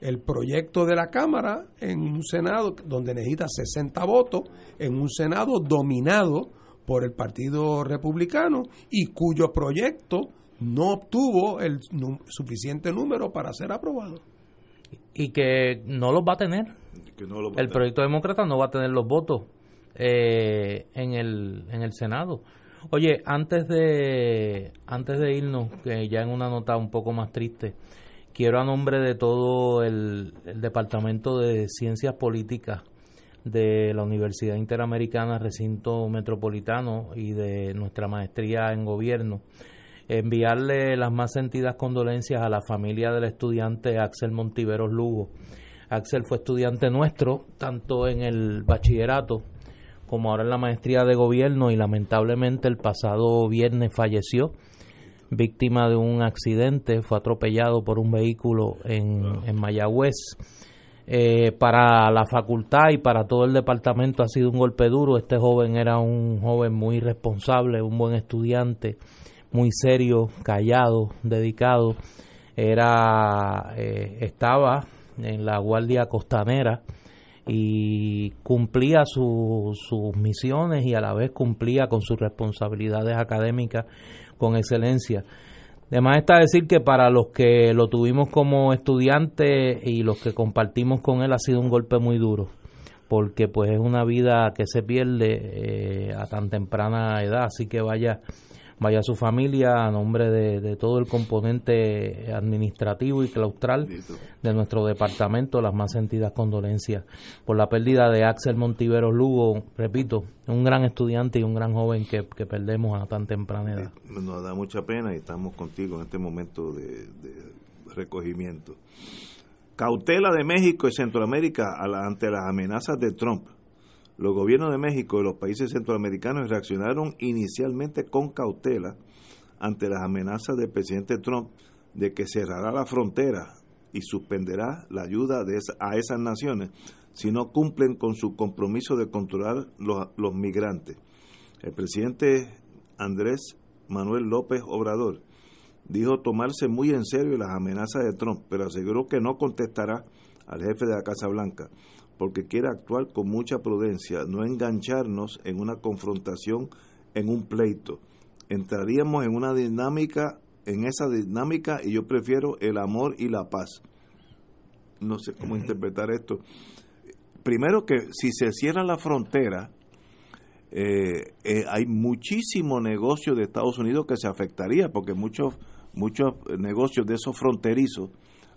el proyecto de la Cámara en un Senado donde necesita 60 votos, en un Senado dominado por el Partido Republicano y cuyo proyecto no obtuvo el suficiente número para ser aprobado? y que no los va a tener. el proyecto demócrata no va a tener los votos eh, en, el, en el Senado. Oye, antes de, antes de irnos, que ya en una nota un poco más triste, quiero a nombre de todo el, Departamento de Ciencias Políticas de la Universidad Interamericana Recinto Metropolitano y de nuestra maestría en gobierno, enviarle las más sentidas condolencias a la familia del estudiante Axel Montiveros Lugo. Axel fue estudiante nuestro, tanto en el bachillerato como ahora en la maestría de gobierno y lamentablemente el pasado viernes falleció víctima de un accidente, fue atropellado por un vehículo en, en Mayagüez. Eh, para la facultad y para todo el departamento ha sido un golpe duro. Este joven era un joven muy responsable, un buen estudiante, muy serio, callado, dedicado. Era, eh, estaba en la Guardia Costanera y cumplía sus misiones y a la vez cumplía con sus responsabilidades académicas con excelencia. Además está decir que para los que lo tuvimos como estudiante y los que compartimos con él ha sido un golpe muy duro, porque pues es una vida que se pierde eh, a tan temprana edad, así que vaya vaya su familia a nombre de, todo el componente administrativo y claustral de nuestro departamento, las más sentidas condolencias por la pérdida de Axel Montiveros Lugo, repito, un gran estudiante y un gran joven que, perdemos a tan temprana edad. Nos da mucha pena y estamos contigo en este momento de, recogimiento. Cautela de México y Centroamérica ante las amenazas de Trump los gobiernos de México y los países centroamericanos reaccionaron inicialmente con cautela ante las amenazas del presidente Trump de que cerrará la frontera y suspenderá la ayuda de a esas naciones si no cumplen con su compromiso de controlar los, los migrantes. El presidente Andrés Manuel López Obrador dijo tomarse muy en serio las amenazas de Trump, pero aseguró que no contestará al jefe de la Casa Blanca porque quiere actuar con mucha prudencia, no engancharnos en una confrontación, en un pleito. Entraríamos en una dinámica, en esa dinámica, y yo prefiero el amor y la paz. No sé cómo interpretar esto. Primero que si se cierra la frontera, eh, eh, hay muchísimo negocio de Estados Unidos que se afectaría, porque muchos, muchos negocios de esos fronterizos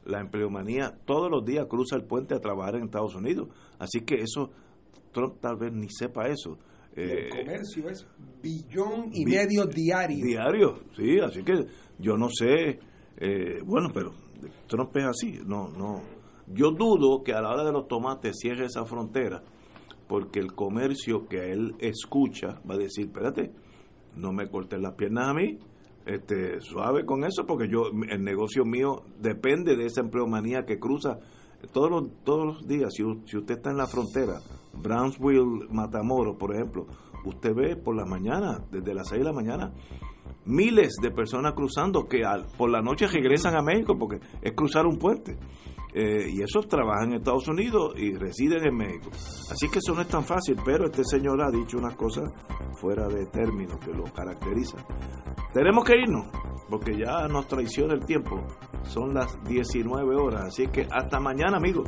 la empleomanía todos los días cruza el puente a trabajar en Estados Unidos. Así que eso, Trump tal vez ni sepa eso. el eh, comercio es billón y medio diario. Diario, sí, así que yo no sé, eh, bueno, pero Trump es así, no, no. Yo dudo que a la hora de los tomates cierre esa frontera, porque el comercio que él escucha va a decir, espérate, no me cortes las piernas a mí, este, suave con eso, porque yo el negocio mío depende de esa empleomanía que cruza todos los, todos los días. Si, usted está en la frontera, Brownsville, Matamoros, por ejemplo, usted ve por la mañana, desde las 6 de la mañana, miles de personas cruzando que por la noche regresan a México porque es cruzar un puente. Eh, y esos trabajan en Estados Unidos y residen en México. Así que eso no es tan fácil, pero este señor ha dicho unas cosas fuera de término que lo caracteriza. Tenemos que irnos, porque ya nos traiciona el tiempo. Son las 19 horas, así que hasta mañana, amigos.